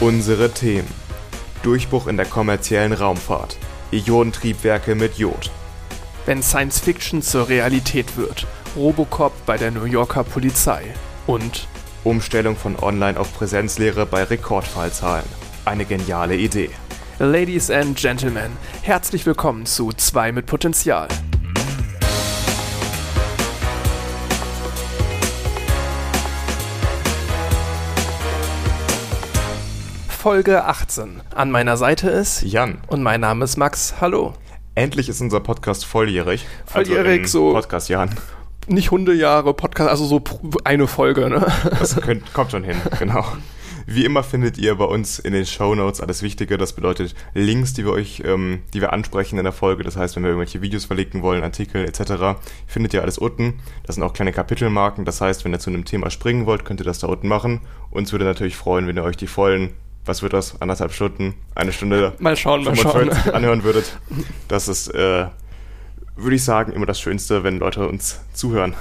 Unsere Themen. Durchbruch in der kommerziellen Raumfahrt. Ionentriebwerke mit Jod. Wenn Science Fiction zur Realität wird. Robocop bei der New Yorker Polizei. Und Umstellung von Online auf Präsenzlehre bei Rekordfallzahlen. Eine geniale Idee. Ladies and Gentlemen, herzlich willkommen zu 2 mit Potenzial. Folge 18. An meiner Seite ist Jan, und mein Name ist Max. Hallo. endlich ist unser Podcast volljährig. Volljährig, also so- Podcast Jan. Nicht Hundejahre, Podcast, also so eine Folge, ne? Das könnt, kommt schon hin, genau. Wie immer findet ihr bei uns in den Shownotes alles Wichtige. Das bedeutet Links, die wir euch, ähm, die wir ansprechen in der Folge. Das heißt, wenn wir irgendwelche Videos verlinken wollen, Artikel etc., findet ihr alles unten. Das sind auch kleine Kapitelmarken. Das heißt, wenn ihr zu einem Thema springen wollt, könnt ihr das da unten machen. Uns würde natürlich freuen, wenn ihr euch die vollen, was wird das, anderthalb Stunden, eine Stunde Mal schauen, mal schauen. 45 anhören würdet. Das ist, äh, würde ich sagen, immer das Schönste, wenn Leute uns zuhören.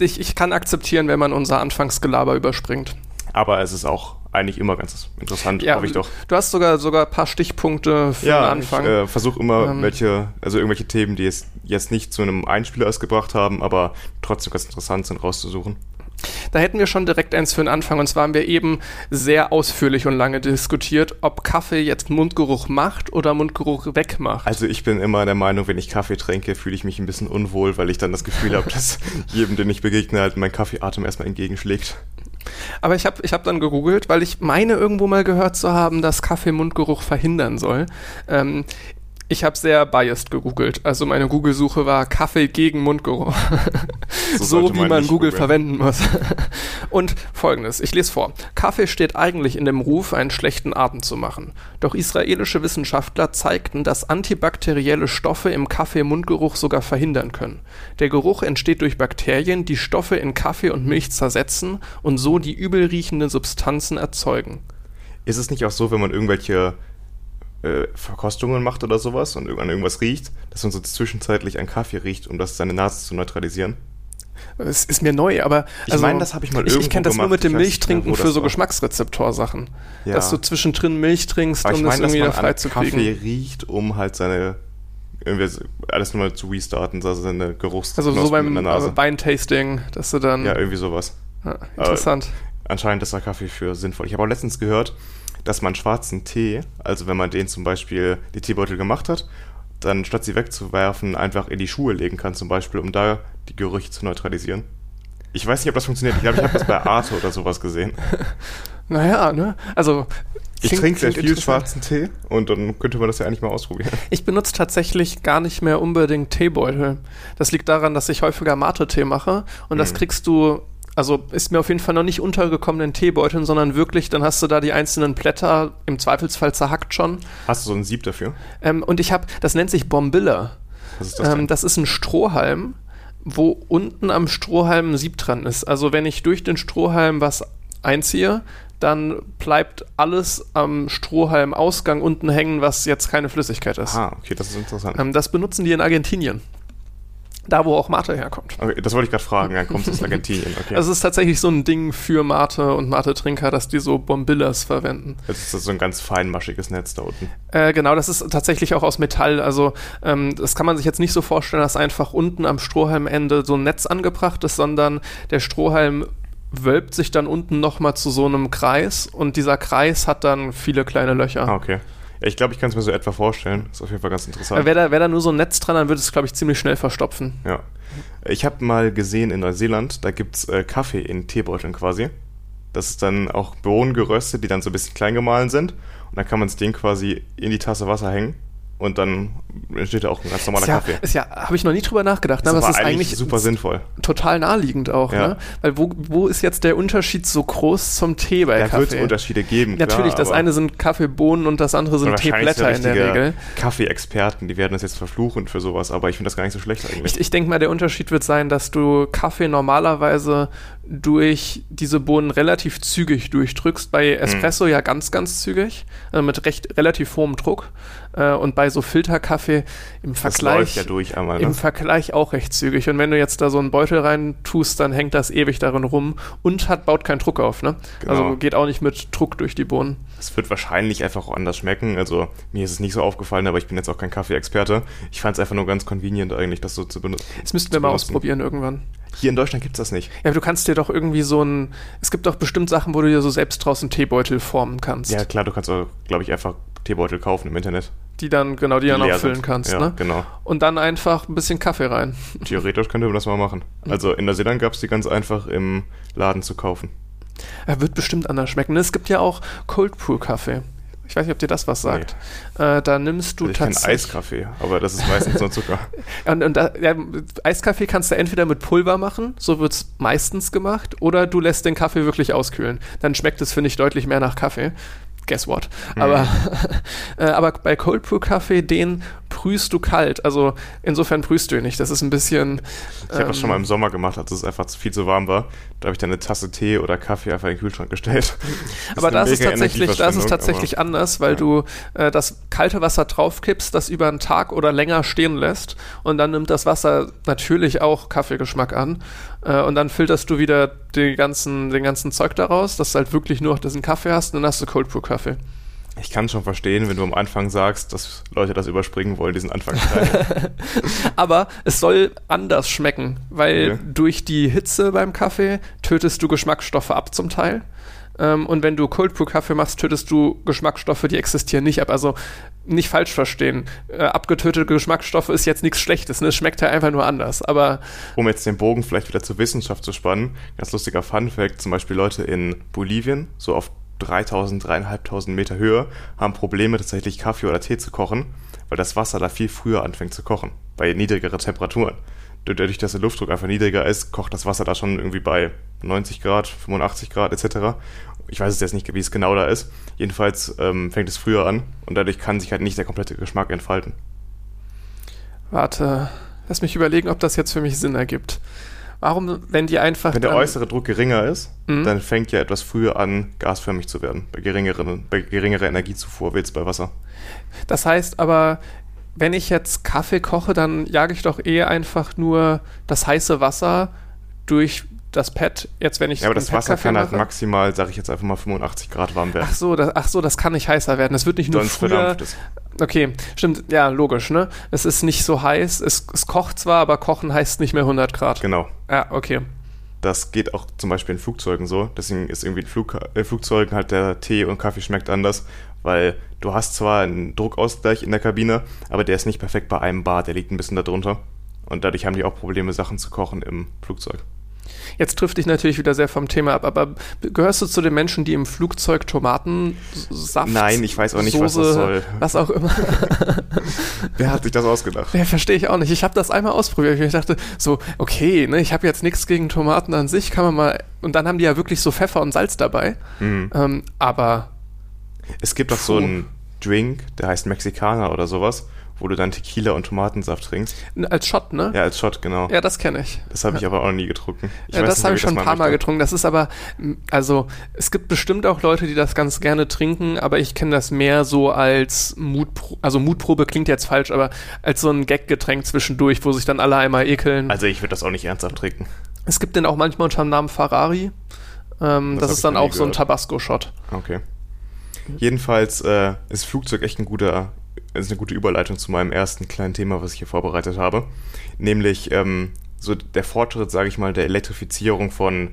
Ich, ich kann akzeptieren, wenn man unser Anfangsgelaber überspringt. Aber es ist auch eigentlich immer ganz interessant, hoffe ich doch. Du hast sogar sogar ein paar Stichpunkte für den Anfang. ich äh, versuche immer Ähm. welche, also irgendwelche Themen, die es jetzt nicht zu einem Einspieler erst gebracht haben, aber trotzdem ganz interessant sind, rauszusuchen. Da hätten wir schon direkt eins für den Anfang. Und zwar haben wir eben sehr ausführlich und lange diskutiert, ob Kaffee jetzt Mundgeruch macht oder Mundgeruch wegmacht. Also ich bin immer der Meinung, wenn ich Kaffee trinke, fühle ich mich ein bisschen unwohl, weil ich dann das Gefühl habe, dass jedem, den ich begegne, halt mein Kaffeeatem erstmal entgegenschlägt. Aber ich habe ich hab dann gegoogelt, weil ich meine irgendwo mal gehört zu haben, dass Kaffee Mundgeruch verhindern soll. Ähm, ich habe sehr biased gegoogelt. Also meine Google-Suche war Kaffee gegen Mundgeruch. so sollte wie man man Google googeln. verwenden muss. Und folgendes, ich lese vor. Kaffee steht eigentlich in dem Ruf, einen schlechten Atem zu machen. Doch israelische Wissenschaftler zeigten, dass antibakterielle Stoffe im Kaffee Mundgeruch sogar verhindern können. Der Geruch entsteht durch Bakterien, die Stoffe in Kaffee und Milch zersetzen und so die übel riechenden Substanzen erzeugen. Ist es nicht auch so, wenn man irgendwelche äh, Verkostungen macht oder sowas und an irgendwas riecht, dass man so zwischenzeitlich an Kaffee riecht, um das seine Nase zu neutralisieren? Es ist mir neu, aber Ich also, meine, das habe ich mal ich, ich irgendwo kenne das nur gemacht. mit dem Ich Milchtrinken für so. Geschmacksrezeptorsachen. Ja. Dass du zwischendrin Milch trinkst, Aber ich um das irgendwie wieder frei an zu Kaffee riecht, um halt seine irgendwie alles nochmal zu restarten, also seine Geruchs Also so beim Weintasting, dass du dann. ja, irgendwie sowas. Ja, interessant. Anscheinend ist der Kaffee für sinnvoll. Ich habe auch letztens gehört, dass man schwarzen Tee, also wenn man den zum Beispiel die Teebeutel gemacht hat, dann statt sie wegzuwerfen, einfach in die Schuhe legen kann, zum Beispiel, um da die Gerüche zu neutralisieren. Ich weiß nicht, ob das funktioniert. Ich glaube, ich habe das bei Arte oder sowas gesehen. Naja, ne? Also. Ich trinke sehr viel schwarzen Tee und dann könnte man das ja eigentlich mal ausprobieren. Ich benutze tatsächlich gar nicht mehr unbedingt Teebeutel. Das liegt daran, dass ich häufiger Mate-Tee mache und das Mhm. kriegst du. Also ist mir auf jeden Fall noch nicht untergekommen in Teebeuteln, sondern wirklich, dann hast du da die einzelnen Blätter im Zweifelsfall zerhackt schon. Hast du so ein Sieb dafür? Ähm, und ich habe, das nennt sich Bombilla. Was ist das Ähm, das ist ein Strohhalm, wo unten am Strohhalm ein Sieb dran ist. Also wenn ich durch den Strohhalm was einziehe, dann bleibt alles am Strohhalmausgang unten hängen, was jetzt keine Flüssigkeit ist. Ah, okay, das ist interessant. Ähm, das benutzen die in Argentinien. Da, wo auch Mate herkommt. Okay, das wollte ich gerade fragen, dann kommt es aus Argentinien. Okay. Also es ist tatsächlich so ein Ding für Mate und Mate-Trinker, dass die so Bombillas verwenden. Jetzt ist das so ein ganz feinmaschiges Netz da unten. Äh, genau, das ist tatsächlich auch aus Metall. Also ähm, das kann man sich jetzt nicht so vorstellen, dass einfach unten am Strohhalmende so ein Netz angebracht ist, sondern der Strohhalm wölbt sich dann unten nochmal zu so einem Kreis und dieser Kreis hat dann viele kleine Löcher. Ah, okay. Ja, ich glaube, ich kann es mir so etwa vorstellen. Ist auf jeden Fall ganz interessant. Wäre da, wär da nur so ein Netz dran, dann würde es, glaube ich, ziemlich schnell verstopfen. Ja. Ich habe mal gesehen in Neuseeland, da gibt's äh, Kaffee in Teebeuteln quasi. Das ist dann auch Bohnen geröstet, die dann so ein bisschen klein gemahlen sind. Und dann kann man das Ding quasi in die Tasse Wasser hängen. Und dann entsteht da auch ein ganz normaler Ist ja, Kaffee. ist ja habe ich noch nie drüber nachgedacht, ne? Ist aber es aber ist eigentlich super sinnvoll. total naheliegend auch, Ja. ne? Weil wo, wo ist jetzt der Unterschied so groß zum Tee bei Da wird es Kaffee? Unterschiede geben. Natürlich, klar, das eine sind Kaffeebohnen und das andere sind Teeblätter in der Regel. Kaffee-Experten, die werden das jetzt verfluchen für sowas, aber ich finde das gar nicht so schlecht eigentlich. Ich, ich denke mal, der Unterschied wird sein, dass du Kaffee normalerweise durch diese Bohnen relativ zügig durchdrückst. Bei Espresso ja ganz, ganz zügig, äh, mit recht relativ hohem Druck. Äh, und bei so Filterkaffee im Vergleich. läuft ja durch einmal, ne? Im Vergleich auch recht zügig. Und wenn du jetzt da so einen Beutel rein tust, dann hängt das ewig darin rum und hat, baut keinen Druck auf, ne? Genau. Also geht auch nicht mit Druck durch die Bohnen. Es wird wahrscheinlich einfach auch anders schmecken. Also mir ist es nicht so aufgefallen, aber ich bin jetzt auch kein Kaffee-Experte. Ich fand es einfach nur ganz convenient eigentlich, das so zu benutzen. Das müssten wir mal ausprobieren irgendwann. Hier in Deutschland gibt es das nicht. Ja, aber du kannst dir doch irgendwie so ein. Es gibt doch bestimmt Sachen, wo du dir so selbst draußen Teebeutel formen kannst. Ja, klar, du kannst auch, glaube ich, einfach Teebeutel kaufen im Internet. Die dann, genau, die, dann leer auch füllen sind. kannst, ja, ne? genau. Und dann einfach ein bisschen Kaffee rein. Theoretisch könnte man das mal machen. Also in Neuseeland gab es die ganz einfach im Laden zu kaufen. Er wird bestimmt anders schmecken. Es gibt ja auch Cold Brew Kaffee. Ich weiß nicht, ob dir das was sagt. Äh, da nimmst du Also tatsächlich. Eiskaffee, aber das ist meistens nur Zucker. Und, und da, ja, Eiskaffee kannst du entweder mit Pulver machen, so wird es meistens gemacht, oder du lässt den Kaffee wirklich auskühlen. Dann schmeckt es, finde ich, deutlich mehr nach Kaffee. Guess what? Aber, äh, aber bei Cold Brew Kaffee, den prüfst du kalt. Also insofern prüfst du ihn nicht. Das ist ein bisschen. Ich habe das schon mal ähm, im Sommer gemacht, als es einfach viel zu warm war. Da habe ich dann eine Tasse Tee oder Kaffee einfach in den Kühlschrank gestellt. Aber eine das ist tatsächlich, das ist tatsächlich anders, weil ja. du äh, das kalte Wasser draufkippst, das über einen Tag oder länger stehen lässt und dann nimmt das Wasser natürlich auch Kaffeegeschmack an äh, und dann filterst du wieder die ganzen, den ganzen Zeug daraus, dass du halt wirklich nur noch diesen Kaffee hast und dann hast du Cold Brew Kaffee. Ich kann schon verstehen, wenn du am Anfang sagst, dass Leute das überspringen wollen, diesen Anfangsteil. Aber es soll anders schmecken, weil Okay. durch die Hitze beim Kaffee tötest du Geschmacksstoffe ab zum Teil. Ähm, und wenn du Cold Brew Kaffee machst, tötest du Geschmacksstoffe, die existieren nicht ab. Also nicht falsch verstehen. Äh, abgetötete Geschmacksstoffe ist jetzt nichts Schlechtes. Ne? Es schmeckt halt einfach nur anders. Aber um jetzt den Bogen vielleicht wieder zur Wissenschaft zu spannen, ganz lustiger Fun-Fact, zum Beispiel Leute in Bolivien, so auf 3000, 3500 Meter Höhe, haben Probleme tatsächlich Kaffee oder Tee zu kochen, weil das Wasser da viel früher anfängt zu kochen, bei niedrigeren Temperaturen. Dadurch, dass der Luftdruck einfach niedriger ist, kocht das Wasser da schon irgendwie bei 90 Grad, 85 Grad etc. Ich weiß es jetzt nicht, wie es genau da ist. Jedenfalls ähm, fängt es früher an und dadurch kann sich halt nicht der komplette Geschmack entfalten. warte, lass mich überlegen, ob das jetzt für mich Sinn ergibt. Warum, wenn die einfach. Wenn der äußere Druck geringer ist, Mhm. dann fängt ja etwas früher an, gasförmig zu werden. Bei, geringeren, bei geringerer Energiezufuhr wird es bei Wasser. Das heißt aber, wenn ich jetzt Kaffee koche, dann jage ich doch eher einfach nur das heiße Wasser durch das Pad. Jetzt, wenn ich Ja, aber das Wasser kann halt maximal, sage ich jetzt einfach mal, 85 Grad warm werden. Ach so, das, ach so, das kann nicht heißer werden. Es wird nicht nur Sonst früher. verdampft es. Okay, stimmt. Ja, logisch, ne? Es ist nicht so heiß. Es, es kocht zwar, aber kochen heißt nicht mehr 100 Grad. Genau. Ja, okay. Das geht auch zum Beispiel in Flugzeugen so. Deswegen ist irgendwie in Flug, äh, Flugzeugen halt der Tee und Kaffee schmeckt anders, weil du hast zwar einen Druckausgleich in der Kabine, aber der ist nicht perfekt bei einem Bar, der liegt ein bisschen darunter. Und dadurch haben die auch Probleme, Sachen zu kochen im Flugzeug. Jetzt trifft dich natürlich wieder sehr vom Thema ab, aber gehörst du zu den Menschen, die im Flugzeug Tomatensaft, Nein, ich weiß auch nicht, was das Soße, soll. Was auch immer. Wer hat sich das ausgedacht? Ja, verstehe ich auch nicht. Ich habe das einmal ausprobiert. Ich dachte so, okay, ne, ich habe jetzt nichts gegen Tomaten an sich, kann man mal. Und dann haben die ja wirklich so Pfeffer und Salz dabei. Mhm. Ähm, aber Es gibt auch so einen Drink, der heißt Mexikaner oder sowas, wo du dann Tequila und Tomatensaft trinkst. als Shot, ne? Ja, als Shot, genau. Ja, das kenne ich. Das habe ich aber auch noch nie getrunken. Ich ja, das habe ich schon ein paar Mal getrunken. Das ist aber, also es gibt bestimmt auch Leute, die das ganz gerne trinken, aber ich kenne das mehr so als Mutprobe, also Mutprobe klingt jetzt falsch, aber als so ein Gaggetränk zwischendurch, wo sich dann alle einmal ekeln. Also ich würde das auch nicht ernsthaft trinken. es gibt den auch manchmal unter dem Namen Ferrari. Ähm, Das das ist dann auch so ein. Tabasco-Shot. Okay. Jedenfalls äh, ist Flugzeug echt ein guter, ist eine gute Überleitung zu meinem ersten kleinen Thema, was ich hier vorbereitet habe. Nämlich ähm, so der Fortschritt, sage ich mal, der Elektrifizierung von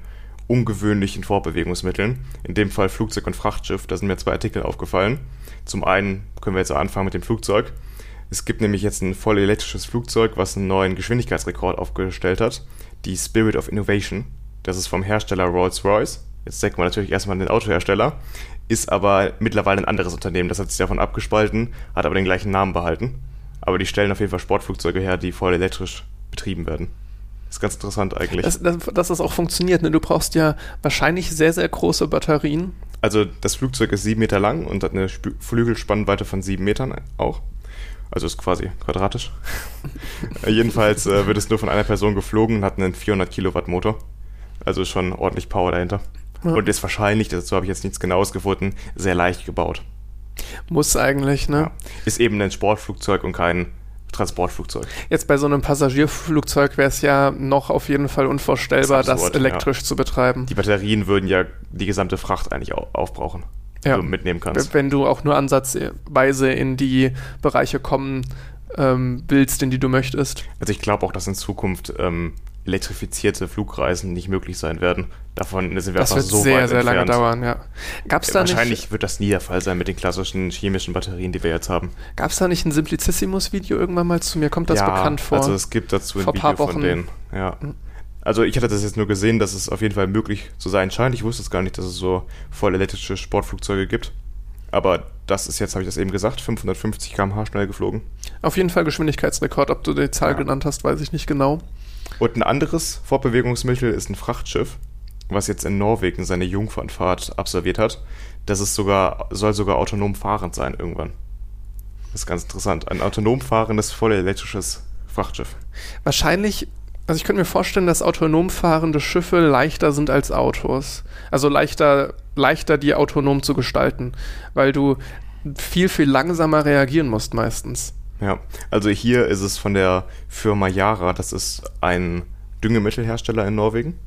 ungewöhnlichen Fortbewegungsmitteln. In dem Fall Flugzeug und Frachtschiff. Da sind mir zwei Artikel aufgefallen. Zum einen können wir jetzt anfangen mit dem Flugzeug. Es gibt nämlich jetzt ein voll elektrisches Flugzeug, was einen neuen Geschwindigkeitsrekord aufgestellt hat. Die Spirit of Innovation. Das ist vom Hersteller Rolls-Royce. Jetzt denkt man natürlich erstmal an den Autohersteller. Ist aber mittlerweile ein anderes Unternehmen. Das hat sich davon abgespalten, hat aber den gleichen Namen behalten. Aber die stellen auf jeden Fall Sportflugzeuge her, die voll elektrisch betrieben werden. Ist ganz interessant eigentlich. Dass, dass, das auch funktioniert. Ne? Du brauchst ja wahrscheinlich sehr, sehr große Batterien. Also das Flugzeug ist sieben Meter lang und hat eine Spü- Flügelspannweite von sieben Metern auch. Also ist quasi quadratisch. Jedenfalls äh, wird es nur von einer Person geflogen und hat einen 400 Kilowatt Motor. Also schon ordentlich Power dahinter. Ja. Und ist wahrscheinlich, dazu habe ich jetzt nichts Genaues gefunden, sehr leicht gebaut. Muss eigentlich, ne? Ja. Ist eben ein Sportflugzeug und kein Transportflugzeug. Jetzt bei so einem Passagierflugzeug wäre es ja noch auf jeden Fall unvorstellbar, das, absurd, das elektrisch ja. zu betreiben. Die Batterien würden ja die gesamte Fracht eigentlich aufbrauchen, die ja. du mitnehmen kannst. Wenn du auch nur ansatzweise in die Bereiche kommen ähm, willst, in die du möchtest. Also ich glaube auch, dass in Zukunft ähm, elektrifizierte Flugreisen nicht möglich sein werden. Davon sind wir das einfach so sehr, weit sehr entfernt. lange dauern, ja. Gab's da Wahrscheinlich nicht, wird das nie der Fall sein mit den klassischen chemischen Batterien, die wir jetzt haben. Gab es da nicht ein Simplicissimus-Video irgendwann mal zu mir? Kommt das ja, bekannt vor? also es gibt dazu ein Video von denen. Ja. Hm. Also ich hatte das jetzt nur gesehen, dass es auf jeden Fall möglich zu sein scheint. Ich wusste es gar nicht, dass es so voll elektrische Sportflugzeuge gibt. Aber das ist jetzt, habe ich das eben gesagt, 550 km/h schnell geflogen. Auf jeden Fall Geschwindigkeitsrekord. Ob du die Zahl ja. genannt hast, weiß ich nicht genau. Und ein anderes Fortbewegungsmittel ist ein Frachtschiff, was jetzt in Norwegen seine Jungfernfahrt absolviert hat. Das ist sogar, soll sogar autonom fahrend sein irgendwann. Das ist ganz interessant. Ein autonom fahrendes, voll elektrisches Frachtschiff. Wahrscheinlich, also ich könnte mir vorstellen, dass autonom fahrende Schiffe leichter sind als Autos. Also leichter, leichter die autonom zu gestalten, weil du viel, viel langsamer reagieren musst meistens. Ja, also hier ist es von der Firma Yara, das ist ein Düngemittelhersteller in Norwegen.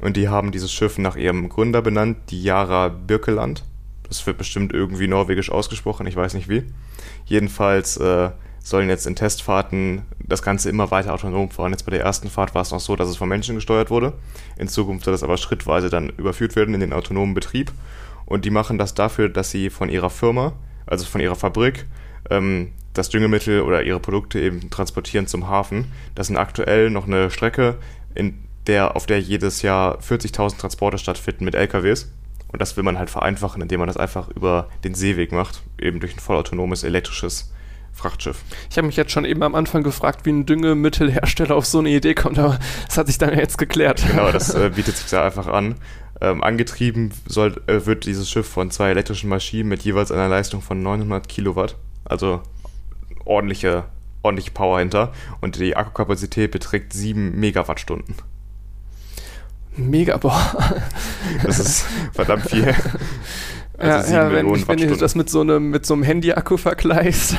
Und die haben dieses Schiff nach ihrem Gründer benannt, die Yara Birkeland. Das wird bestimmt irgendwie norwegisch ausgesprochen, ich weiß nicht wie. Jedenfalls äh, sollen jetzt in Testfahrten das Ganze immer weiter autonom fahren. Jetzt bei der ersten Fahrt war es noch so, dass es von Menschen gesteuert wurde. In Zukunft soll das aber schrittweise dann überführt werden in den autonomen Betrieb. Und die machen das dafür, dass sie von ihrer Firma, also von ihrer Fabrik, ähm, das Düngemittel oder ihre Produkte eben transportieren zum Hafen. Das sind aktuell noch eine Strecke, in der, auf der jedes Jahr 40.000 Transporte stattfinden mit LKWs. Und das will man halt vereinfachen, indem man das einfach über den Seeweg macht, eben durch ein vollautonomes elektrisches Frachtschiff. Ich habe mich jetzt schon eben am Anfang gefragt, wie ein Düngemittelhersteller auf so eine Idee kommt, aber das hat sich dann jetzt geklärt. Genau, das äh, bietet sich da einfach an. Ähm, angetrieben soll, äh, wird dieses Schiff von zwei elektrischen Maschinen mit jeweils einer Leistung von 900 Kilowatt. Also ordentliche, ordentliche Power hinter und die Akkukapazität beträgt 7 Megawattstunden. Mega, boah. Das ist verdammt viel. Also ja, ja wenn, ich, wenn du das mit so einem, mit so einem Handy-Akku vergleichst.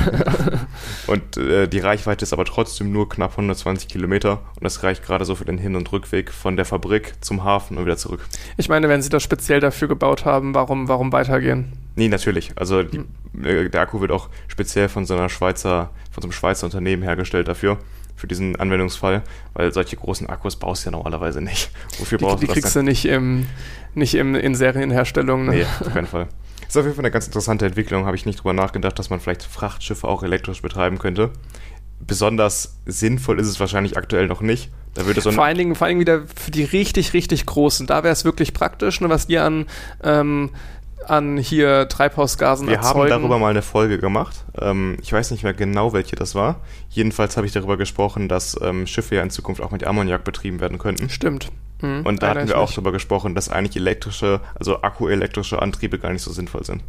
und äh, die Reichweite ist aber trotzdem nur knapp 120 Kilometer und das reicht gerade so für den Hin- und Rückweg von der Fabrik zum Hafen und wieder zurück. Ich meine, wenn sie das speziell dafür gebaut haben, warum, warum weitergehen? Nee, natürlich. Also die, hm. der Akku wird auch speziell von so einer Schweizer, von so einem Schweizer Unternehmen hergestellt dafür für diesen Anwendungsfall, weil solche großen Akkus baust du ja normalerweise nicht. Wofür die, brauchst die du das? Die kriegst du nicht, im, nicht im, in Serienherstellung. Ne? Nee, auf keinen Fall. Ist auf jeden Fall eine ganz interessante Entwicklung. Habe ich nicht drüber nachgedacht, dass man vielleicht Frachtschiffe auch elektrisch betreiben könnte. Besonders sinnvoll ist es wahrscheinlich aktuell noch nicht. Da würde so vor, allen Dingen, vor allen Dingen wieder für die richtig, richtig großen. Da wäre es wirklich praktisch, ne, was die an ähm, an hier Treibhausgasen Wir erzeugen. haben darüber mal eine Folge gemacht. Ähm, ich weiß nicht mehr genau, welche das war. Jedenfalls habe ich darüber gesprochen, dass ähm, Schiffe ja in Zukunft auch mit Ammoniak betrieben werden könnten. Stimmt. Mhm, und da hatten wir auch darüber gesprochen, dass eigentlich elektrische, also akkuelektrische Antriebe gar nicht so sinnvoll sind.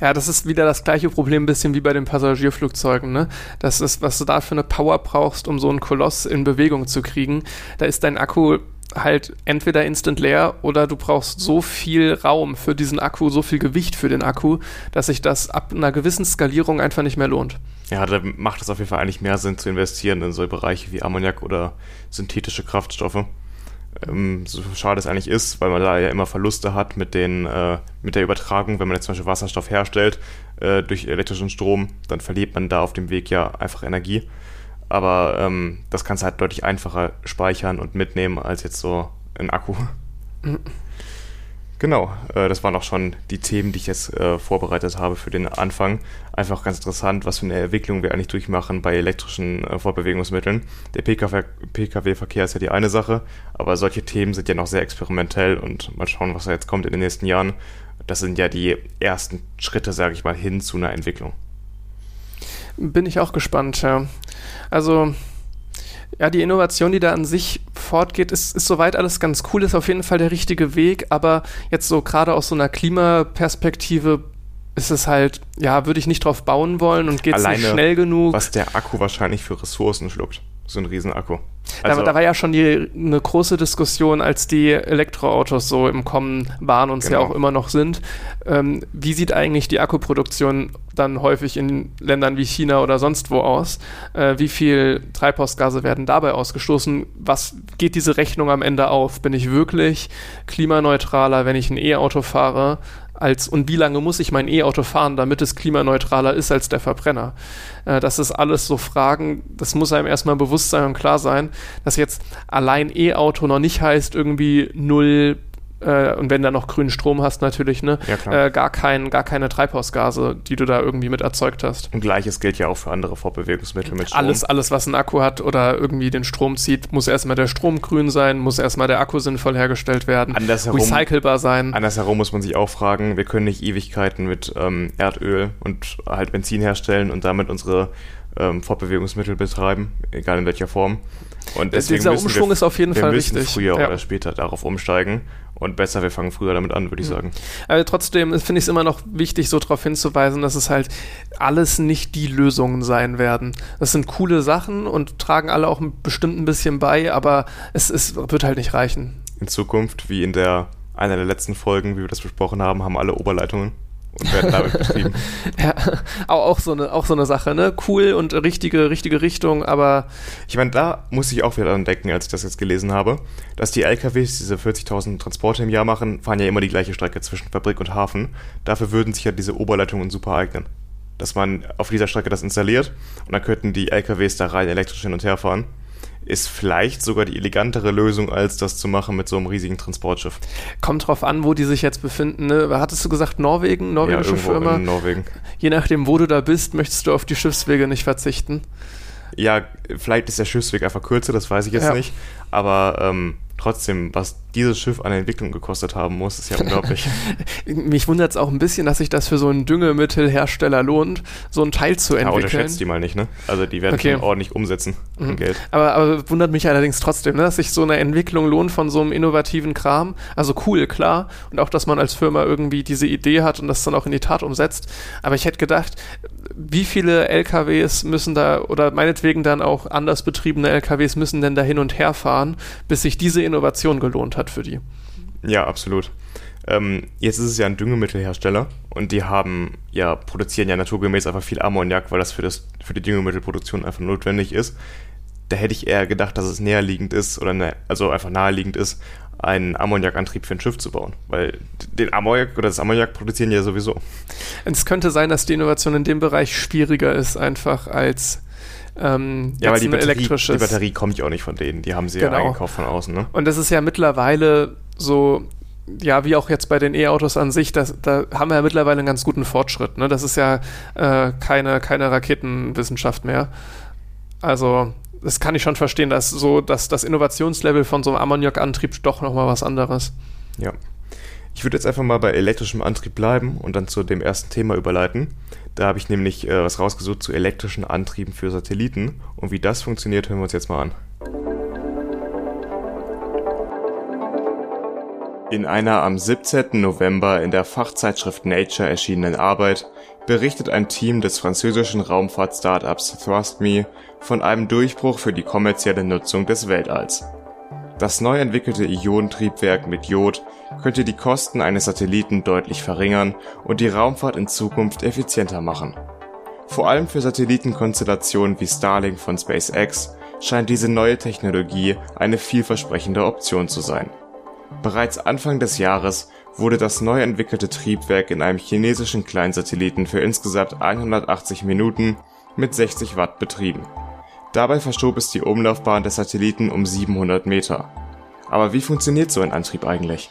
Ja, das ist wieder das gleiche Problem ein bisschen wie bei den Passagierflugzeugen, ne? Das ist, was du da für eine Power brauchst, um so einen Koloss in Bewegung zu kriegen. Da ist dein Akku halt entweder instant leer oder du brauchst so viel Raum für diesen Akku, so viel Gewicht für den Akku, dass sich das ab einer gewissen Skalierung einfach nicht mehr lohnt. Ja, da macht es auf jeden Fall eigentlich mehr Sinn zu investieren in solche Bereiche wie Ammoniak oder synthetische Kraftstoffe. Ähm, so schade es eigentlich ist, weil man da ja immer Verluste hat mit, den, äh, mit der Übertragung. Wenn man jetzt zum Beispiel Wasserstoff herstellt äh, durch elektrischen Strom, dann verliert man da auf dem Weg ja einfach Energie. Aber ähm, das kannst du halt deutlich einfacher speichern und mitnehmen als jetzt so ein Akku. Mhm. Genau, äh, das waren auch schon die Themen, die ich jetzt äh, vorbereitet habe für den Anfang. Einfach ganz interessant, was für eine Entwicklung wir eigentlich durchmachen bei elektrischen äh, Fortbewegungsmitteln. Der Pkw-Verkehr ist ja die eine Sache, aber solche Themen sind ja noch sehr experimentell und mal schauen, was da jetzt kommt in den nächsten Jahren. Das sind ja die ersten Schritte, sage ich mal, hin zu einer Entwicklung. Bin ich auch gespannt, ja. Also, ja, die Innovation, die da an sich fortgeht, ist, ist soweit alles ganz cool, ist auf jeden Fall der richtige Weg, aber jetzt so gerade aus so einer Klimaperspektive ist es halt, ja, würde ich nicht drauf bauen wollen und geht es nicht schnell genug. Was der Akku wahrscheinlich für Ressourcen schluckt. So ein Riesenakku. Also, da, da, war ja schon die, eine große Diskussion, als die Elektroautos so im Kommen waren und es genau. ja auch immer noch sind. Ähm, wie sieht eigentlich die Akkuproduktion dann häufig in Ländern wie China oder sonst wo aus? Äh, wie viel Treibhausgase werden dabei ausgestoßen? Was geht diese Rechnung am Ende auf? Bin ich wirklich klimaneutraler, wenn ich ein E-Auto fahre? Als und wie lange muss ich mein E-Auto fahren, damit es klimaneutraler ist als der Verbrenner. Äh, das ist alles so Fragen, das muss einem erstmal bewusst sein und klar sein, dass jetzt allein E-Auto noch nicht heißt irgendwie null äh, und wenn du noch grünen Strom hast natürlich, ne, ja, äh, gar, kein, gar keine Treibhausgase, die du da irgendwie mit erzeugt hast. Und gleiches gilt ja auch für andere Fortbewegungsmittel mit Strom. Alles, alles, was einen Akku hat oder irgendwie den Strom zieht, muss erstmal der Strom grün sein, muss erstmal der Akku sinnvoll hergestellt werden, andersherum, recycelbar sein. Andersherum muss man sich auch fragen, wir können nicht Ewigkeiten mit ähm, Erdöl und halt Benzin herstellen und damit unsere ähm, Fortbewegungsmittel betreiben, egal in welcher Form. Und deswegen Dieser Umschwung wir, ist auf jeden wir Fall müssen wichtig. früher ja. oder später darauf umsteigen. Und besser, wir fangen früher damit an, würde ich sagen. Aber trotzdem finde ich es immer noch wichtig, so darauf hinzuweisen, dass es halt alles nicht die Lösungen sein werden. Das sind coole Sachen und tragen alle auch bestimmt ein bisschen bei, aber es, es wird halt nicht reichen. In Zukunft, wie in der einer der letzten Folgen, wie wir das besprochen haben, haben alle Oberleitungen und werden damit betrieben. ja, auch, so eine, auch so eine Sache, ne? Cool und richtige, richtige Richtung, aber. Ich meine, da muss ich auch wieder dran denken, als ich das jetzt gelesen habe, dass die LKWs diese 40.000 Transporte im Jahr machen, fahren ja immer die gleiche Strecke zwischen Fabrik und Hafen. Dafür würden sich ja diese Oberleitungen super eignen. Dass man auf dieser Strecke das installiert und dann könnten die LKWs da rein elektrisch hin und her fahren ist vielleicht sogar die elegantere Lösung, als das zu machen mit so einem riesigen Transportschiff. Kommt drauf an, wo die sich jetzt befinden. Ne? Hattest du gesagt Norwegen, norwegische ja, Firma? In Norwegen. Je nachdem, wo du da bist, möchtest du auf die Schiffswege nicht verzichten. Ja, vielleicht ist der Schiffsweg einfach kürzer, das weiß ich jetzt ja. nicht. Aber ähm, trotzdem, was dieses Schiff an Entwicklung gekostet haben muss, ist ja unglaublich. Mich wundert es auch ein bisschen, dass sich das für so einen Düngemittelhersteller lohnt, so ein Teil zu entwickeln. Ja, unterschätzt die mal nicht, ne? Also die werden okay. ordentlich umsetzen mhm. Geld. Aber, aber wundert mich allerdings trotzdem, ne, dass sich so eine Entwicklung lohnt von so einem innovativen Kram. Also cool, klar. Und auch, dass man als Firma irgendwie diese Idee hat und das dann auch in die Tat umsetzt. Aber ich hätte gedacht, wie viele LKWs müssen da, oder meinetwegen dann auch anders betriebene LKWs müssen denn da hin und her fahren, bis sich diese Innovation gelohnt hat für die. Ja, absolut. Ähm, jetzt ist es ja ein Düngemittelhersteller und die haben ja, produzieren ja naturgemäß einfach viel Ammoniak, weil das für, das für die Düngemittelproduktion einfach notwendig ist. Da hätte ich eher gedacht, dass es näherliegend ist, oder ne, also einfach naheliegend ist, einen Ammoniakantrieb für ein Schiff zu bauen. Weil den Ammoniak oder das Ammoniak produzieren ja sowieso. Es könnte sein, dass die Innovation in dem Bereich schwieriger ist, einfach als ähm, ja, weil die Batterie, die Batterie kommt ja auch nicht von denen. Die haben sie genau. ja eingekauft von außen. Ne? Und das ist ja mittlerweile so, ja, wie auch jetzt bei den E-Autos an sich, das, da haben wir ja mittlerweile einen ganz guten Fortschritt. Ne? Das ist ja äh, keine, keine Raketenwissenschaft mehr. Also, das kann ich schon verstehen, dass so, dass das Innovationslevel von so einem Ammoniakantrieb doch nochmal was anderes. Ja. Ich würde jetzt einfach mal bei elektrischem Antrieb bleiben und dann zu dem ersten Thema überleiten. Da habe ich nämlich äh, was rausgesucht zu elektrischen Antrieben für Satelliten. Und wie das funktioniert, hören wir uns jetzt mal an. In einer am 17. November in der Fachzeitschrift Nature erschienenen Arbeit berichtet ein Team des französischen Raumfahrt-Startups ThrustMe von einem Durchbruch für die kommerzielle Nutzung des Weltalls. Das neu entwickelte Ionentriebwerk mit Jod könnte die Kosten eines Satelliten deutlich verringern und die Raumfahrt in Zukunft effizienter machen. Vor allem für Satellitenkonstellationen wie Starlink von SpaceX scheint diese neue Technologie eine vielversprechende Option zu sein. Bereits Anfang des Jahres wurde das neu entwickelte Triebwerk in einem chinesischen Kleinsatelliten für insgesamt 180 Minuten mit 60 Watt betrieben Dabei verschob es die Umlaufbahn des Satelliten um 700 Meter. Aber wie funktioniert so ein Antrieb eigentlich?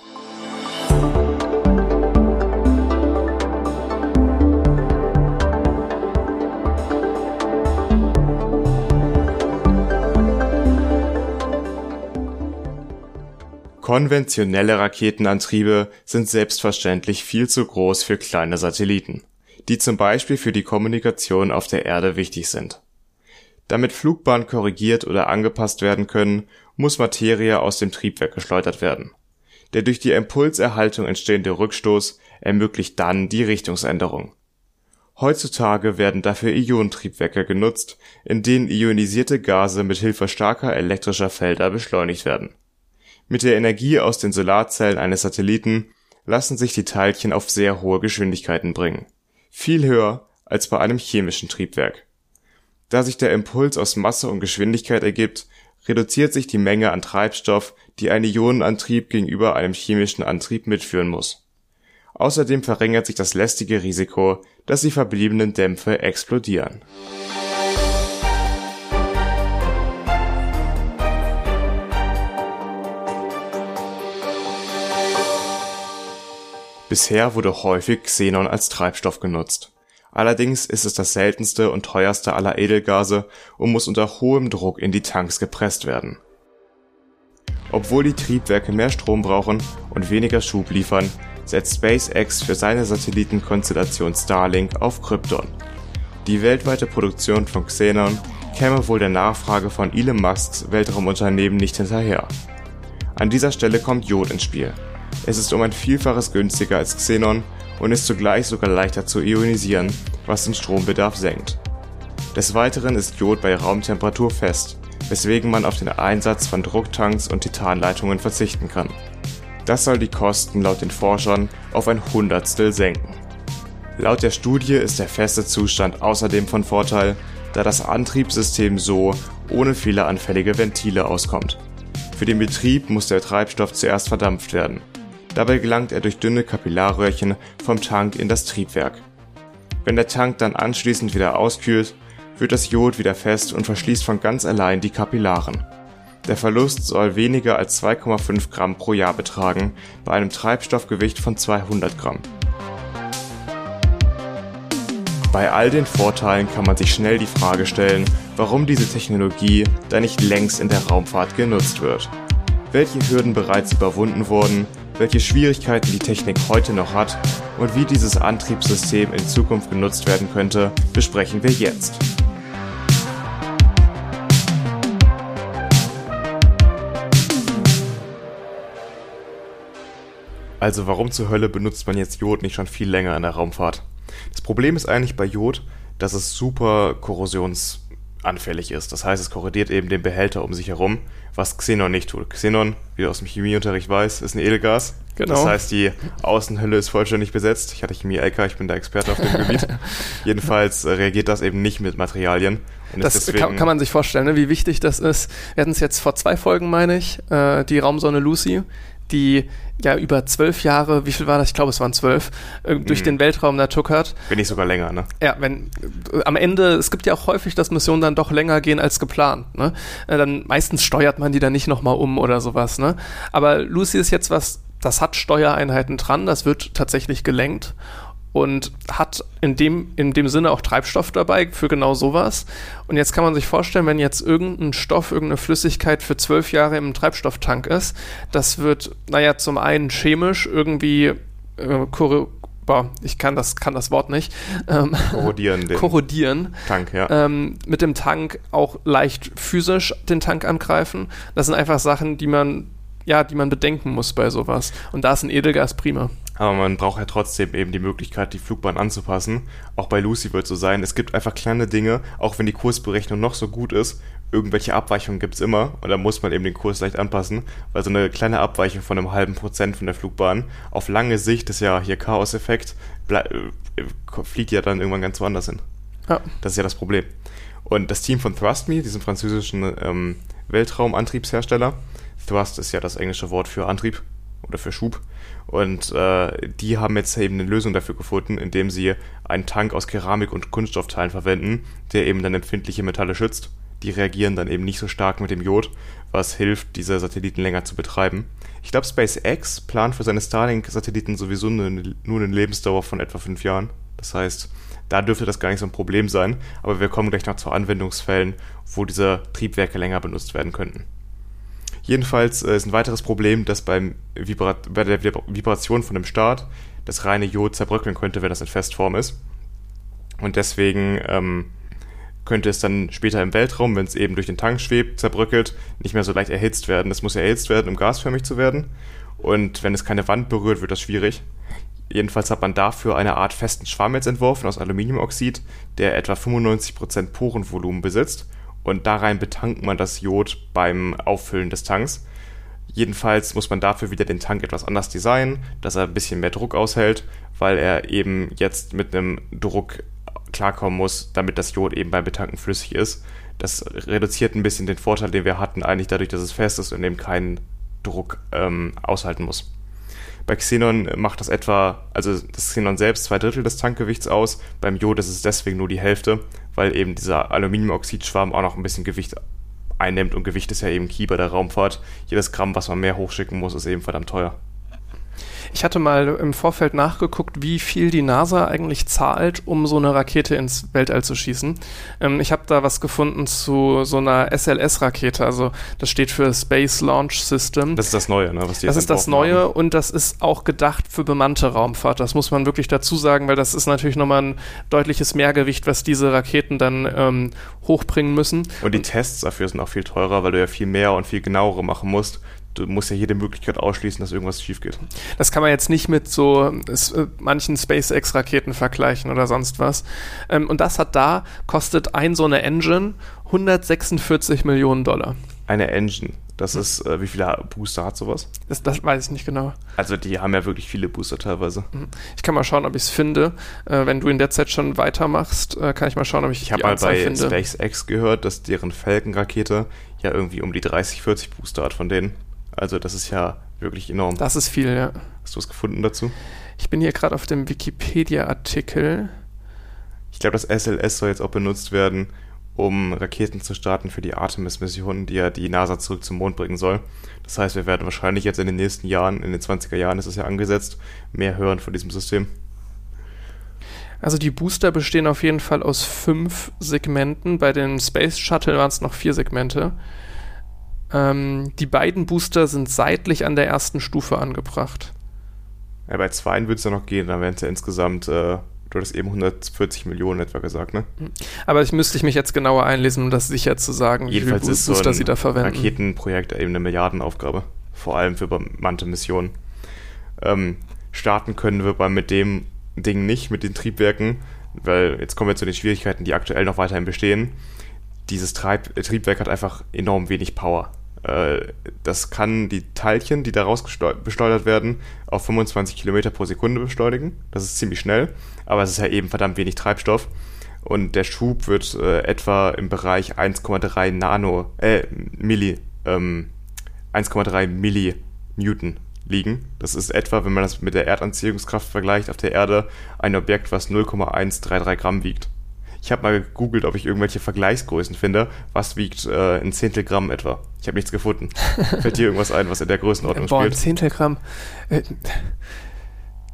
Konventionelle Raketenantriebe sind selbstverständlich viel zu groß für kleine Satelliten, die zum Beispiel für die Kommunikation auf der Erde wichtig sind damit Flugbahnen korrigiert oder angepasst werden können, muss Materie aus dem Triebwerk geschleudert werden. Der durch die Impulserhaltung entstehende Rückstoß ermöglicht dann die Richtungsänderung. Heutzutage werden dafür Ionentriebwerke genutzt, in denen ionisierte Gase mit Hilfe starker elektrischer Felder beschleunigt werden. Mit der Energie aus den Solarzellen eines Satelliten lassen sich die Teilchen auf sehr hohe Geschwindigkeiten bringen, viel höher als bei einem chemischen Triebwerk. Da sich der Impuls aus Masse und Geschwindigkeit ergibt, reduziert sich die Menge an Treibstoff, die ein Ionenantrieb gegenüber einem chemischen Antrieb mitführen muss. Außerdem verringert sich das lästige Risiko, dass die verbliebenen Dämpfe explodieren. Bisher wurde häufig Xenon als Treibstoff genutzt. Allerdings ist es das seltenste und teuerste aller Edelgase und muss unter hohem Druck in die Tanks gepresst werden. Obwohl die Triebwerke mehr Strom brauchen und weniger Schub liefern, setzt SpaceX für seine Satellitenkonstellation Starlink auf Krypton. Die weltweite Produktion von Xenon käme wohl der Nachfrage von Elon Musks Weltraumunternehmen nicht hinterher. An dieser Stelle kommt Jod ins Spiel. Es ist um ein Vielfaches günstiger als Xenon und ist zugleich sogar leichter zu ionisieren, was den Strombedarf senkt. Des Weiteren ist Jod bei Raumtemperatur fest, weswegen man auf den Einsatz von Drucktanks und Titanleitungen verzichten kann. Das soll die Kosten laut den Forschern auf ein Hundertstel senken. Laut der Studie ist der feste Zustand außerdem von Vorteil, da das Antriebssystem so ohne fehleranfällige Ventile auskommt. Für den Betrieb muss der Treibstoff zuerst verdampft werden. Dabei gelangt er durch dünne Kapillarröhrchen vom Tank in das Triebwerk. Wenn der Tank dann anschließend wieder auskühlt, wird das Jod wieder fest und verschließt von ganz allein die Kapillaren. Der Verlust soll weniger als 2,5 Gramm pro Jahr betragen, bei einem Treibstoffgewicht von 200 Gramm. Bei all den Vorteilen kann man sich schnell die Frage stellen, warum diese Technologie da nicht längst in der Raumfahrt genutzt wird. Welche Hürden bereits überwunden wurden, welche Schwierigkeiten die Technik heute noch hat und wie dieses Antriebssystem in Zukunft genutzt werden könnte, besprechen wir jetzt. Also warum zur Hölle benutzt man jetzt Jod nicht schon viel länger in der Raumfahrt? Das Problem ist eigentlich bei Jod, dass es super korrosionsanfällig ist. Das heißt, es korrodiert eben den Behälter um sich herum, was Xenon nicht tut. Xenon, wie du aus dem Chemieunterricht weißt, ist ein Edelgas. Genau. Das heißt, die Außenhülle ist vollständig besetzt. Ich hatte Chemie-LK, ich bin der Experte auf dem Gebiet. Jedenfalls äh, reagiert das eben nicht mit Materialien. das kann, kann, man sich vorstellen, ne, wie wichtig das ist. Wir hatten es jetzt vor zwei Folgen, meine ich, äh, die Raumsonne Lucy die ja über zwölf Jahre, wie viel war das? Ich glaube, es waren zwölf, äh, durch mhm. den Weltraum da tuckert. Wenn nicht sogar länger, ne? Ja, wenn äh, am Ende, es gibt ja auch häufig, dass Missionen dann doch länger gehen als geplant. Ne? Äh, dann meistens steuert man die dann nicht nochmal um oder sowas. Ne? Aber Lucy ist jetzt was, das hat Steuereinheiten dran, das wird tatsächlich gelenkt und hat in dem, in dem Sinne auch Treibstoff dabei für genau sowas. Und jetzt kann man sich vorstellen, wenn jetzt irgendein Stoff, irgendeine Flüssigkeit für zwölf Jahre im Treibstofftank ist, das wird, naja, zum einen chemisch irgendwie äh, boah, ich kann das, kann das Wort nicht. Ähm, korrodieren. Den korrodieren. Tank, ja. Ähm, mit dem Tank auch leicht physisch den Tank angreifen. Das sind einfach Sachen, die man, ja, die man bedenken muss bei sowas. Und da ist ein Edelgas prima. Aber man braucht ja trotzdem eben die Möglichkeit, die Flugbahn anzupassen. Auch bei Lucy wird es so sein. Es gibt einfach kleine Dinge, auch wenn die Kursberechnung noch so gut ist, irgendwelche Abweichungen gibt es immer und da muss man eben den Kurs leicht anpassen, weil so eine kleine Abweichung von einem halben Prozent von der Flugbahn auf lange Sicht ist ja hier Chaos-Effekt, äh, fliegt ja dann irgendwann ganz woanders hin. Ja. Das ist ja das Problem. Und das Team von ThrustMe, diesem französischen ähm, Weltraumantriebshersteller, Thrust ist ja das englische Wort für Antrieb oder für Schub, und äh, die haben jetzt eben eine Lösung dafür gefunden, indem sie einen Tank aus Keramik und Kunststoffteilen verwenden, der eben dann empfindliche Metalle schützt. Die reagieren dann eben nicht so stark mit dem Jod, was hilft, diese Satelliten länger zu betreiben. Ich glaube, SpaceX plant für seine Starlink-Satelliten sowieso nur eine Lebensdauer von etwa fünf Jahren. Das heißt, da dürfte das gar nicht so ein Problem sein, aber wir kommen gleich noch zu Anwendungsfällen, wo diese Triebwerke länger benutzt werden könnten. Jedenfalls äh, ist ein weiteres Problem, dass beim Vibra bei der Vibration von dem Start das reine Jod zerbröckeln könnte, wenn das in Festform ist. Und deswegen ähm, könnte es dann später im Weltraum, wenn es eben durch den Tank schwebt, zerbröckelt, nicht mehr so leicht erhitzt werden. Das muss erhitzt werden, um gasförmig zu werden. Und wenn es keine Wand berührt, wird das schwierig. jedenfalls hat man dafür eine Art festen Schwamm jetzt entworfen aus Aluminiumoxid, der etwa 95% Porenvolumen besitzt und da rein betankt man das Jod beim Auffüllen des Tanks. Jedenfalls muss man dafür wieder den Tank etwas anders designen, dass er ein bisschen mehr Druck aushält, weil er eben jetzt mit einem Druck klarkommen muss, damit das Jod eben beim Betanken flüssig ist. Das reduziert ein bisschen den Vorteil, den wir hatten, eigentlich dadurch, dass es fest ist und eben keinen Druck ähm, aushalten muss. Bei Xenon macht das etwa, also das Xenon selbst zwei Drittel des Tankgewichts aus. Beim Jod ist es deswegen nur die Hälfte, weil eben dieser Aluminiumoxidschwarm auch noch ein bisschen Gewicht einnimmt und Gewicht ist ja eben Key bei der Raumfahrt. Jedes Gramm, was man mehr hochschicken muss, ist eben verdammt teuer. Ich hatte mal im Vorfeld nachgeguckt, wie viel die NASA eigentlich zahlt, um so eine Rakete ins Weltall zu schießen. Ähm, ich habe da was gefunden zu so einer SLS-Rakete. Also das steht für Space Launch System. Das ist das Neue, ne? Was die das ist das Neue haben. und das ist auch gedacht für bemannte Raumfahrt. Das muss man wirklich dazu sagen, weil das ist natürlich nochmal ein deutliches Mehrgewicht, was diese Raketen dann ähm, hochbringen müssen. Und die Tests dafür sind auch viel teurer, weil du ja viel mehr und viel genauere machen musst du musst ja jede Möglichkeit ausschließen, dass irgendwas schief geht. Das kann man jetzt nicht mit so äh, manchen SpaceX-Raketen vergleichen oder sonst was. Ähm, und das hat da, kostet ein so eine Engine 146 Millionen Dollar. Eine Engine. Das hm. ist, äh, wie viele Booster hat sowas? Das, das, weiß ich nicht genau. Also die haben ja wirklich viele Booster teilweise. Hm. Ich kann mal schauen, ob ich es finde. Äh, wenn du in der Zeit schon weitermachst, äh, kann ich mal schauen, ob ich Ich habe mal bei finde. SpaceX gehört, dass deren Falcon-Rakete ja irgendwie um die 30, 40 Booster hat von denen. Also das ist ja wirklich enorm. Das ist viel, ja. Hast du was gefunden dazu? Ich bin hier gerade auf dem Wikipedia-Artikel. Ich glaube, das SLS soll jetzt auch benutzt werden, um Raketen zu starten für die Artemis-Mission, die ja die NASA zurück zum Mond bringen soll. Das heißt, wir werden wahrscheinlich jetzt in den nächsten Jahren, in den 20er Jahren ist es ja angesetzt, mehr hören von diesem System. Also die Booster bestehen auf jeden Fall aus fünf Segmenten. Bei den Space Shuttle waren es noch vier Segmente. Ähm, die beiden Booster sind seitlich an der ersten Stufe angebracht. Ja, bei zweien würde es ja noch gehen, dann wären es ja insgesamt, äh, du hattest eben 140 Millionen etwa gesagt, ne? Hm. Aber ich müsste ich mich jetzt genauer einlesen, um das sicher zu sagen, Jedenfalls wie viele ist Booster so sie da verwenden. Raketenprojekt eben eine Milliardenaufgabe, vor allem für bemannte Missionen. Ähm, starten können wir bei mit dem Ding nicht, mit den Triebwerken, weil jetzt kommen wir zu den Schwierigkeiten, die aktuell noch weiterhin bestehen dieses Treib Triebwerk hat einfach enorm wenig Power. Äh, das kann die Teilchen, die daraus beschleudert werden, auf 25 Kilometer pro Sekunde beschleunigen. Das ist ziemlich schnell, aber es ist ja eben verdammt wenig Treibstoff. Und der Schub wird äh, etwa im Bereich 1,3 Nano, äh, Milli, ähm, 1,3 Millinewton liegen. Das ist etwa, wenn man das mit der Erdanziehungskraft vergleicht, auf der Erde ein Objekt, was 0,133 Gramm wiegt. Ich habe mal gegoogelt, ob ich irgendwelche Vergleichsgrößen finde. Was wiegt äh, ein Zehntelgramm etwa? Ich habe nichts gefunden. Fällt dir irgendwas ein, was in der Größenordnung Boah, spielt? Ein Zehntelgramm. Äh,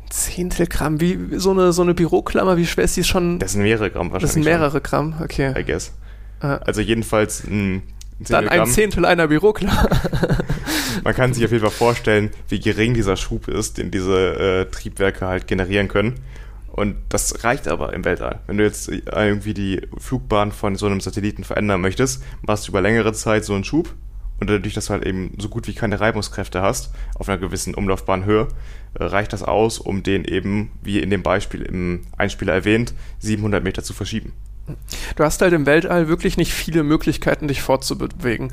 Zehntelgramm, wie so eine, so eine Büroklammer, wie schwer ist die schon? Das sind mehrere Gramm wahrscheinlich. Das sind mehrere schon. Gramm, okay. I guess. Äh. Also jedenfalls ein Dann ein Zehntel einer Büroklammer. Man kann sich auf jeden Fall vorstellen, wie gering dieser Schub ist, den diese äh, Triebwerke halt generieren können. Und das reicht aber im Weltall. Wenn du jetzt irgendwie die Flugbahn von so einem Satelliten verändern möchtest, machst du über längere Zeit so einen Schub und dadurch, dass du halt eben so gut wie keine Reibungskräfte hast, auf einer gewissen Umlaufbahnhöhe, äh, reicht das aus, um den eben, wie in dem Beispiel im Einspieler erwähnt, 700 Meter zu verschieben. Du hast halt im Weltall wirklich nicht viele Möglichkeiten, dich fortzubewegen.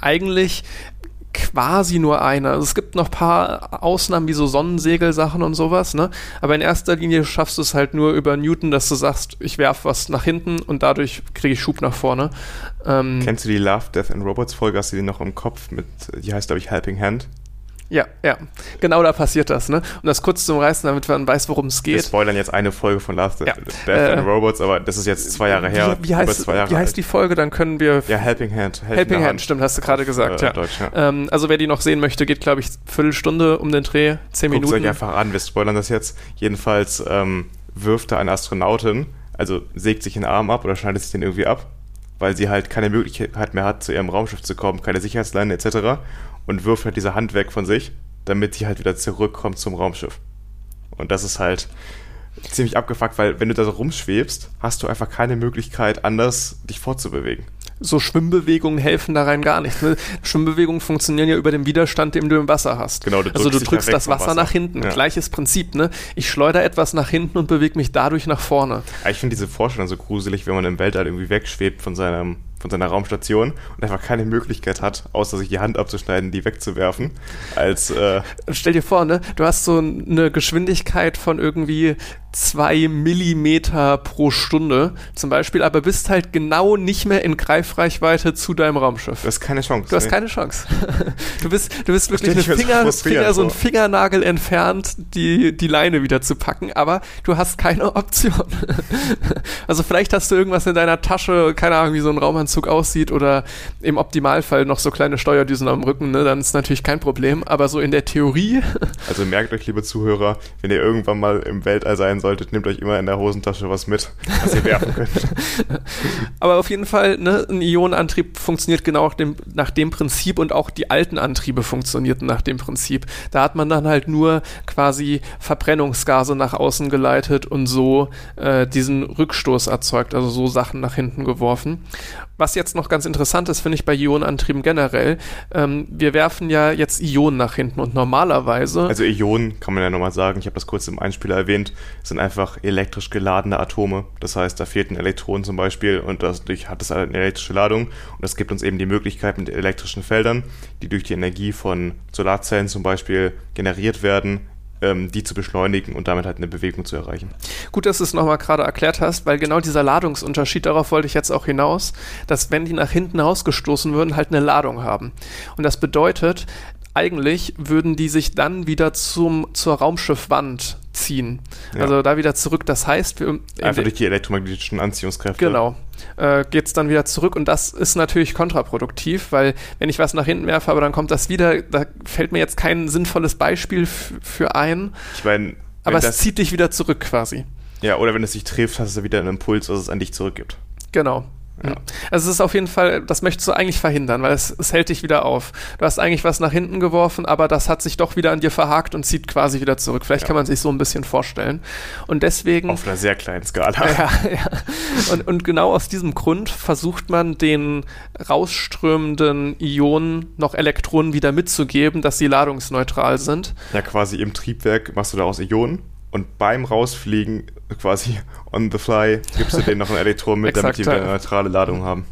Eigentlich quasi nur eine. Also es gibt noch ein paar Ausnahmen wie so Sonnensegelsachen und sowas, ne? Aber in erster Linie schaffst du es halt nur über Newton, dass du sagst, ich werf was nach hinten und dadurch kriege ich Schub nach vorne. Ähm, Kennst du die Love, Death and Robots Folge? Hast du die noch im Kopf mit, die heißt glaube ich Helping Hand? Ja, ja. Genau da passiert das, ne? Um das kurz zu umreißen, damit man weiß, worum es geht. Wir spoilern jetzt eine Folge von Last ja. Death äh, and Robots, aber das ist jetzt zwei Jahre her. Wie, wie heißt, wie heißt die Folge? Dann können wir. Ja, Helping Hand. Helping, Helping Hand, Hand, stimmt, hast du gerade gesagt, äh, ja. Deutsch, ja. Ähm, also wer die noch sehen möchte, geht, glaube ich, Viertelstunde um den Dreh, zehn Guckt Minuten. euch einfach an, wir spoilern das jetzt. Jedenfalls ähm, wirft da eine Astronautin, also sägt sich den Arm ab oder schneidet sich den irgendwie ab, weil sie halt keine Möglichkeit mehr hat, zu ihrem Raumschiff zu kommen, keine Sicherheitsleine etc. und wirft halt diese Hand weg von sich damit sie halt wieder zurückkommt zum Raumschiff. Und das ist halt ziemlich abgefuckt, weil wenn du da so rumschwebst, hast du einfach keine Möglichkeit, anders dich fortzubewegen. so Schwimmbewegungen helfen da rein gar nicht. Ne? Schwimmbewegungen funktionieren ja über den Widerstand, den du im Wasser hast. Genau, du also du drückst das Wasser, Wasser, nach hinten. Ja. Gleiches Prinzip. Ne? Ich schleudere etwas nach hinten und bewege mich dadurch nach vorne. Ja, ich finde diese Vorstellung so gruselig, wenn man im Weltall irgendwie wegschwebt von seinem von seiner Raumstation und einfach keine Möglichkeit hat, außer sich die Hand abzuschneiden, die wegzuwerfen. Als äh stell dir vor, ne, du hast so eine Geschwindigkeit von irgendwie zwei Millimeter pro Stunde zum Beispiel, aber bist halt genau nicht mehr in Greifreichweite zu deinem Raumschiff. Du hast keine Chance. Du hast keine Chance. Du bist, du bist wirklich eine Finger, Finger, so ein Fingernagel entfernt, die, die Leine wieder zu packen, aber du hast keine Option. Also vielleicht hast du irgendwas in deiner Tasche, keine Ahnung, wie so ein Raumanzug aussieht oder im Optimalfall noch so kleine Steuerdüsen am Rücken, ne, dann ist natürlich kein Problem, aber so in der Theorie. Also merkt euch, liebe Zuhörer, wenn ihr irgendwann mal im Weltall sein solltet, solltet, nehmt euch immer in der Hosentasche was mit, was ihr werfen könnt. Aber auf jeden Fall, ne, ein Ionenantrieb funktioniert genau nach dem, nach dem Prinzip und auch die alten Antriebe funktionierten nach dem Prinzip. Da hat man dann halt nur quasi Verbrennungsgase nach außen geleitet und so äh, diesen Rückstoß erzeugt, also so Sachen nach hinten geworfen. Was jetzt noch ganz interessant ist, finde ich bei Ionenantrieben generell, ähm, wir werfen ja jetzt Ionen nach hinten und normalerweise. Also Ionen, kann man ja nochmal sagen, ich habe das kurz im Einspieler erwähnt, sind einfach elektrisch geladene Atome. Das heißt, da fehlt ein Elektron zum Beispiel und dadurch hat es eine elektrische Ladung und das gibt uns eben die Möglichkeit mit elektrischen Feldern, die durch die Energie von Solarzellen zum Beispiel generiert werden, die zu beschleunigen und damit halt eine Bewegung zu erreichen. Gut, dass du es nochmal gerade erklärt hast, weil genau dieser Ladungsunterschied, darauf wollte ich jetzt auch hinaus, dass wenn die nach hinten ausgestoßen würden, halt eine Ladung haben. Und das bedeutet, eigentlich würden die sich dann wieder zum, zur Raumschiffwand ziehen. Ja. Also da wieder zurück. Das heißt, wir, einfach durch die elektromagnetischen Anziehungskräfte. Genau. Äh, Geht es dann wieder zurück und das ist natürlich kontraproduktiv, weil wenn ich was nach hinten werfe, aber dann kommt das wieder, da fällt mir jetzt kein sinnvolles Beispiel für ein. Ich meine, aber es zieht dich wieder zurück quasi. Ja, oder wenn es sich trifft, hast du wieder einen Impuls, was es an dich zurückgibt. Genau. Ja. Also es ist auf jeden Fall, das möchtest du eigentlich verhindern, weil es, es hält dich wieder auf. Du hast eigentlich was nach hinten geworfen, aber das hat sich doch wieder an dir verhakt und zieht quasi wieder zurück. Vielleicht ja. kann man sich so ein bisschen vorstellen. Und deswegen. Auf einer sehr kleinen Skala. Ja, ja. Und, und genau aus diesem Grund versucht man den rausströmenden Ionen noch Elektronen wieder mitzugeben, dass sie ladungsneutral sind. Ja, quasi im Triebwerk machst du daraus Ionen und beim Rausfliegen quasi on the fly gibst du denen noch ein Elektron mit, damit die wieder eine neutrale Ladung haben.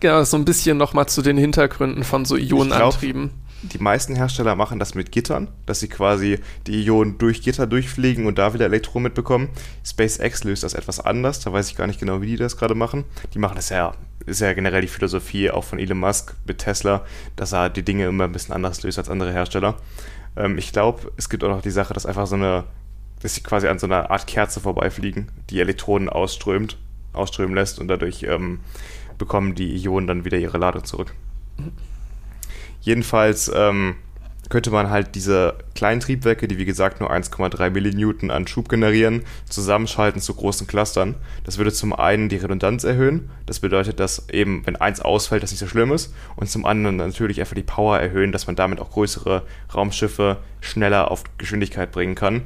Genau, so ein bisschen nochmal zu den Hintergründen von so Ionenantrieben. Die meisten Hersteller machen das mit Gittern, dass sie quasi die Ionen durch Gitter durchfliegen und da wieder Elektronen mitbekommen. SpaceX löst das etwas anders, da weiß ich gar nicht genau, wie die das gerade machen. Die machen das ja, ist ja generell die Philosophie auch von Elon Musk mit Tesla, dass er die Dinge immer ein bisschen anders löst als andere Hersteller. Ähm, ich glaube, es gibt auch noch die Sache, dass einfach so eine dass sie quasi an so einer Art Kerze vorbeifliegen, die Elektronen ausströmt, ausströmen lässt und dadurch ähm, bekommen die Ionen dann wieder ihre Ladung zurück. Jedenfalls ähm, könnte man halt diese kleinen Triebwerke, die wie gesagt nur 1,3 Millinewton an Schub generieren, zusammenschalten zu großen Clustern. Das würde zum einen die Redundanz erhöhen. Das bedeutet, dass eben, wenn eins ausfällt, das nicht so schlimm ist. Und zum anderen natürlich einfach die Power erhöhen, dass man damit auch größere Raumschiffe schneller auf Geschwindigkeit bringen kann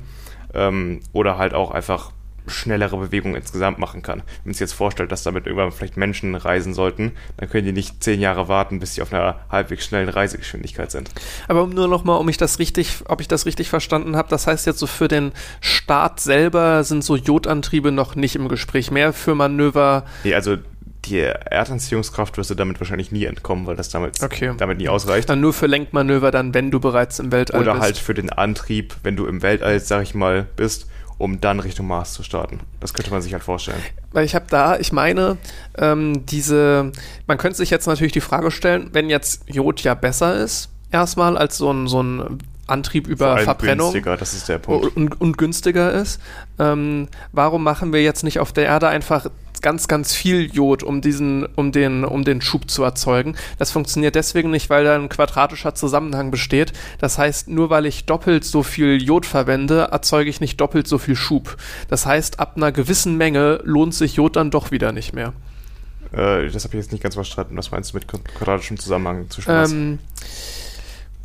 ähm, oder halt auch einfach schnellere Bewegungen insgesamt machen kann. Wenn man sich jetzt vorstellt, dass damit irgendwann vielleicht Menschen reisen sollten, dann können die nicht zehn Jahre warten, bis sie auf einer halbwegs schnellen Reisegeschwindigkeit sind. Aber nur nochmal, um ich das richtig, ob ich das richtig verstanden habe, das heißt jetzt so für den Start selber sind so Jodantriebe noch nicht im Gespräch, mehr für Manöver. Nee, also die Erdanziehungskraft wirst du damit wahrscheinlich nie entkommen, weil das damit, okay. damit nie ausreicht. Dann nur für Lenkmanöver, dann wenn du bereits im Weltall Oder bist. Oder halt für den Antrieb, wenn du im Weltall, sag ich mal, bist, um dann Richtung Mars zu starten. Das könnte man sich halt vorstellen. Weil ich habe da, ich meine, ähm, diese, man könnte sich jetzt natürlich die Frage stellen, wenn jetzt Jod ja besser ist, erstmal als so ein, so ein Antrieb über Verbrennung günstiger, das ist der Punkt. Und, und günstiger ist. Ähm, warum machen wir jetzt nicht auf der Erde einfach ganz, ganz viel Jod, um diesen, um den, um den Schub zu erzeugen. Das funktioniert deswegen nicht, weil da ein quadratischer Zusammenhang besteht. Das heißt, nur weil ich doppelt so viel Jod verwende, erzeuge ich nicht doppelt so viel Schub. Das heißt, ab einer gewissen Menge lohnt sich Jod dann doch wieder nicht mehr. Äh, das habe ich jetzt nicht ganz verstanden. Was meinst du mit quadratischem Zusammenhang zwischen was? Ähm,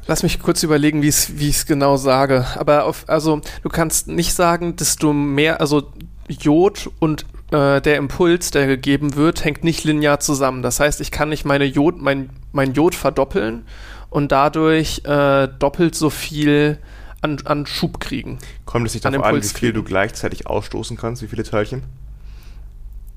Lass mich kurz überlegen, wie ich es genau sage. Aber auf, also du kannst nicht sagen, dass du mehr, also Jod und äh, der Impuls, der gegeben wird, hängt nicht linear zusammen. Das heißt, ich kann nicht meine Jod, mein, mein Jod verdoppeln und dadurch äh, doppelt so viel an, an Schub kriegen. Kommt es nicht darauf an, wie viel du gleichzeitig ausstoßen kannst, wie viele Teilchen?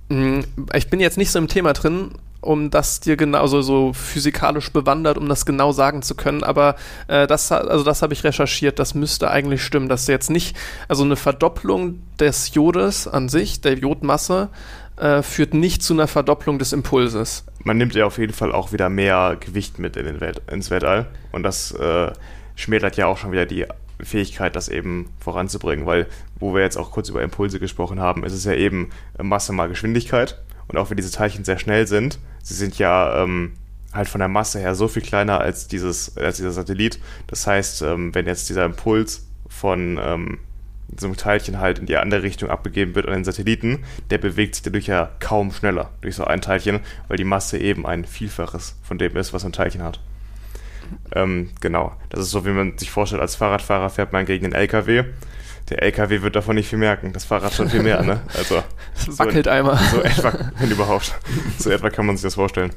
Mm, ich bin jetzt nicht so im Thema drin, um das dir genau also so physikalisch bewandert, um das genau sagen zu können. Aber äh, das, also das habe ich recherchiert. Das müsste eigentlich stimmen, dass jetzt nicht, also eine Verdopplung des Jodes an sich, der Jodmasse, äh, führt nicht zu einer Verdopplung des Impulses. Man nimmt ja auf jeden Fall auch wieder mehr Gewicht mit in den Welt, ins Weltall. Und das äh, schmälert ja auch schon wieder die Fähigkeit, das eben voranzubringen, weil, wo wir jetzt auch kurz über Impulse gesprochen haben, ist es ja eben Masse mal Geschwindigkeit. Und auch wenn diese Teilchen sehr schnell sind, sie sind ja ähm, halt von der Masse her so viel kleiner als, dieses, als dieser Satellit. Das heißt, ähm, wenn jetzt dieser Impuls von ähm, so Teilchen halt in die andere Richtung abgegeben wird an den Satelliten, der bewegt sich dadurch ja kaum schneller durch so ein Teilchen, weil die Masse eben ein Vielfaches von dem ist, was ein Teilchen hat. Ähm, genau. Das ist so, wie man sich vorstellt, als Fahrradfahrer fährt man gegen den LKW. Der LKW wird davon nicht viel merken. Das Fahrrad schon viel mehr, ne? Also. So wackelt in, einmal. So etwa, wenn überhaupt. So etwa kann man sich das vorstellen.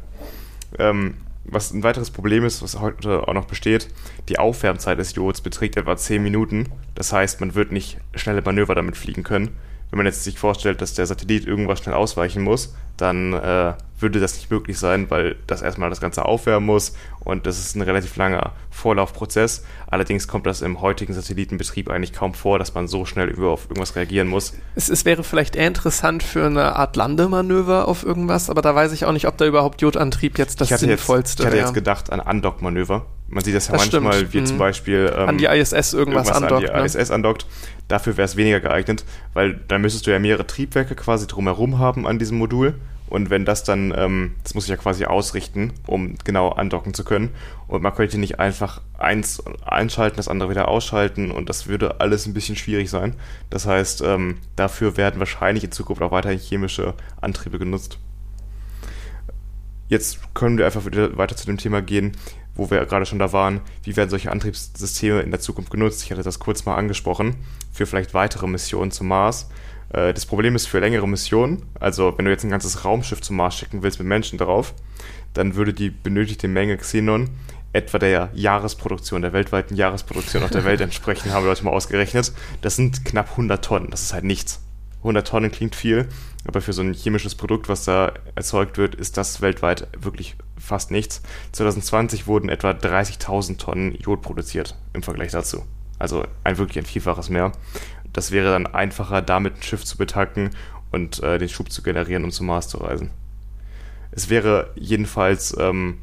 Ähm, was ein weiteres Problem ist, was heute auch noch besteht, die Aufwärmzeit des Jods beträgt etwa 10 Minuten. Das heißt, man wird nicht schnelle Manöver damit fliegen können wenn man jetzt sich vorstellt, dass der Satellit irgendwas schnell ausweichen muss, dann äh, würde das nicht möglich sein, weil das erstmal das Ganze aufwärmen muss und das ist ein relativ langer Vorlaufprozess. Allerdings kommt das im heutigen Satellitenbetrieb eigentlich kaum vor, dass man so schnell auf irgendwas reagieren muss. Es, es wäre vielleicht eher interessant für eine Art Landemanöver auf irgendwas, aber da weiß ich auch nicht, ob da überhaupt Jodantrieb jetzt das sinnvollste wäre. Ich hatte jetzt gedacht an Andockmanöver. Man sieht das ja das manchmal, stimmt. wie mhm. zum Beispiel ähm, an die ISS irgendwas, irgendwas andockt. An die ne? ISS andockt. Dafür wäre es weniger geeignet, weil dann müsstest du ja mehrere Triebwerke quasi drumherum haben an diesem Modul. Und wenn das dann, ähm, das muss ich ja quasi ausrichten, um genau andocken zu können. Und man könnte nicht einfach eins einschalten, das andere wieder ausschalten und das würde alles ein bisschen schwierig sein. Das heißt, ähm, dafür werden wahrscheinlich in Zukunft auch weiterhin chemische Antriebe genutzt. Jetzt können wir einfach wieder weiter zu dem Thema gehen, wo wir gerade schon da waren, wie werden solche Antriebssysteme in der Zukunft genutzt? Ich hatte das kurz mal angesprochen, für vielleicht weitere Missionen zum Mars. Äh, das Problem ist für längere Missionen, also wenn du jetzt ein ganzes Raumschiff zum Mars schicken willst mit Menschen drauf, dann würde die benötigte Menge Xenon etwa der Jahresproduktion, der weltweiten Jahresproduktion auf der Welt entsprechen, haben wir Leute mal ausgerechnet. Das sind knapp 100 Tonnen, das ist halt nichts. 100 Tonnen klingt viel, aber für so ein chemisches Produkt, was da erzeugt wird, ist das weltweit wirklich fast nichts. 2020 wurden etwa 30.000 Tonnen Jod produziert im Vergleich dazu. Also ein wirklich ein Vielfaches mehr. Das wäre dann einfacher, damit ein Schiff zu betanken und äh, den Schub zu generieren, um zum Mars zu reisen. Es wäre jedenfalls ähm,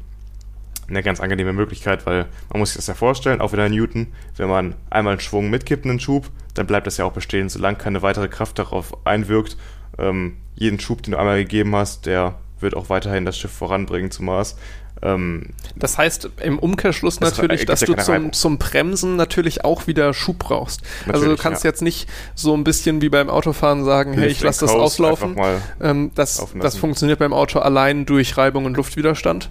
eine ganz angenehme Möglichkeit, weil man muss sich das ja vorstellen, auch wieder Newton, wenn man einmal einen Schwung mitkippt, einen Schub, dann bleibt das ja auch bestehen, solange keine weitere Kraft darauf einwirkt. Ähm, jeden Schub, den du einmal gegeben hast, der wird auch weiterhin das Schiff voranbringen zum Mars. Ähm, das heißt im Umkehrschluss natürlich, dass du zum, zum, Bremsen natürlich auch wieder Schub brauchst. Natürlich, also du kannst ja. jetzt nicht so ein bisschen wie beim Autofahren sagen, hey, ich lasse das auslaufen. Ähm, das, das funktioniert beim Auto allein durch Reibung und Luftwiderstand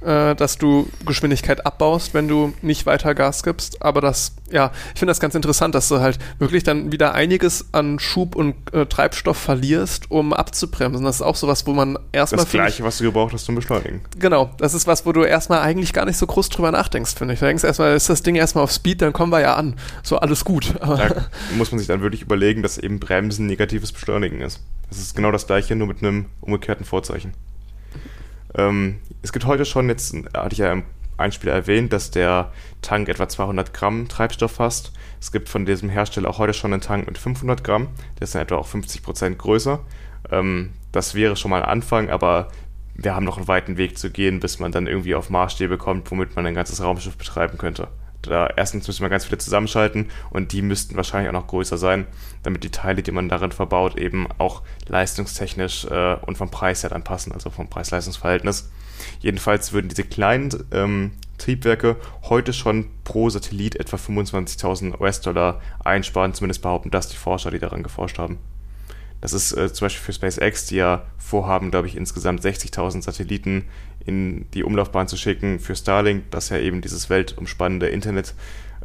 äh, dass du Geschwindigkeit abbaust, wenn du nicht weiter Gas gibst. Aber das, ja, ich finde das ganz interessant, dass du halt wirklich dann wieder einiges an Schub und äh, Treibstoff verlierst, um abzubremsen. Das ist auch sowas, wo man erstmal. Das Gleiche, was du gebraucht hast zum Beschleunigen. Genau, das ist was, wo du erstmal eigentlich gar nicht so groß drüber nachdenkst, finde ich. Du denkst erstmal, ist das Ding erstmal auf Speed, dann kommen wir ja an. So, alles gut. da muss man sich dann wirklich überlegen, dass eben Bremsen negatives Beschleunigen ist. Das ist genau das Gleiche, nur mit einem umgekehrten Vorzeichen. Ähm, es gibt heute schon, jetzt hatte ich ja im Einspieler erwähnt, dass der Tank etwa 200 Gramm Treibstoff fasst. Es gibt von diesem Hersteller auch heute schon einen Tank mit 500 Gramm, der ist dann etwa auch 50 Prozent größer. Ähm, das wäre schon mal ein Anfang, aber wir haben noch einen weiten Weg zu gehen, bis man dann irgendwie auf Maßstäbe kommt, womit man ein ganzes Raumschiff betreiben könnte. Da erstens müssen wir ganz viele zusammenschalten und die müssten wahrscheinlich auch noch größer sein, damit die Teile, die man darin verbaut, eben auch leistungstechnisch äh, und vom Preis her dann passen, also vom Preis-Leistungs-Verhältnis. Jedenfalls würden diese kleinen ähm, Triebwerke heute schon pro Satellit etwa 25.000 US-Dollar einsparen, zumindest behaupten das die Forscher, die daran geforscht haben. Das ist äh, zum Beispiel für SpaceX, die ja vorhaben, glaube ich, insgesamt 60.000 Satelliten in die Umlaufbahn zu schicken für Starlink, das ja eben dieses weltumspannende Internet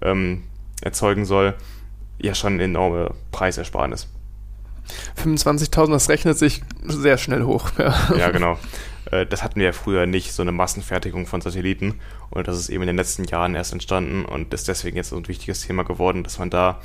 ähm, erzeugen soll, ja schon eine enorme Preisersparnis. 25.000, das rechnet sich sehr schnell hoch. Ja, ja genau. Äh, das hatten wir ja früher nicht, so eine Massenfertigung von Satelliten. Und das ist eben in den letzten Jahren erst entstanden und ist deswegen jetzt so ein wichtiges Thema geworden, dass man da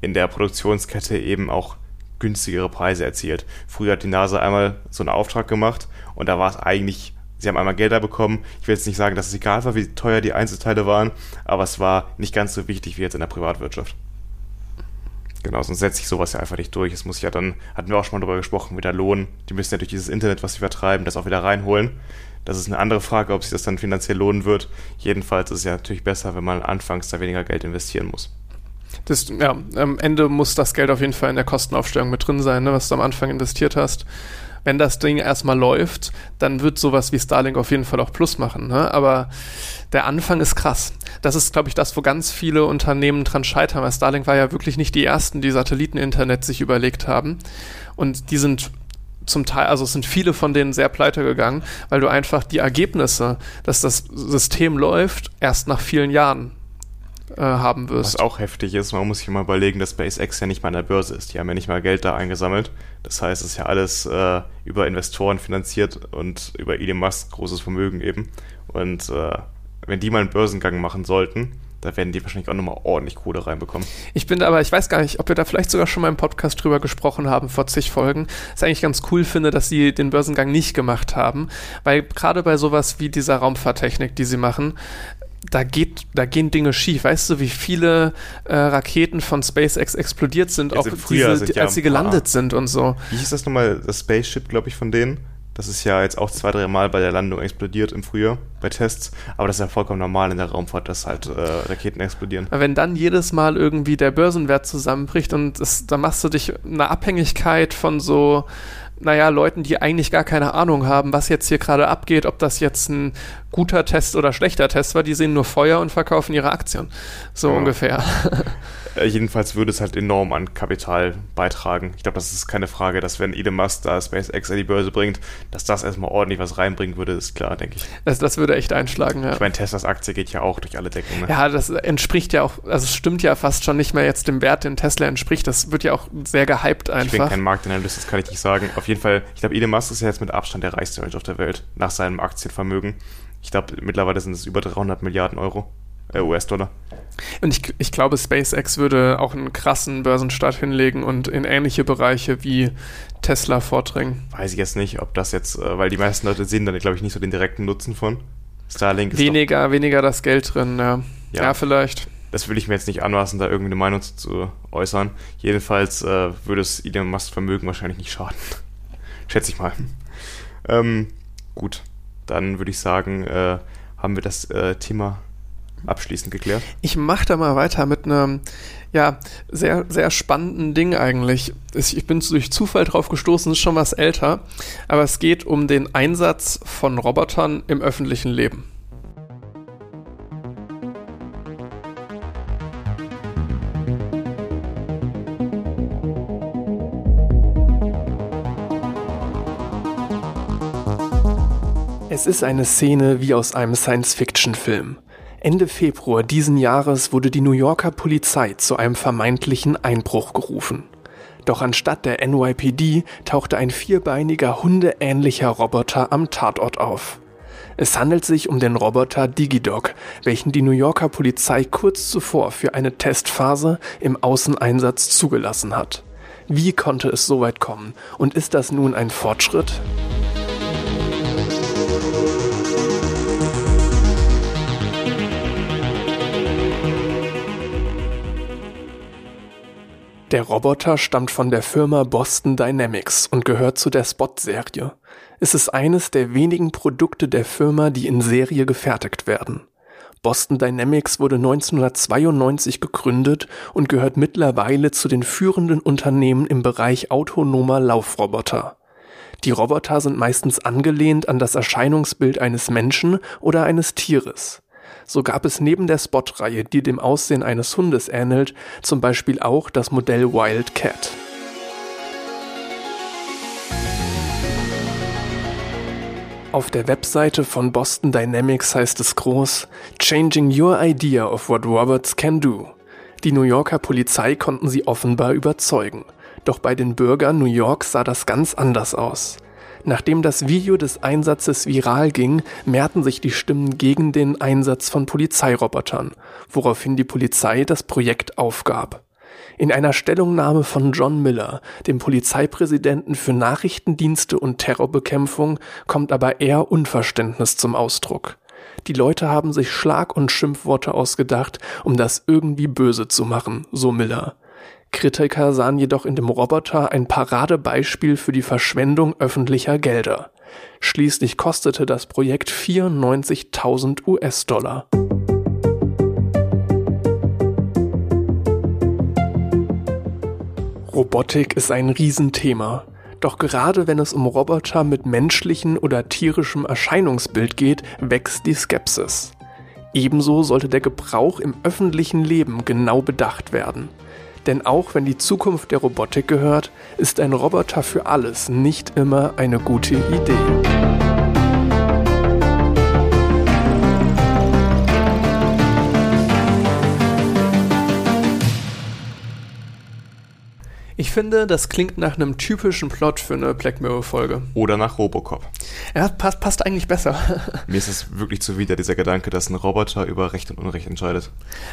in der Produktionskette eben auch günstigere Preise erzielt. Früher hat die NASA einmal so einen Auftrag gemacht und da war es eigentlich, sie haben einmal Gelder bekommen. Ich will jetzt nicht sagen, dass es egal war, wie teuer die Einzelteile waren, aber es war nicht ganz so wichtig wie jetzt in der Privatwirtschaft. Genau, sonst setzt sich sowas ja einfach nicht durch. Es muss ja dann, hatten wir auch schon mal drüber gesprochen, wieder lohnen. Die müssen ja durch dieses Internet, was sie vertreiben, das auch wieder reinholen. Das ist eine andere Frage, ob sich das dann finanziell lohnen wird. Jedenfalls ist es ja natürlich besser, wenn man anfangs da weniger Geld investieren muss. Das, ja, am Ende muss das Geld auf jeden Fall in der Kostenaufstellung mit drin sein, ne, was du am Anfang investiert hast. Wenn das Ding erstmal läuft, dann wird sowas wie Starlink auf jeden Fall auch Plus machen. Ne? Aber der Anfang ist krass. Das ist, glaube ich, das, wo ganz viele Unternehmen dran scheitern, weil Starlink war ja wirklich nicht die ersten, die Satelliteninternet sich überlegt haben. Und die sind zum Teil, also es sind viele von denen sehr pleite gegangen, weil du einfach die Ergebnisse, dass das System läuft, erst nach vielen Jahren äh, haben wirst. Was auch heftig ist, man muss sich mal überlegen, dass SpaceX ja nicht mal an der Börse ist. Die haben ja nicht mal Geld da eingesammelt. Das heißt, es ist ja alles äh, über Investoren finanziert und über Elon Musk großes Vermögen eben. Und äh, wenn die mal einen Börsengang machen sollten, da werden die wahrscheinlich auch nochmal ordentlich Kohle reinbekommen. Ich bin aber, ich weiß gar nicht, ob wir da vielleicht sogar schon mal im Podcast drüber gesprochen haben, vor zig Folgen. Was ich eigentlich ganz cool finde, dass sie den Börsengang nicht gemacht haben, weil gerade bei sowas wie dieser Raumfahrttechnik, die sie machen, da geht, da gehen Dinge schief. Weißt du, wie viele äh, Raketen von SpaceX explodiert sind, Jetzt auch diese, die, als sie gelandet sind und so. Wie hieß das nochmal, das Spaceship, glaube ich, von denen? Das ist ja jetzt auch zwei, drei Mal bei der Landung explodiert im Frühjahr bei Tests. Aber das ist ja vollkommen normal in der Raumfahrt, dass halt äh, Raketen explodieren. Wenn dann jedes Mal irgendwie der Börsenwert zusammenbricht und dann machst du dich eine Abhängigkeit von so naja, Leuten, die eigentlich gar keine Ahnung haben, was jetzt hier gerade abgeht, ob das jetzt ein guter Test oder schlechter Test war, die sehen nur Feuer und verkaufen ihre Aktien. So ja. ungefähr. Äh, jedenfalls würde es halt enorm an Kapital beitragen. Ich glaube, das ist keine Frage, dass wenn Elon Musk da SpaceX an die Börse bringt, dass das erstmal ordentlich was reinbringen würde, ist klar, denke ich. Das, das würde echt einschlagen, ja. Ich meine, Teslas Aktie geht ja auch durch alle Decken. Ne? Ja, das entspricht ja auch, also es stimmt ja fast schon nicht mehr jetzt dem Wert, den Tesla entspricht. Das wird ja auch sehr gehypt einfach. Ich bin kein Marktanalyst, das kann ich nicht sagen. Auf jeden Fall, ich glaube, Elon Musk ist ja jetzt mit Abstand der reichste Mensch auf der Welt, nach seinem Aktienvermögen. Ich glaube, mittlerweile sind es über 300 Milliarden Euro äh, US-Dollar. Und ich, ich glaube, SpaceX würde auch einen krassen Börsenstart hinlegen und in ähnliche Bereiche wie Tesla vordringen. Weiß ich jetzt nicht, ob das jetzt, äh, weil die meisten Leute sehen dann, glaube ich, nicht so den direkten Nutzen von. Starlink ist Weniger, doch, weniger das Geld drin, ja. ja. ja. vielleicht. Das will ich mir jetzt nicht anmaßen, da irgendwie eine Meinung zu, zu äußern. Jedenfalls äh, würde es Elon Musk Vermögen wahrscheinlich nicht schaden. Schätze ich mal. Ähm, gut, dann würde ich sagen, äh, haben wir das äh, Thema abschließend geklärt? Ich mache da mal weiter mit einem ja, sehr, sehr spannenden Ding eigentlich. Ich bin durch Zufall drauf gestoßen, ist schon was älter, aber es geht um den Einsatz von Robotern im öffentlichen Leben. Es ist eine Szene wie aus einem Science-Fiction-Film. Ende Februar diesen Jahres wurde die New Yorker Polizei zu einem vermeintlichen Einbruch gerufen. Doch anstatt der NYPD tauchte ein vierbeiniger hundeähnlicher Roboter am Tatort auf. Es handelt sich um den Roboter DigiDog, welchen die New Yorker Polizei kurz zuvor für eine Testphase im Außeneinsatz zugelassen hat. Wie konnte es so weit kommen? Und ist das nun ein Fortschritt? Der Roboter stammt von der Firma Boston Dynamics und gehört zu der Spot-Serie. Es ist eines der wenigen Produkte der Firma, die in Serie gefertigt werden. Boston Dynamics wurde 1992 gegründet und gehört mittlerweile zu den führenden Unternehmen im Bereich autonomer Laufroboter. Die Roboter sind meistens angelehnt an das Erscheinungsbild eines Menschen oder eines Tieres. So gab es neben der Spot-Reihe, die dem Aussehen eines Hundes ähnelt, zum Beispiel auch das Modell Wildcat. Auf der Webseite von Boston Dynamics heißt es groß Changing your idea of what robots can do. Die New Yorker Polizei konnten sie offenbar überzeugen. Doch bei den Bürgern New Yorks sah das ganz anders aus. Nachdem das Video des Einsatzes viral ging, mehrten sich die Stimmen gegen den Einsatz von Polizeirobotern, woraufhin die Polizei das Projekt aufgab. In einer Stellungnahme von John Miller, dem Polizeipräsidenten für Nachrichtendienste und Terrorbekämpfung, kommt aber eher Unverständnis zum Ausdruck. Die Leute haben sich Schlag- und Schimpfworte ausgedacht, um das irgendwie böse zu machen, so Miller. Kritiker sahen jedoch in dem Roboter ein Paradebeispiel für die Verschwendung öffentlicher Gelder. Schließlich kostete das Projekt 94.000 US-Dollar. Robotik ist ein Riesenthema. Doch gerade wenn es um Roboter mit menschlichen oder tierischem Erscheinungsbild geht, wächst die Skepsis. Ebenso sollte der Gebrauch im öffentlichen Leben genau bedacht werden. Denn auch wenn die Zukunft der Robotik gehört, ist ein Roboter für alles nicht immer eine gute Idee. Ich finde, das klingt nach einem typischen Plot für eine Black Mirror-Folge. Oder nach Robocop. Ja, passt, passt eigentlich besser. Mir ist es wirklich zuwider, dieser Gedanke, dass ein Roboter über Recht und Unrecht entscheidet.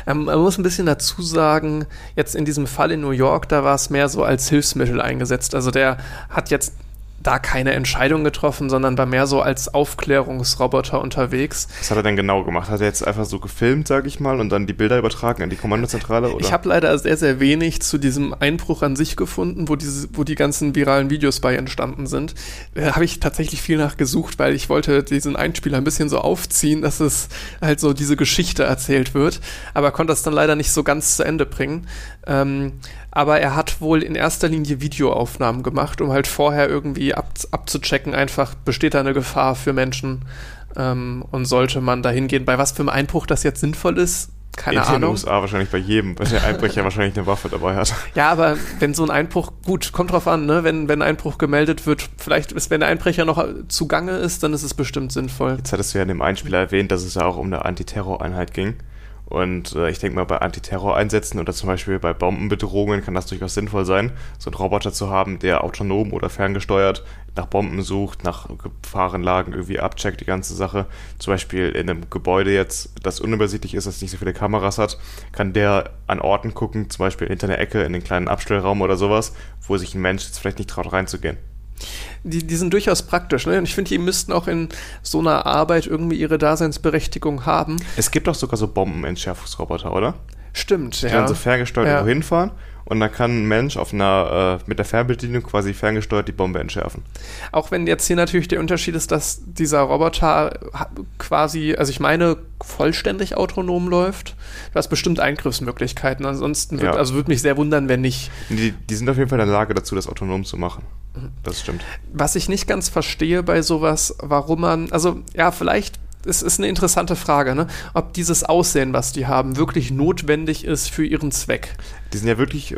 Ähm, man muss ein bisschen dazu sagen, jetzt in diesem Fall in New York, da war es mehr so als Hilfsmittel eingesetzt. Also der hat jetzt da keine Entscheidung getroffen, sondern war mehr so als Aufklärungsroboter unterwegs. Was hat er denn genau gemacht? Hat er jetzt einfach so gefilmt, sag ich mal, und dann die Bilder übertragen an die Kommandozentrale? Oder? Ich habe leider sehr, sehr wenig zu diesem Einbruch an sich gefunden, wo, diese, wo die ganzen viralen Videos bei entstanden sind. Da äh, habe ich tatsächlich viel nachgesucht, weil ich wollte diesen Einspieler ein bisschen so aufziehen, dass es halt so diese Geschichte erzählt wird, aber konnte das dann leider nicht so ganz zu Ende bringen. Ähm, aber er hat wohl in erster Linie Videoaufnahmen gemacht, um halt vorher irgendwie ab, abzuchecken, einfach besteht da eine Gefahr für Menschen ähm, und sollte man da hingehen. Bei was für einem Einbruch das jetzt sinnvoll ist, keine in Ahnung. In den USA wahrscheinlich bei jedem, weil der Einbrecher wahrscheinlich eine Waffe dabei hat. Ja, aber wenn so ein Einbruch, gut, kommt drauf an, ne? wenn, wenn ein Einbruch gemeldet wird, vielleicht ist, wenn der Einbrecher noch zugange ist, dann ist es bestimmt sinnvoll. Jetzt hattest du ja in dem Einspieler erwähnt, dass es ja auch um eine Antiterroreinheit ging. Und äh, ich denke mal, bei Antiterror-Einsätzen oder zum Beispiel bei Bombenbedrohungen kann das durchaus sinnvoll sein, so einen Roboter zu haben, der autonom oder ferngesteuert nach Bomben sucht, nach Gefahrenlagen irgendwie abcheckt, die ganze Sache. Zum Beispiel in einem Gebäude jetzt, das unübersichtlich ist, das nicht so viele Kameras hat, kann der an Orten gucken, zum Beispiel hinter einer Ecke in den kleinen Abstellraum oder sowas, wo sich ein Mensch jetzt vielleicht nicht traut reinzugehen die, die sind durchaus praktisch. Ne? Und ich finde, die müssten auch in so einer Arbeit irgendwie ihre Daseinsberechtigung haben. Es gibt doch sogar so Bombenentschärfungsroboter, oder? Stimmt, die ja. Die dann so ferngesteuert ja. hinfahren und dann kann ein Mensch auf einer, äh, mit der Fernbedienung quasi ferngesteuert die Bombe entschärfen. Auch wenn jetzt hier natürlich der Unterschied ist, dass dieser Roboter quasi, also ich meine, vollständig autonom läuft. Du hast bestimmt Eingriffsmöglichkeiten. Ansonsten wird, ja. also würde mich sehr wundern, wenn nicht. Die, die sind auf jeden Fall in der Lage dazu, das autonom zu machen. Das stimmt. Was ich nicht ganz verstehe bei sowas, warum man, also ja, vielleicht es ist eine interessante Frage, ne? ob dieses Aussehen, was die haben, wirklich notwendig ist für ihren Zweck. Die sind ja wirklich,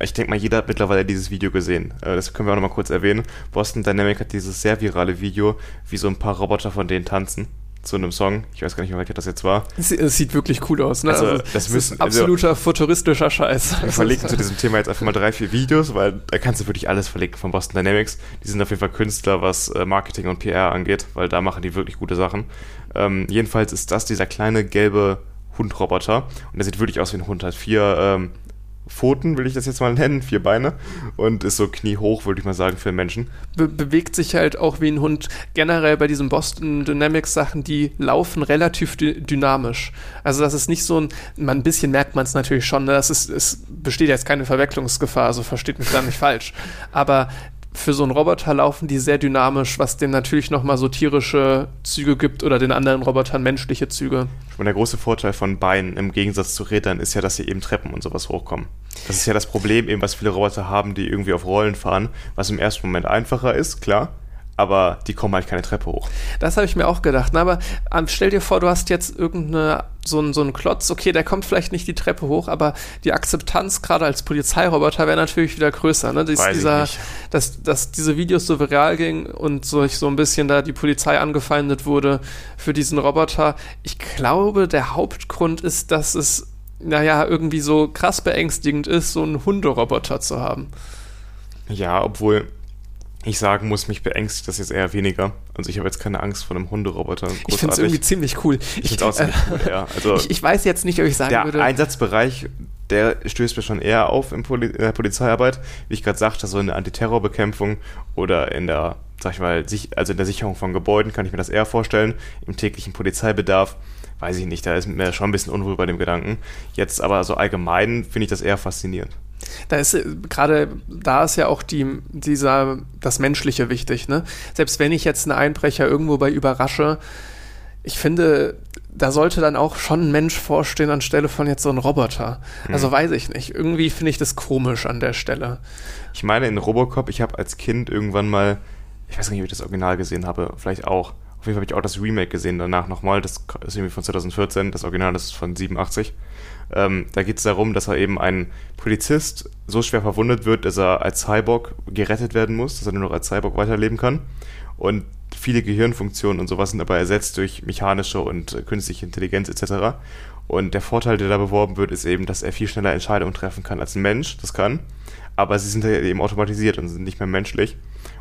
ich denke mal, jeder hat mittlerweile dieses Video gesehen. Äh, das können wir auch nochmal kurz erwähnen. Boston Dynamic hat dieses sehr virale Video, wie so ein paar Roboter von denen tanzen zu einem Song. Ich weiß gar nicht mehr, welcher das jetzt war. Es, sieht wirklich cool aus, ne? Also, also das müssen, ist absoluter also, futuristischer Scheiß. Wir verlinken zu diesem Thema jetzt einfach mal drei, vier Videos, weil da kannst du wirklich alles verlinken von Boston Dynamics. Die sind auf jeden Fall Künstler, was äh, Marketing und PR angeht, weil da machen die wirklich gute Sachen. Ähm, jedenfalls ist das dieser kleine gelbe Hundroboter und der sieht wirklich aus wie ein Hund. Hat vier ähm, Pfoten, will ich das jetzt mal nennen, vier Beine und ist so kniehoch, würde ich mal sagen, für Menschen. Be bewegt sich halt auch wie ein Hund. Generell bei diesen Boston Dynamics Sachen, die laufen relativ dy dynamisch. Also das ist nicht so ein, man, ein bisschen merkt man es natürlich schon, ne? das ist, es besteht jetzt keine Verwechslungsgefahr, also versteht mich da nicht falsch. Aber für so einen Roboter laufen die sehr dynamisch, was dem natürlich nochmal so tierische Züge gibt oder den anderen Robotern menschliche Züge. Und der große Vorteil von Beinen im Gegensatz zu Rädern ist ja, dass sie eben Treppen und sowas hochkommen. Das ist ja das Problem eben, was viele Roboter haben, die irgendwie auf Rollen fahren, was im ersten Moment einfacher ist, klar aber die kommen halt keine Treppe hoch. Das habe ich mir auch gedacht. Na, aber ähm, stell dir vor, du hast jetzt irgendeine so einen so einen Klotz, okay, der kommt vielleicht nicht die Treppe hoch, aber die Akzeptanz gerade als Polizeiroboter wäre natürlich wieder größer. Ne? Dies, dieser, dass, dass diese Videos so viral gingen und so, so ein bisschen da die Polizei angefeindet wurde für diesen Roboter. Ich glaube, der Hauptgrund ist, dass es, naja, irgendwie so krass beängstigend ist, so einen Hunderoboter zu haben. Ja, obwohl ich sagen muss, mich beängstigt das jetzt eher weniger. Also ich habe jetzt keine Angst vor einem Hunderoboter. Ich finde es irgendwie ziemlich cool. Ich, es auch ziemlich äh, cool, ja. Also ich, ich, weiß jetzt nicht, ob ich sagen der würde. Der Einsatzbereich, der stößt mir schon eher auf in, Poli in der Polizeiarbeit. Wie ich gerade sagte, so in der Antiterrorbekämpfung oder in der, sag ich mal, also in der Sicherung von Gebäuden kann ich mir das eher vorstellen. Im täglichen Polizeibedarf weiß ich nicht, da ist mir schon ein bisschen unwohl bei dem Gedanken. Jetzt aber so allgemein finde ich das eher faszinierend. Da ist äh, gerade, da ist ja auch die, dieser, das Menschliche wichtig, ne? Selbst wenn ich jetzt einen Einbrecher irgendwo bei überrasche, ich finde, da sollte dann auch schon ein Mensch vorstehen anstelle von jetzt so einem Roboter. Hm. Also weiß ich nicht. Irgendwie finde ich das komisch an der Stelle. Ich meine, in Robocop, ich habe als Kind irgendwann mal, ich weiß nicht, ob ich das Original gesehen habe, vielleicht auch. Auf jeden Fall habe ich auch das Remake gesehen, danach nochmal. Das ist irgendwie von 2014, das Original ist von 87. Ähm, da geht es darum, dass er eben ein Polizist so schwer verwundet wird, dass er als Cyborg gerettet werden muss, dass er nur noch als Cyborg weiterleben kann. Und viele Gehirnfunktionen und sowas sind dabei ersetzt durch mechanische und äh, künstliche Intelligenz etc. Und der Vorteil, der da beworben wird, ist eben, dass er viel schneller Entscheidungen treffen kann als ein Mensch, das kann. Aber sie sind eben automatisiert und sind nicht mehr menschlich.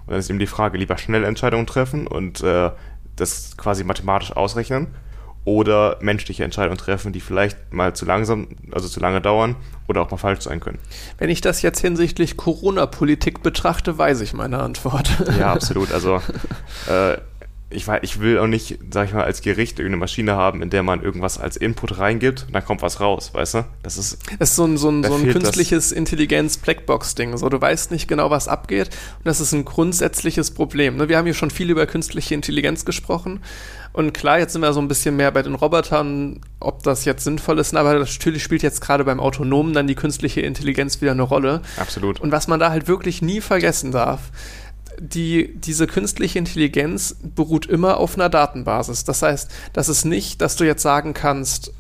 Und dann ist eben die Frage, lieber schnell Entscheidungen treffen und äh, das quasi mathematisch ausrechnen oder menschliche Entscheidungen treffen, die vielleicht mal zu langsam, also zu lange dauern oder auch mal falsch sein können. Wenn ich das jetzt hinsichtlich Corona-Politik betrachte, weiß ich meine Antwort. Ja, absolut. Also äh, ich, ich will auch nicht, sag ich mal, als Gericht irgendeine Maschine haben, in der man irgendwas als Input reingibt und dann kommt was raus, weißt du? Das ist, das ist so ein, so ein, so ein künstliches Intelligenz-Blackbox-Ding. So, du weißt nicht genau, was abgeht und das ist ein grundsätzliches Problem. Ne? Wir haben hier schon viel über künstliche Intelligenz gesprochen und klar, jetzt sind wir so ein bisschen mehr bei den Robotern, ob das jetzt sinnvoll ist, aber natürlich spielt jetzt gerade beim Autonomen dann die künstliche Intelligenz wieder eine Rolle. Absolut. Und was man da halt wirklich nie vergessen darf, die, diese künstliche Intelligenz beruht immer auf einer Datenbasis. Das heißt, das ist nicht, dass du jetzt sagen kannst,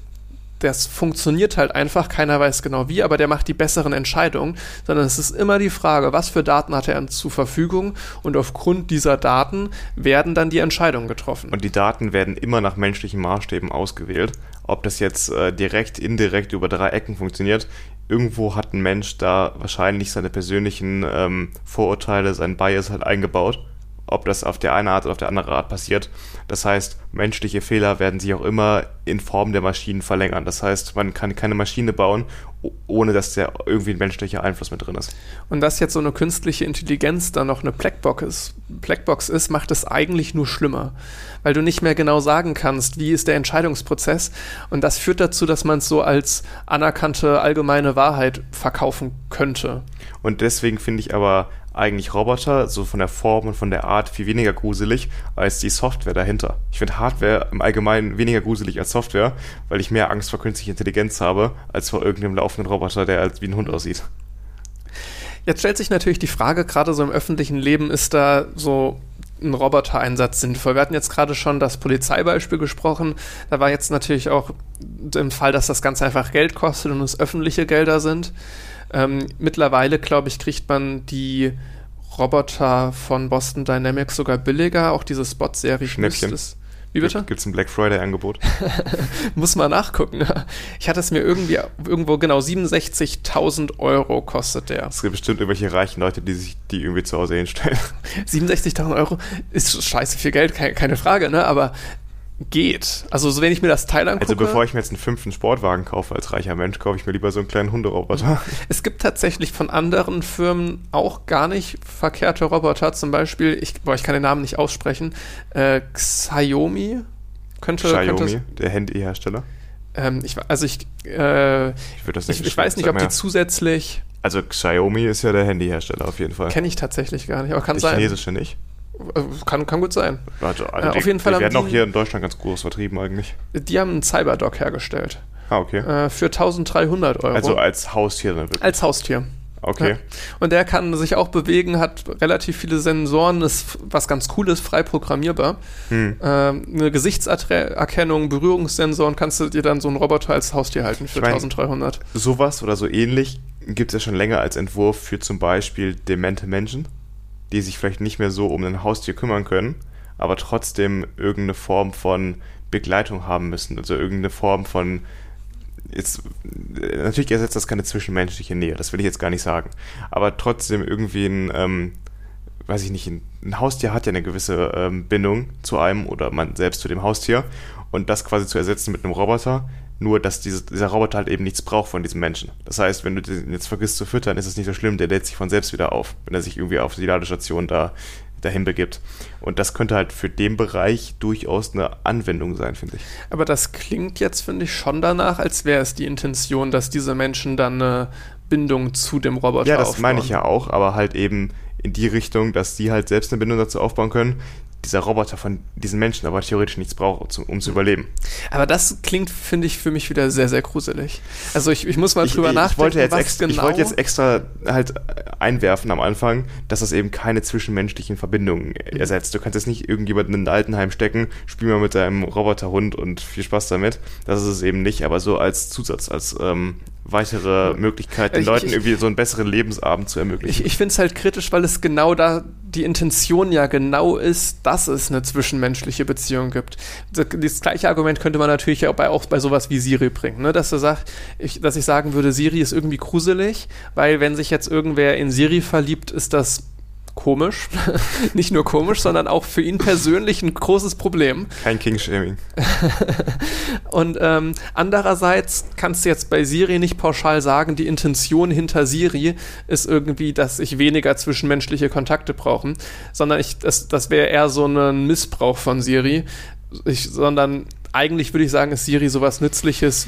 das funktioniert halt einfach, keiner weiß genau wie, aber der macht die besseren Entscheidungen, sondern es ist immer die Frage, was für Daten hat er zur Verfügung und aufgrund dieser Daten werden dann die Entscheidungen getroffen. Und die Daten werden immer nach menschlichen Maßstäben ausgewählt. Ob das jetzt äh, direkt, indirekt über drei Ecken funktioniert, irgendwo hat ein Mensch da wahrscheinlich seine persönlichen ähm, Vorurteile, sein Bias halt eingebaut. Ob das auf der eine Art oder auf der andere Art passiert. Das heißt, menschliche Fehler werden sich auch immer in Form der Maschinen verlängern. Das heißt, man kann keine Maschine bauen, ohne dass da irgendwie ein menschlicher Einfluss mit drin ist. Und dass jetzt so eine künstliche Intelligenz dann noch eine Blackbox ist, Blackbox ist, macht es eigentlich nur schlimmer, weil du nicht mehr genau sagen kannst, wie ist der Entscheidungsprozess. Und das führt dazu, dass man es so als anerkannte allgemeine Wahrheit verkaufen könnte. Und deswegen finde ich aber eigentlich Roboter, so von der Form und von der Art, viel weniger gruselig als die Software dahinter. Ich finde Hardware im Allgemeinen weniger gruselig als Software, weil ich mehr Angst vor künstlicher Intelligenz habe, als vor irgendeinem laufenden Roboter, der als wie ein Hund aussieht. Jetzt stellt sich natürlich die Frage, gerade so im öffentlichen Leben, ist da so ein Robotereinsatz sinnvoll? Wir hatten jetzt gerade schon das Polizeibeispiel gesprochen. Da war jetzt natürlich auch im Fall, dass das Ganze einfach Geld kostet und es öffentliche Gelder sind. Ähm, mittlerweile, glaube ich, kriegt man die Roboter von Boston Dynamics sogar billiger. Auch diese Spot-Serie. Schnäppchen. Wie bitte? Gibt es ein Black Friday-Angebot? Muss mal nachgucken. Ich hatte es mir irgendwie irgendwo genau 67.000 Euro kostet der. Es gibt bestimmt irgendwelche reichen Leute, die sich die irgendwie zu Hause hinstellen. 67.000 Euro ist scheiße viel Geld, keine Frage, ne? Aber geht. Also so, wenn ich mir das Teil angucke. Also bevor ich mir jetzt einen fünften Sportwagen kaufe als reicher Mensch, kaufe ich mir lieber so einen kleinen Hunderoboter. Es gibt tatsächlich von anderen Firmen auch gar nicht verkehrte Roboter. Zum Beispiel, ich, boah, ich kann den Namen nicht aussprechen, äh, Xiaomi könnte. Xiaomi, könnte, der Handyhersteller. Ähm, ich, also ich, äh, ich, das nicht ich, ich weiß nicht, ob die zusätzlich. Also Xiaomi ist ja der Handyhersteller auf jeden Fall. Kenne ich tatsächlich gar nicht, aber kann die sein. chinesische nicht. Äh, kann, kann gut sein. Also, also äh, die, auf jeden Fall die werden auch hier in Deutschland ganz groß vertrieben eigentlich. Die haben einen Cyberdog hergestellt. Ah, okay. Äh, für 1300 Euro. Also als Haustier dann wirklich? Als Haustier. Okay. Ja. Und der kann sich auch bewegen, hat relativ viele Sensoren, ist was ganz Cooles, frei programmierbar. Hm. Ähm, eine Gesichtserkennung, Berührungssensoren, kannst du dir dann so einen Roboter als Haustier halten für ich mein, 1300. Sowas oder so ähnlich gibt es ja schon länger als Entwurf für zum Beispiel demente Menschen die sich vielleicht nicht mehr so um ein Haustier kümmern können, aber trotzdem irgendeine Form von Begleitung haben müssen, also irgendeine Form von jetzt, natürlich ersetzt das keine zwischenmenschliche Nähe, das will ich jetzt gar nicht sagen. Aber trotzdem irgendwie ein, ähm, weiß ich nicht, ein, Haustier hat ja eine gewisse ähm, Bindung zu einem oder man selbst zu dem Haustier. Und das quasi zu ersetzen mit einem Roboter, nur dass diese, dieser Roboter halt eben nichts braucht von diesem Menschen. Das heißt, wenn du den jetzt vergisst zu füttern, ist es nicht so schlimm, der lädt sich von selbst wieder auf, wenn er sich irgendwie auf die Ladestation da dahin begibt. Und das könnte halt für den Bereich durchaus eine Anwendung sein, finde ich. Aber das klingt jetzt, finde ich, schon danach, als wäre es die Intention, dass diese Menschen dann eine Bindung zu dem Roboter Ja, das aufbauen. meine ich ja auch, aber halt eben in die Richtung, dass die halt selbst eine Bindung dazu aufbauen können, dieser Roboter von diesen Menschen aber theoretisch nichts braucht, um zu überleben. Aber das klingt, finde ich, für mich wieder sehr, sehr gruselig. Also ich, ich muss mal drüber ich, nachdenken, ich wollte, jetzt extra, genau ich wollte jetzt extra halt einwerfen am Anfang, dass das eben keine zwischenmenschlichen Verbindungen mhm. ersetzt. Du kannst jetzt nicht irgendjemanden in ein Altenheim stecken, spiel mal mit deinem Roboterhund und viel Spaß damit. Das ist es eben nicht, aber so als Zusatz, als ähm, weitere Möglichkeit, den ich, Leuten irgendwie so einen besseren Lebensabend zu ermöglichen. Ich, ich finde es halt kritisch, weil es genau da die Intention ja genau ist, dass es eine zwischenmenschliche Beziehung gibt. Das, gleiche Argument könnte man natürlich auch bei, auch bei sowas wie Siri bringen, ne? dass, er sagt, ich, dass ich sagen würde, Siri ist irgendwie gruselig, weil wenn sich jetzt irgendwer in Siri verliebt, ist das komisch. Nicht nur komisch, sondern auch für ihn persönlich ein großes Problem. Kein King-Shaming. und ähm, andererseits kannst du jetzt bei Siri nicht pauschal sagen, die Intention hinter Siri ist irgendwie, dass ich weniger zwischenmenschliche Kontakte brauche, sondern ich, das, das wäre eher so ein Missbrauch von Siri. Ich, sondern eigentlich würde ich sagen, ist Siri sowas Nützliches,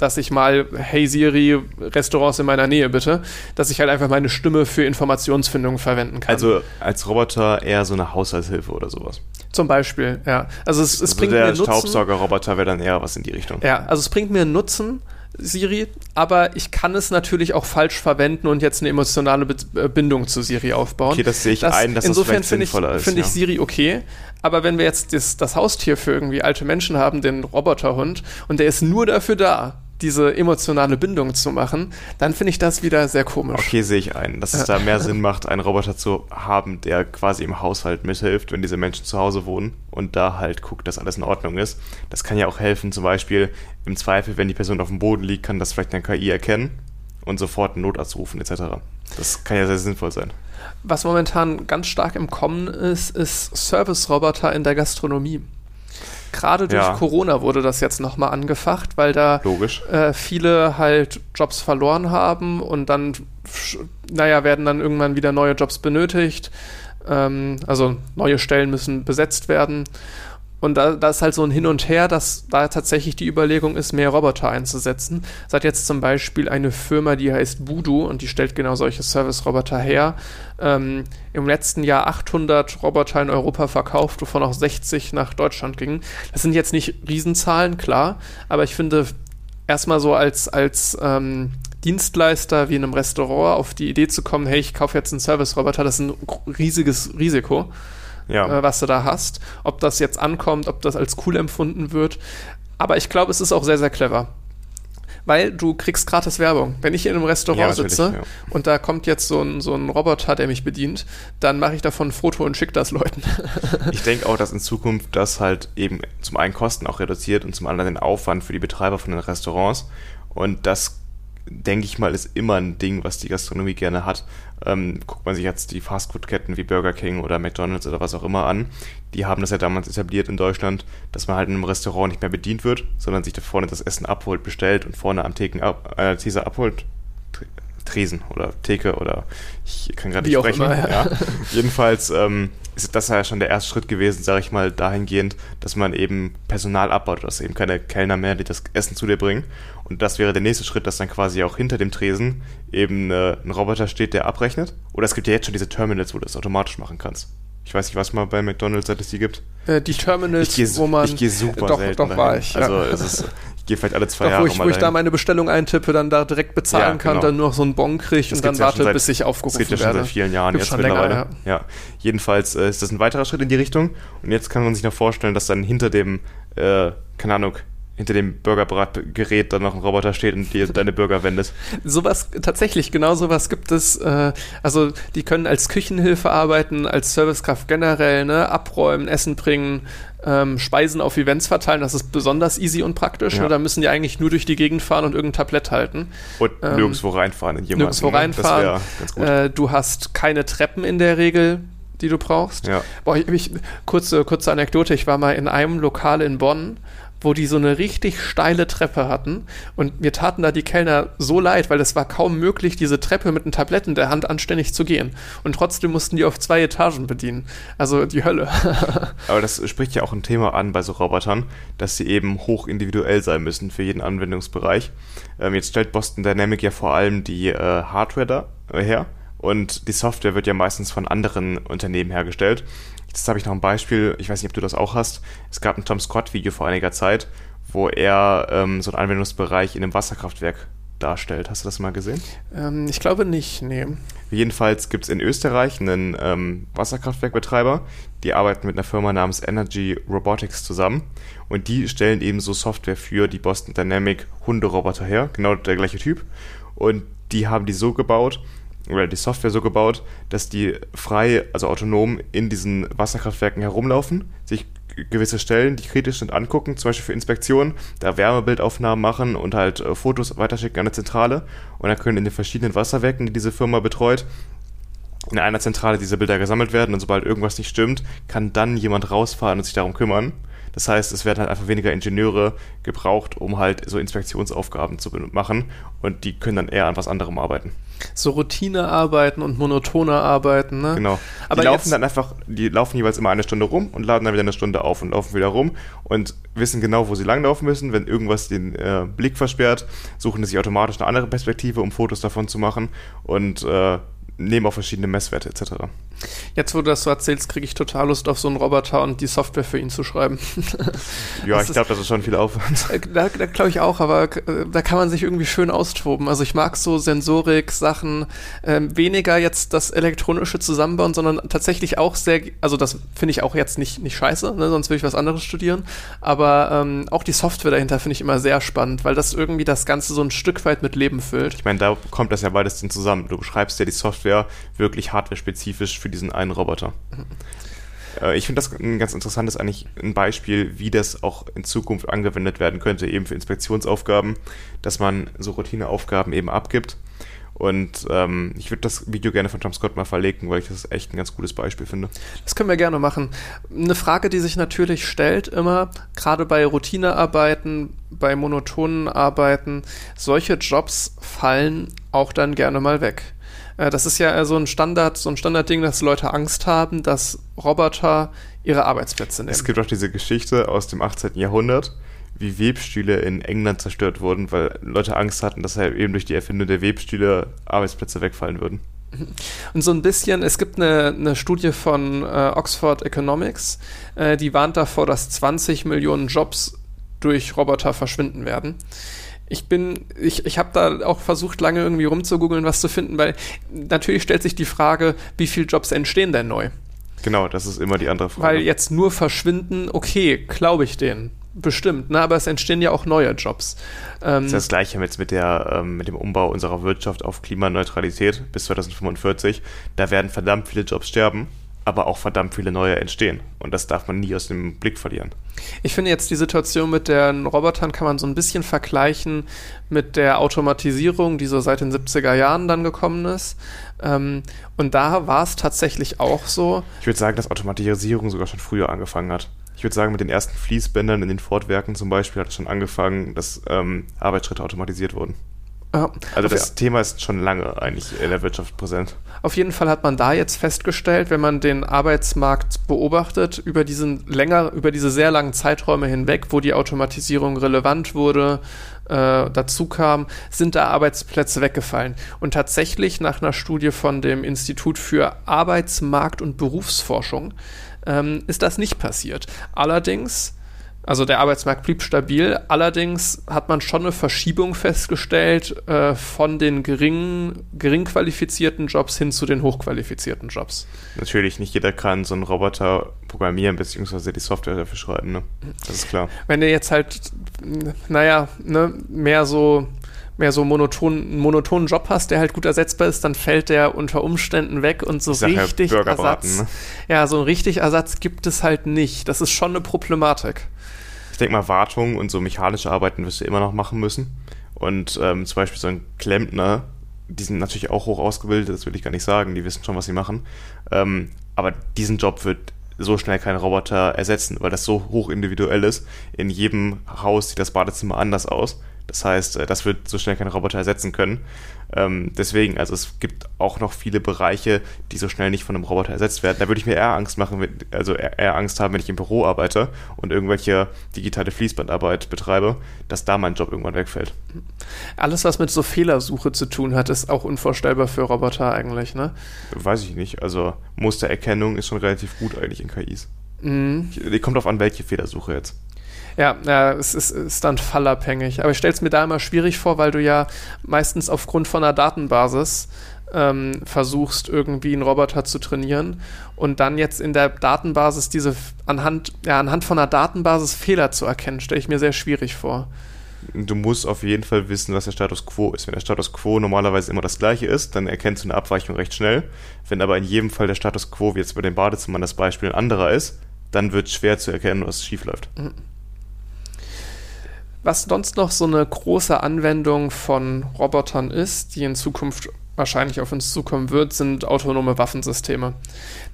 dass ich mal, hey Siri, Restaurants in meiner Nähe bitte, dass ich halt einfach meine Stimme für Informationsfindung verwenden kann. Also als Roboter eher so eine Haushaltshilfe oder sowas. Zum Beispiel, ja. Also es, es also bringt der mir Nutzen. Staubsaugerroboter wäre dann eher was in die Richtung. Ja, also es bringt mir Nutzen, Siri, aber ich kann es natürlich auch falsch verwenden und jetzt eine emotionale Be äh, Bindung zu Siri aufbauen. Okay, das sehe ich das, ein, dass insofern das vielleicht sinnvoller ist. Finde ich Siri okay, aber wenn wir jetzt das, das Haustier für irgendwie alte Menschen haben, den Roboterhund, und der ist nur dafür da, diese emotionale Bindung zu machen, dann finde ich das wieder sehr komisch. Okay, sehe ich ein, dass es da mehr Sinn macht, einen Roboter zu haben, der quasi im Haushalt mithilft, wenn diese Menschen zu Hause wohnen und da halt guckt, dass alles in Ordnung ist. Das kann ja auch helfen, zum Beispiel im Zweifel, wenn die Person auf dem Boden liegt, kann das vielleicht eine KI erkennen und sofort einen Notarzt rufen etc. Das kann ja sehr sinnvoll sein. Was momentan ganz stark im Kommen ist, ist Service-Roboter in der Gastronomie. Gerade durch ja. Corona wurde das jetzt nochmal angefacht, weil da äh, viele halt Jobs verloren haben und dann, naja, werden dann irgendwann wieder neue Jobs benötigt. Ähm, also neue Stellen müssen besetzt werden. Und da, da ist halt so ein Hin und Her, dass da tatsächlich die Überlegung ist, mehr Roboter einzusetzen. Es hat jetzt zum Beispiel eine Firma, die heißt Voodoo und die stellt genau solche Service-Roboter her. Ähm, Im letzten Jahr 800 Roboter in Europa verkauft, wovon auch 60 nach Deutschland gingen. Das sind jetzt nicht Riesenzahlen, klar, aber ich finde erstmal so als, als ähm, Dienstleister wie in einem Restaurant auf die Idee zu kommen, hey, ich kaufe jetzt einen Service-Roboter, das ist ein riesiges Risiko ja. äh, was du da hast. Ob das jetzt ankommt, ob das als cool empfunden wird. Aber ich glaube, es ist auch sehr, sehr clever. Weil du kriegst gratis Werbung. Wenn ich in einem Restaurant ja, sitze ja. und da kommt jetzt so ein, so ein Roboter, der mich bedient, dann mache ich davon ein Foto und schicke das Leuten. ich denke auch, dass in Zukunft das halt eben zum einen Kosten auch reduziert und zum anderen den Aufwand für die Betreiber von den Restaurants. Und das denke ich mal, ist immer ein Ding, was die Gastronomie gerne hat. Ähm, guckt man sich jetzt die Fastfood-Ketten wie Burger King oder McDonalds oder was auch immer an. Die haben das ja damals etabliert in Deutschland, dass man halt in einem Restaurant nicht mehr bedient wird, sondern sich da vorne das Essen abholt, bestellt und vorne am Theken ab, äh, These abholt. Tresen oder Theke oder ich kann gerade nicht sprechen. Immer, ja. Ja. Jedenfalls ähm, ist das ja schon der erste Schritt gewesen, sage ich mal, dahingehend, dass man eben Personal abbaut, dass eben keine Kellner mehr, die das Essen zu dir bringen. Und das wäre der nächste Schritt, dass dann quasi auch hinter dem Tresen eben äh, ein Roboter steht, der abrechnet. Oder es gibt ja jetzt schon diese Terminals, wo du das automatisch machen kannst. Ich weiß nicht, was mal bei McDonalds, seit es die gibt. Äh, die Terminals, geh, wo man. Ich gehe super doch, selten. Doch, dahin. war ich. Also, es ist, ich gehe vielleicht alle zwei doch, Jahre wo ich, mal Wo ich da meine Bestellung eintippe, dann da direkt bezahlen ja, kann, genau. dann nur noch so einen Bon kriege und dann warte, ja seit, bis ich aufgerufen werde. Das geht ja schon seit vielen Jahren Gibt's jetzt mittlerweile. Länger, ja. ja. Jedenfalls äh, ist das ein weiterer Schritt in die Richtung. Und jetzt kann man sich noch vorstellen, dass dann hinter dem, äh, keine Ahnung, hinter dem Burgerbratgerät dann noch ein Roboter steht und dir deine Burger wendet. Sowas, tatsächlich, genau sowas gibt es. Äh, also die können als Küchenhilfe arbeiten, als Servicekraft generell, ne, abräumen, Essen bringen, ähm, Speisen auf Events verteilen. Das ist besonders easy und praktisch. Ja. Ne? Da müssen die eigentlich nur durch die Gegend fahren und irgendein Tablett halten. Und ähm, nirgendwo reinfahren in jemanden. Nirgendwo ne? reinfahren. Äh, du hast keine Treppen in der Regel die du brauchst. Ja. Boah, ich, ich, kurze, kurze Anekdote, ich war mal in einem Lokal in Bonn wo die so eine richtig steile Treppe hatten. Und mir taten da die Kellner so leid, weil es war kaum möglich, diese Treppe mit einem Tablett in der Hand anständig zu gehen. Und trotzdem mussten die auf zwei Etagen bedienen. Also die Hölle. Aber das spricht ja auch ein Thema an bei so Robotern, dass sie eben hoch individuell sein müssen für jeden Anwendungsbereich. Ähm, jetzt stellt Boston Dynamic ja vor allem die äh, Hardware da, äh, her. Und die Software wird ja meistens von anderen Unternehmen hergestellt. Jetzt habe ich noch ein Beispiel, ich weiß nicht, ob du das auch hast. Es gab ein Tom Scott-Video vor einiger Zeit, wo er ähm, so einen Anwendungsbereich in einem Wasserkraftwerk darstellt. Hast du das mal gesehen? Ähm, ich glaube nicht, nee. Jedenfalls gibt es in Österreich einen ähm, Wasserkraftwerkbetreiber, die arbeiten mit einer Firma namens Energy Robotics zusammen und die stellen eben so Software für die Boston Dynamic Hunderoboter her, genau der gleiche Typ. Und die haben die so gebaut, oder die Software so gebaut, dass die frei, also autonom in diesen Wasserkraftwerken herumlaufen, sich gewisse Stellen, die kritisch sind, angucken, zum Beispiel für Inspektionen, da Wärmebildaufnahmen machen und halt äh, Fotos weiterschicken an eine Zentrale. Und dann können in den verschiedenen Wasserwerken, die diese Firma betreut, in einer Zentrale diese Bilder gesammelt werden und sobald irgendwas nicht stimmt, kann dann jemand rausfahren und sich darum kümmern. Das heißt, es werden halt einfach weniger Ingenieure gebraucht, um halt so Inspektionsaufgaben zu machen und die können dann eher an was anderem arbeiten. So Routinearbeiten und monotone Arbeiten, ne? Genau. Die Aber laufen dann einfach, die laufen jeweils immer eine Stunde rum und laden dann wieder eine Stunde auf und laufen wieder rum und wissen genau, wo sie langlaufen müssen. Wenn irgendwas den äh, Blick versperrt, suchen sie sich automatisch eine andere Perspektive, um Fotos davon zu machen und äh, nehmen auch verschiedene Messwerte etc. Jetzt, wo du das so erzählst, kriege ich total Lust auf so einen Roboter und die Software für ihn zu schreiben. ja, ich glaube, das ist schon viel Aufwand. Äh, da, da glaube ich auch, aber äh, da kann man sich irgendwie schön austoben. Also ich mag so Sensorik, Sachen, äh, weniger jetzt das elektronische Zusammenbauen, sondern tatsächlich auch sehr, also das finde ich auch jetzt nicht, nicht scheiße, ne, sonst würde ich was anderes studieren, aber ähm, auch die Software dahinter finde ich immer sehr spannend, weil das irgendwie das Ganze so ein Stück weit mit Leben füllt. Ich meine, da kommt das ja beides zusammen. Du beschreibst ja die Software wirklich hardware-spezifisch für diesen einen Roboter. Äh, ich finde das ein ganz interessantes eigentlich ein Beispiel, wie das auch in Zukunft angewendet werden könnte, eben für Inspektionsaufgaben, dass man so Routineaufgaben eben abgibt. Und ähm, ich würde das Video gerne von Tom Scott mal verlinken, weil ich das echt ein ganz gutes Beispiel finde. Das können wir gerne machen. Eine Frage, die sich natürlich stellt immer, gerade bei Routinearbeiten, bei monotonen Arbeiten, solche Jobs fallen auch dann gerne mal weg. Äh, das ist ja so ein Standard, so ein Standardding, dass Leute Angst haben, dass Roboter ihre Arbeitsplätze nehmen. Es gibt auch diese Geschichte aus dem 18. Jahrhundert, wie Webstühle in England zerstört wurden, weil Leute Angst hatten, dass halt eben durch die Erfindung der Webstühle Arbeitsplätze wegfallen würden. Und so ein bisschen, es gibt eine, eine Studie von äh, Oxford Economics, äh, die warnt davor, dass 20 Millionen Jobs durch Roboter verschwinden werden ich bin, ich, ich habe da auch versucht, lange irgendwie rumzugoogeln, was zu finden, weil natürlich stellt sich die Frage, wie viele Jobs entstehen denn neu? Genau, das ist immer die andere Frage. Weil jetzt nur verschwinden, okay, glaube ich denen. Bestimmt, ne? aber es entstehen ja auch neue Jobs. Ähm, das ist das Gleiche mit, mit, der, ähm, mit dem Umbau unserer Wirtschaft auf Klimaneutralität bis 2045. Da werden verdammt viele Jobs sterben aber auch verdammt viele neue entstehen. Und das darf man nie aus dem Blick verlieren. Ich finde jetzt die Situation mit den Robotern kann man so ein bisschen vergleichen mit der Automatisierung, die so seit den 70er Jahren dann gekommen ist. Ähm, und da war es tatsächlich auch so. Ich würde sagen, dass Automatisierung sogar schon früher angefangen hat. Ich würde sagen, mit den ersten Fließbändern in den Fortwerken zum Beispiel hat es schon angefangen, dass ähm, Arbeitsschritte automatisiert wurden. Ja, also das ja. Thema ist schon lange eigentlich in der Wirtschaft präsent. Auf jeden Fall hat man da jetzt festgestellt, wenn man den Arbeitsmarkt beobachtet, über diesen länger, über diese sehr langen Zeiträume hinweg, wo die Automatisierung relevant wurde, äh, dazu kam, sind da Arbeitsplätze weggefallen. Und tatsächlich nach einer Studie von dem Institut für Arbeitsmarkt und Berufsforschung ähm, ist das nicht passiert. Allerdings also der Arbeitsmarkt blieb stabil, allerdings hat man schon eine Verschiebung festgestellt äh, von den gering, gering qualifizierten Jobs hin zu den hochqualifizierten Jobs. Natürlich, nicht jeder kann so einen Roboter programmieren, beziehungsweise die Software dafür schreiben, ne? Das ist klar. Wenn du jetzt halt naja, ne, mehr so mehr so monoton, einen monotonen Job hast, der halt gut ersetzbar ist, dann fällt der unter Umständen weg und so richtig ja Ersatz. Ne? Ja, so ein richtig Ersatz gibt es halt nicht. Das ist schon eine Problematik. Ich denke mal, Wartung und so mechanische Arbeiten wirst du immer noch machen müssen. Und ähm, zum Beispiel so ein Klempner, die sind natürlich auch hoch ausgebildet, das will ich gar nicht sagen, die wissen schon, was sie machen. Ähm, aber diesen Job wird so schnell kein Roboter ersetzen, weil das so hoch individuell ist. In jedem Haus sieht das Badezimmer anders aus. Das heißt, äh, das wird so schnell kein Roboter ersetzen können. Ähm, deswegen, also es gibt auch noch viele Bereiche, die so schnell nicht von einem Roboter ersetzt werden. Da würde ich mir eher Angst machen, also eher Angst haben, wenn ich im Büro arbeite und irgendwelche digitale Fließbandarbeit betreibe, dass da mein Job irgendwann wegfällt. Alles, was mit so Fehlersuche zu tun hat, ist auch unvorstellbar für Roboter eigentlich, ne? Weiß ich nicht. Also Mustererkennung ist schon relativ gut eigentlich in KIs. Mhm. Die kommt auf an, welche Fehlersuche jetzt. Ja, ja es ist, ist dann fallabhängig. Aber ich stelle es mir da immer schwierig vor, weil du ja meistens aufgrund von einer Datenbasis ähm, versuchst, irgendwie einen Roboter zu trainieren und dann jetzt in der Datenbasis diese anhand, ja, anhand von einer Datenbasis Fehler zu erkennen, stelle ich mir sehr schwierig vor. Du musst auf jeden Fall wissen, was der Status quo ist. Wenn der Status quo normalerweise immer das gleiche ist, dann erkennst du eine Abweichung recht schnell. Wenn aber in jedem Fall der Status quo, wie jetzt bei den Badezimmern das Beispiel, ein anderer ist, dann wird es schwer zu erkennen, was schief läuft. Mhm. Was sonst noch so eine große Anwendung von Robotern ist, die in Zukunft wahrscheinlich auf uns zukommen wird, sind autonome Waffensysteme.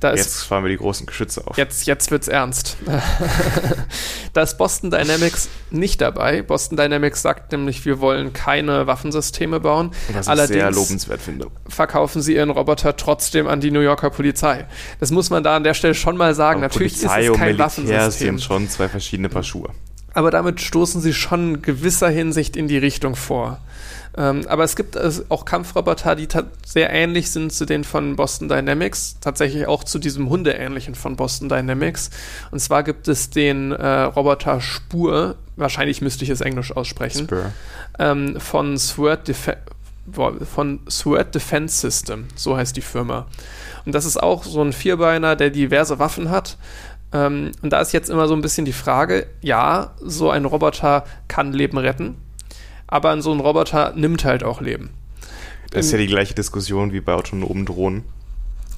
Da jetzt ist, fahren wir die großen Geschütze auf. Jetzt, jetzt es ernst. da ist Boston Dynamics nicht dabei. Boston Dynamics sagt nämlich, wir wollen keine Waffensysteme bauen. Was Allerdings ich sehr lobenswert finde. verkaufen sie ihren Roboter trotzdem an die New Yorker Polizei. Das muss man da an der Stelle schon mal sagen. Aber Natürlich Polizei ist es kein und Militär Waffensystem. sind schon zwei verschiedene Paar Schuhe aber damit stoßen sie schon in gewisser Hinsicht in die Richtung vor. Ähm, aber es gibt äh, auch Kampfroboter, die sehr ähnlich sind zu den von Boston Dynamics, tatsächlich auch zu diesem Hundeähnlichen von Boston Dynamics. Und zwar gibt es den äh, Roboter Spur, wahrscheinlich müsste ich es Englisch aussprechen, ähm, von Sword Defense von Sword Defense System, so heißt die Firma. Und das ist auch so ein Vierbeiner, der diverse Waffen hat, ähm, und da ist jetzt immer so ein bisschen die Frage, ja, so ein Roboter kann Leben retten, aber so ein Roboter nimmt halt auch Leben. Das ist ja die gleiche Diskussion wie bei autonomen Drohnen.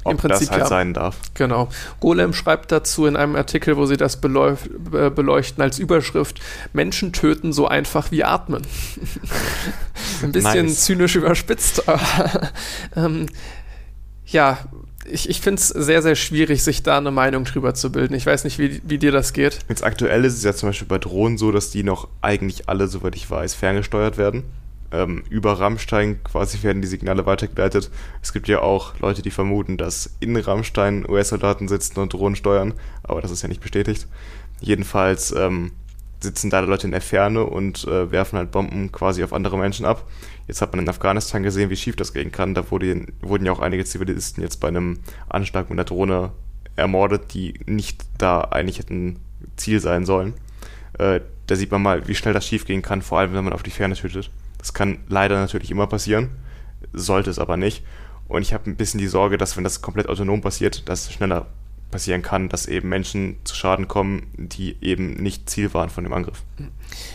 Ob Im Prinzip das halt ja. sein darf. Genau. Golem schreibt dazu in einem Artikel, wo sie das äh, beleuchten als Überschrift: Menschen töten so einfach wie atmen. Ein bisschen nice. zynisch überspitzt, aber ähm, ja, ich, ich finde es sehr, sehr schwierig, sich da eine Meinung drüber zu bilden. Ich weiß nicht, wie, wie dir das geht. Jetzt aktuell ist es ja zum Beispiel bei Drohnen so, dass die noch eigentlich alle, soweit ich weiß, ferngesteuert werden. Ähm, über Rammstein quasi werden die Signale weitergeleitet. Es gibt ja auch Leute, die vermuten, dass in Rammstein US-Soldaten sitzen und Drohnen steuern, aber das ist ja nicht bestätigt. Jedenfalls ähm, sitzen da Leute in der Ferne und äh, werfen halt Bomben quasi auf andere Menschen ab. Jetzt hat man in Afghanistan gesehen, wie schief das gehen kann. Da wurde, wurden ja auch einige Zivilisten jetzt bei einem Anschlag mit einer Drohne ermordet, die nicht da eigentlich hätten Ziel sein sollen. Äh, da sieht man mal, wie schnell das schief gehen kann, vor allem wenn man auf die Ferne tötet. Das kann leider natürlich immer passieren, sollte es aber nicht. Und ich habe ein bisschen die Sorge, dass wenn das komplett autonom passiert, dass es schneller passieren kann, dass eben Menschen zu Schaden kommen, die eben nicht Ziel waren von dem Angriff.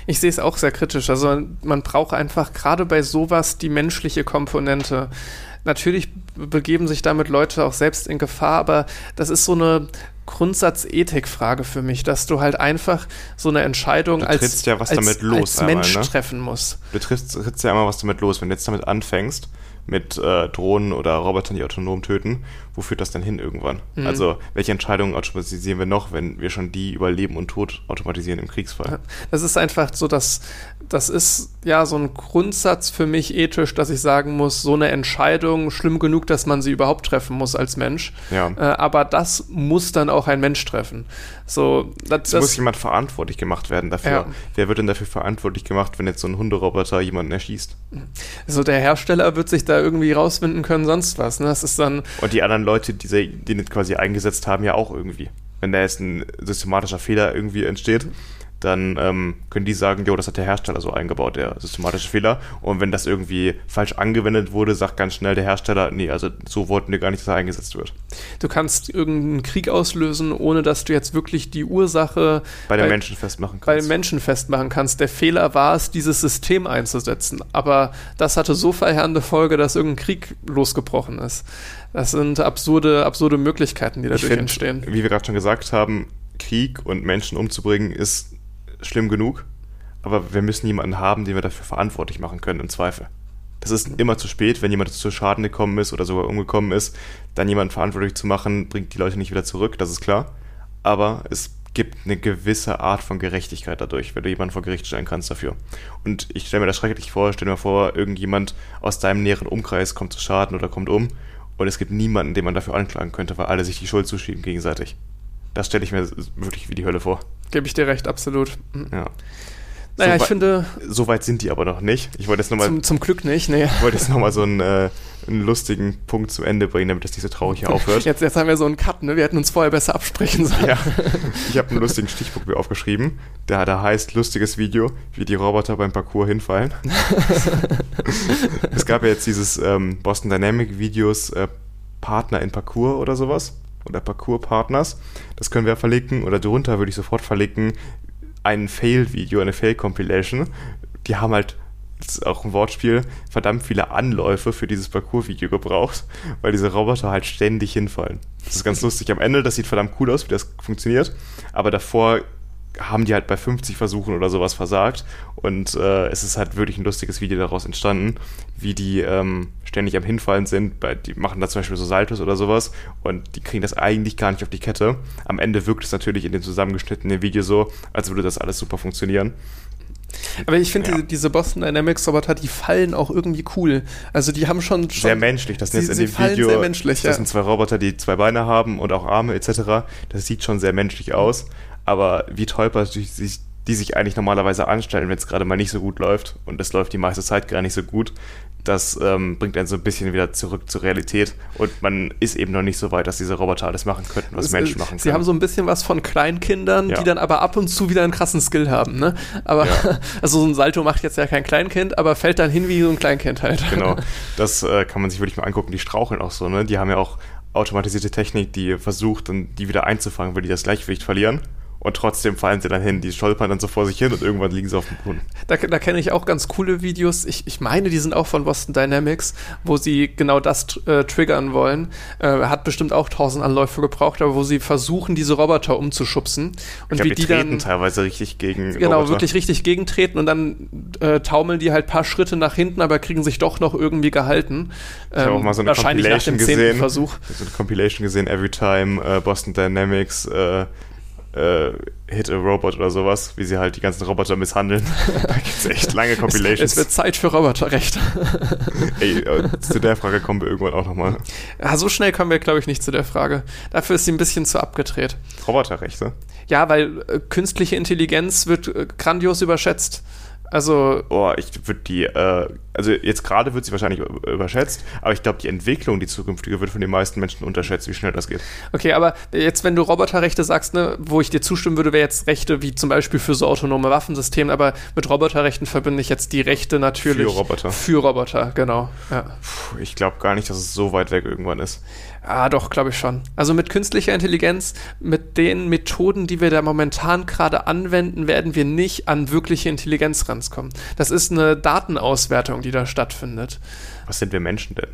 Ich sehe es auch sehr kritisch. Also man braucht einfach gerade bei sowas die menschliche Komponente. Natürlich begeben sich damit Leute auch selbst in Gefahr, aber das ist so eine Grundsatzethikfrage für mich, dass du halt einfach so eine Entscheidung als, ja als, los als Mensch einmal, ne? treffen musst. Du trittst, trittst ja immer was damit los. Wenn du jetzt damit anfängst, mit äh, Drohnen oder Robotern, die autonom töten, wo führt das denn hin irgendwann? Mhm. Also welche Entscheidungen automatisieren wir noch, wenn wir schon die über Leben und Tod automatisieren im Kriegsfall? Das ist einfach so, dass das ist ja so ein Grundsatz für mich ethisch, dass ich sagen muss, so eine Entscheidung schlimm genug, dass man sie überhaupt treffen muss als Mensch. Ja. Äh, aber das muss dann auch ein Mensch treffen. So, das, das muss jemand verantwortlich gemacht werden dafür. Ja. Wer wird denn dafür verantwortlich gemacht, wenn jetzt so ein Hunderoboter jemanden erschießt? Also der Hersteller wird sich da irgendwie rausfinden können, sonst was. Ne? Das ist dann. Und die anderen Leute, die, sie, die quasi eingesetzt haben, ja auch irgendwie. Wenn da jetzt ein systematischer Fehler irgendwie entsteht, dann ähm, können die sagen, jo, das hat der Hersteller so eingebaut, der systematische Fehler. Und wenn das irgendwie falsch angewendet wurde, sagt ganz schnell der Hersteller, nee, also so wollten wir gar nicht, dass er eingesetzt wird. Du kannst irgendeinen Krieg auslösen, ohne dass du jetzt wirklich die Ursache bei den Menschen festmachen kannst. Bei den Menschen festmachen kannst. Der Fehler war es, dieses System einzusetzen. Aber das hatte so verheerende Folge, dass irgendein Krieg losgebrochen ist. Das sind absurde, absurde Möglichkeiten, die dadurch find, entstehen. Wie wir gerade schon gesagt haben, Krieg und Menschen umzubringen ist schlimm genug, aber wir müssen jemanden haben, den wir dafür verantwortlich machen können, im Zweifel. Das ist immer zu spät, wenn jemand zu Schaden gekommen ist oder sogar umgekommen ist, dann jemanden verantwortlich zu machen, bringt die Leute nicht wieder zurück, das ist klar. Aber es gibt eine gewisse Art von Gerechtigkeit dadurch, wenn du jemanden vor Gericht stellen kannst dafür. Und ich stelle mir das schrecklich vor, stell mir vor, irgendjemand aus deinem näheren Umkreis kommt zu Schaden oder kommt um und es gibt niemanden, den man dafür anklagen könnte, weil alle sich die Schuld zuschieben gegenseitig. Das stelle ich mir wirklich wie die Hölle vor. Gebe ich dir recht, absolut. Mhm. Ja. Naja, so ich finde. So weit sind die aber noch nicht. Ich wollte jetzt nochmal. Zum, zum Glück nicht, nee. Ich wollte jetzt nochmal so einen, äh, einen lustigen Punkt zum Ende bringen, damit das nicht so traurig hier aufhört. Jetzt, jetzt haben wir so einen Cut, ne? Wir hätten uns vorher besser absprechen sollen. Ja. Ich habe einen lustigen Stichpunkt mir aufgeschrieben. Der, der heißt lustiges Video, wie die Roboter beim Parcours hinfallen. es gab ja jetzt dieses ähm, Boston Dynamic Videos äh, Partner in Parcours oder sowas oder Parcours-Partners. Das können wir verlinken oder drunter würde ich sofort verlinken ein Fail-Video, eine Fail-Compilation. Die haben halt, das ist auch ein Wortspiel, verdammt viele Anläufe für dieses Parcours-Video gebraucht, weil diese Roboter halt ständig hinfallen. Das ist ganz lustig. Am Ende, das sieht verdammt cool aus, wie das funktioniert, aber davor haben die halt bei 50 Versuchen oder sowas versagt. Und äh, es ist halt wirklich ein lustiges Video daraus entstanden, wie die ähm, ständig am Hinfallen sind. Bei, die machen da zum Beispiel so Saltos oder sowas und die kriegen das eigentlich gar nicht auf die Kette. Am Ende wirkt es natürlich in dem zusammengeschnittenen Video so, als würde das alles super funktionieren. Aber ich finde, ja. diese, diese, Boston Dynamics Roboter, die fallen auch irgendwie cool. Also die haben schon, schon sehr menschlich. Das sind jetzt in dem Video. Sehr menschlich, das ja. sind zwei Roboter, die zwei Beine haben und auch Arme etc. Das sieht schon sehr menschlich aus aber wie tollpatschig die sich, die sich eigentlich normalerweise anstellen, wenn es gerade mal nicht so gut läuft und es läuft die meiste Zeit gar nicht so gut, das ähm, bringt einen so ein bisschen wieder zurück zur Realität und man ist eben noch nicht so weit, dass diese Roboter alles machen könnten, was es, Menschen machen können. Sie haben so ein bisschen was von Kleinkindern, ja. die dann aber ab und zu wieder einen krassen Skill haben, ne? Aber ja. also so ein Salto macht jetzt ja kein Kleinkind, aber fällt dann hin wie so ein Kleinkind halt. Genau, das äh, kann man sich wirklich mal angucken. Die straucheln auch so, ne? Die haben ja auch automatisierte Technik, die versucht, dann die wieder einzufangen, weil die das Gleichgewicht verlieren und trotzdem fallen sie dann hin. Die stolpern dann so vor sich hin und irgendwann liegen sie auf dem Boden. Da, da kenne ich auch ganz coole Videos. Ich, ich meine, die sind auch von Boston Dynamics, wo sie genau das äh, triggern wollen. Äh, hat bestimmt auch tausend Anläufe gebraucht, aber wo sie versuchen, diese Roboter umzuschubsen. Und ich wie die, die dann teilweise richtig gegen Genau, Roboter. wirklich richtig gegentreten und dann äh, taumeln die halt paar Schritte nach hinten, aber kriegen sich doch noch irgendwie gehalten. ich habe auch mal so eine ähm, Compilation gesehen. Versuch. So eine Compilation gesehen, Every Time uh, Boston Dynamics uh, äh, Hit a Robot oder sowas, wie sie halt die ganzen Roboter misshandeln. da gibt es echt lange Compilations. Es, es, wird Zeit für Roboterrecht. Ey, äh, zu der Frage kommen wir irgendwann auch nochmal. Ja, so schnell kommen wir, glaube ich, nicht zu der Frage. Dafür ist sie ein bisschen zu abgedreht. Roboterrechte? Ja, weil äh, künstliche Intelligenz wird äh, grandios überschätzt. Also. Oh, ich würde die, äh, also jetzt gerade wird sie wahrscheinlich überschätzt, aber ich glaube, die Entwicklung, die zukünftige, wird von den meisten Menschen unterschätzt, wie schnell das geht. Okay, aber jetzt, wenn du Roboterrechte sagst, ne, wo ich dir zustimmen würde, wäre jetzt Rechte wie zum Beispiel für so autonome Waffensysteme, aber mit Roboterrechten verbinde ich jetzt die Rechte natürlich. Für Roboter. Für Roboter, genau. Ja. Puh, ich glaube gar nicht, dass es so weit weg irgendwann ist. Ah, doch, glaube ich schon. Also mit künstlicher Intelligenz, mit den Methoden, die wir da momentan gerade anwenden, werden wir nicht an wirkliche Intelligenz rankommen. Das ist eine Datenauswertung, die da stattfindet. Was sind wir Menschen denn?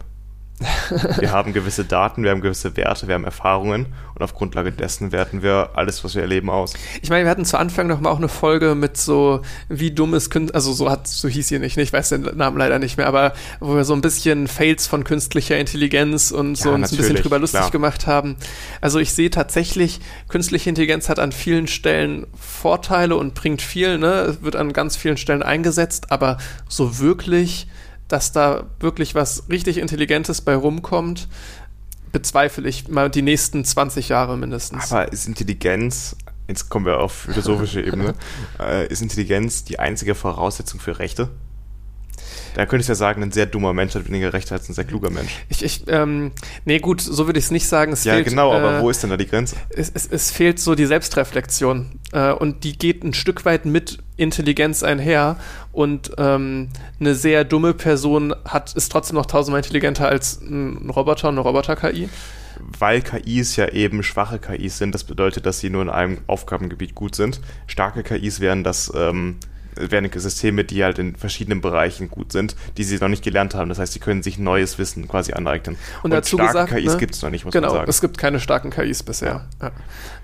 wir haben gewisse Daten, wir haben gewisse Werte, wir haben Erfahrungen und auf Grundlage dessen werten wir alles, was wir erleben, aus. Ich meine, wir hatten zu Anfang noch mal auch eine Folge mit so, wie dumm ist Künstler, also so hat, so hieß sie nicht, ich weiß den Namen leider nicht mehr, aber wo wir so ein bisschen Fails von künstlicher Intelligenz und so ja, uns ein bisschen drüber lustig klar. gemacht haben. Also ich sehe tatsächlich, künstliche Intelligenz hat an vielen Stellen Vorteile und bringt viel, ne, wird an ganz vielen Stellen eingesetzt, aber so wirklich dass da wirklich was richtig Intelligentes bei rumkommt, bezweifle ich mal die nächsten 20 Jahre mindestens. Aber ist Intelligenz, jetzt kommen wir auf philosophische Ebene, äh, ist Intelligenz die einzige Voraussetzung für Rechte? Da könntest du ja sagen, ein sehr dummer Mensch hat weniger Rechte als ein sehr kluger Mensch. Ich, ich, ähm, nee, gut, so würde ich es nicht sagen. Es ja, fehlt, genau, aber äh, wo ist denn da die Grenze? es, es, es fehlt so die Selbstreflexion. Äh, und die geht ein Stück weit mit Intelligenz einher. Und ähm, eine sehr dumme Person hat, ist trotzdem noch tausendmal intelligenter als ein Roboter, eine Roboter-KI. Weil KIs ja eben schwache KIs sind, das bedeutet, dass sie nur in einem Aufgabengebiet gut sind. Starke KIs wären das ähm, wären Systeme, die halt in verschiedenen Bereichen gut sind, die sie noch nicht gelernt haben. Das heißt, sie können sich neues Wissen quasi aneignen. Und, dazu starke gesagt, KIs ne? gibt es noch nicht, muss Genau, man sagen. es gibt keine starken KIs bisher. Ja.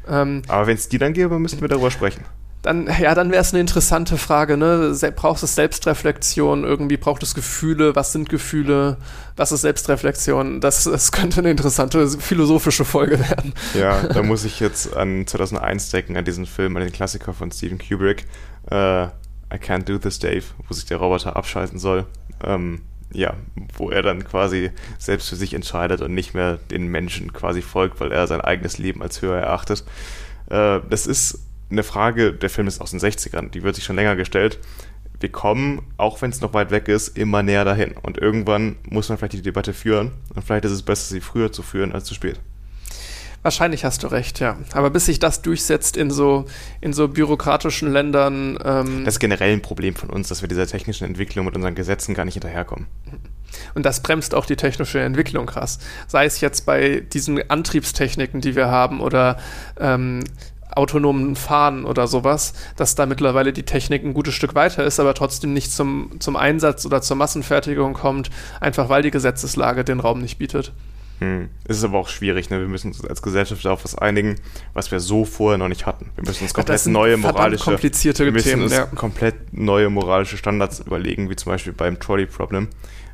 Ähm, Aber wenn es die dann gäbe, müssten wir darüber sprechen. dann, ja, dann wäre es eine interessante Frage, ne? Braucht es Selbstreflexion, irgendwie braucht es Gefühle, was sind Gefühle, was ist Selbstreflexion? Das, das könnte eine interessante philosophische Folge werden. Ja, da muss ich jetzt an 2001 denken, an diesen Film, an den Klassiker von Stephen Kubrick, äh, I Can't Do This, Dave, wo sich der Roboter abschalten soll. Ähm, ja, wo er dann quasi selbst für sich entscheidet und nicht mehr den Menschen quasi folgt, weil er sein eigenes Leben als höher erachtet. Äh, das ist eine Frage, der Film ist aus den 60ern, die wird sich schon länger gestellt. Wir kommen, auch wenn es noch weit weg ist, immer näher dahin. Und irgendwann muss man vielleicht die Debatte führen. Und vielleicht ist es besser, sie früher zu führen als zu spät. Wahrscheinlich hast du recht, ja. Aber bis sich das durchsetzt in so, in so bürokratischen Ländern. Ähm, Das ist generell ein Problem von uns, dass wir dieser technischen Entwicklung mit unseren Gesetzen gar nicht hinterherkommen. Und das bremst auch die technische Entwicklung krass. Sei es jetzt bei diesen Antriebstechniken, die wir haben oder ähm, autonomen Fahren oder sowas, dass da mittlerweile die Technik ein gutes Stück weiter ist, aber trotzdem nicht zum, zum Einsatz oder zur Massenfertigung kommt, einfach weil die Gesetzeslage den Raum nicht bietet. Hm. Es ist aber auch schwierig, ne? Wir müssen uns als Gesellschaft auf was einigen, was wir so vorher noch nicht hatten. Wir müssen uns Ach, komplett sind neue moralische komplizierte wir müssen Themen, uns ja. komplett neue moralische Standards überlegen, wie zum Beispiel beim Trolley Problem.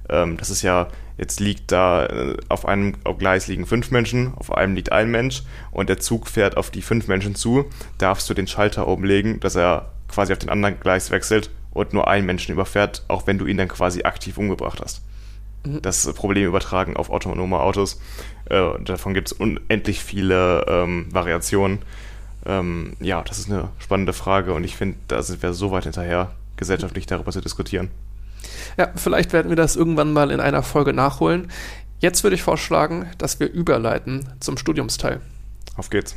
Ähm, das ist ja, jetzt liegt da äh, auf einem Gleis liegen fünf Menschen, auf einem liegt ein Mensch und der Zug fährt auf die fünf Menschen zu, darfst du den Schalter oben legen, dass er quasi auf den anderen Gleis wechselt und nur einen Menschen überfährt, auch wenn du ihn dann quasi aktiv umgebracht hast. Das Problem übertragen auf autonome Autos. Äh, davon gibt es unendlich viele ähm, Variationen. Ähm, ja, das ist eine spannende Frage und ich finde, da sind wir so weit hinterher, gesellschaftlich darüber zu diskutieren. Ja, vielleicht werden wir das irgendwann mal in einer Folge nachholen. Jetzt würde ich vorschlagen, dass wir überleiten zum Studiumsteil. Auf geht's.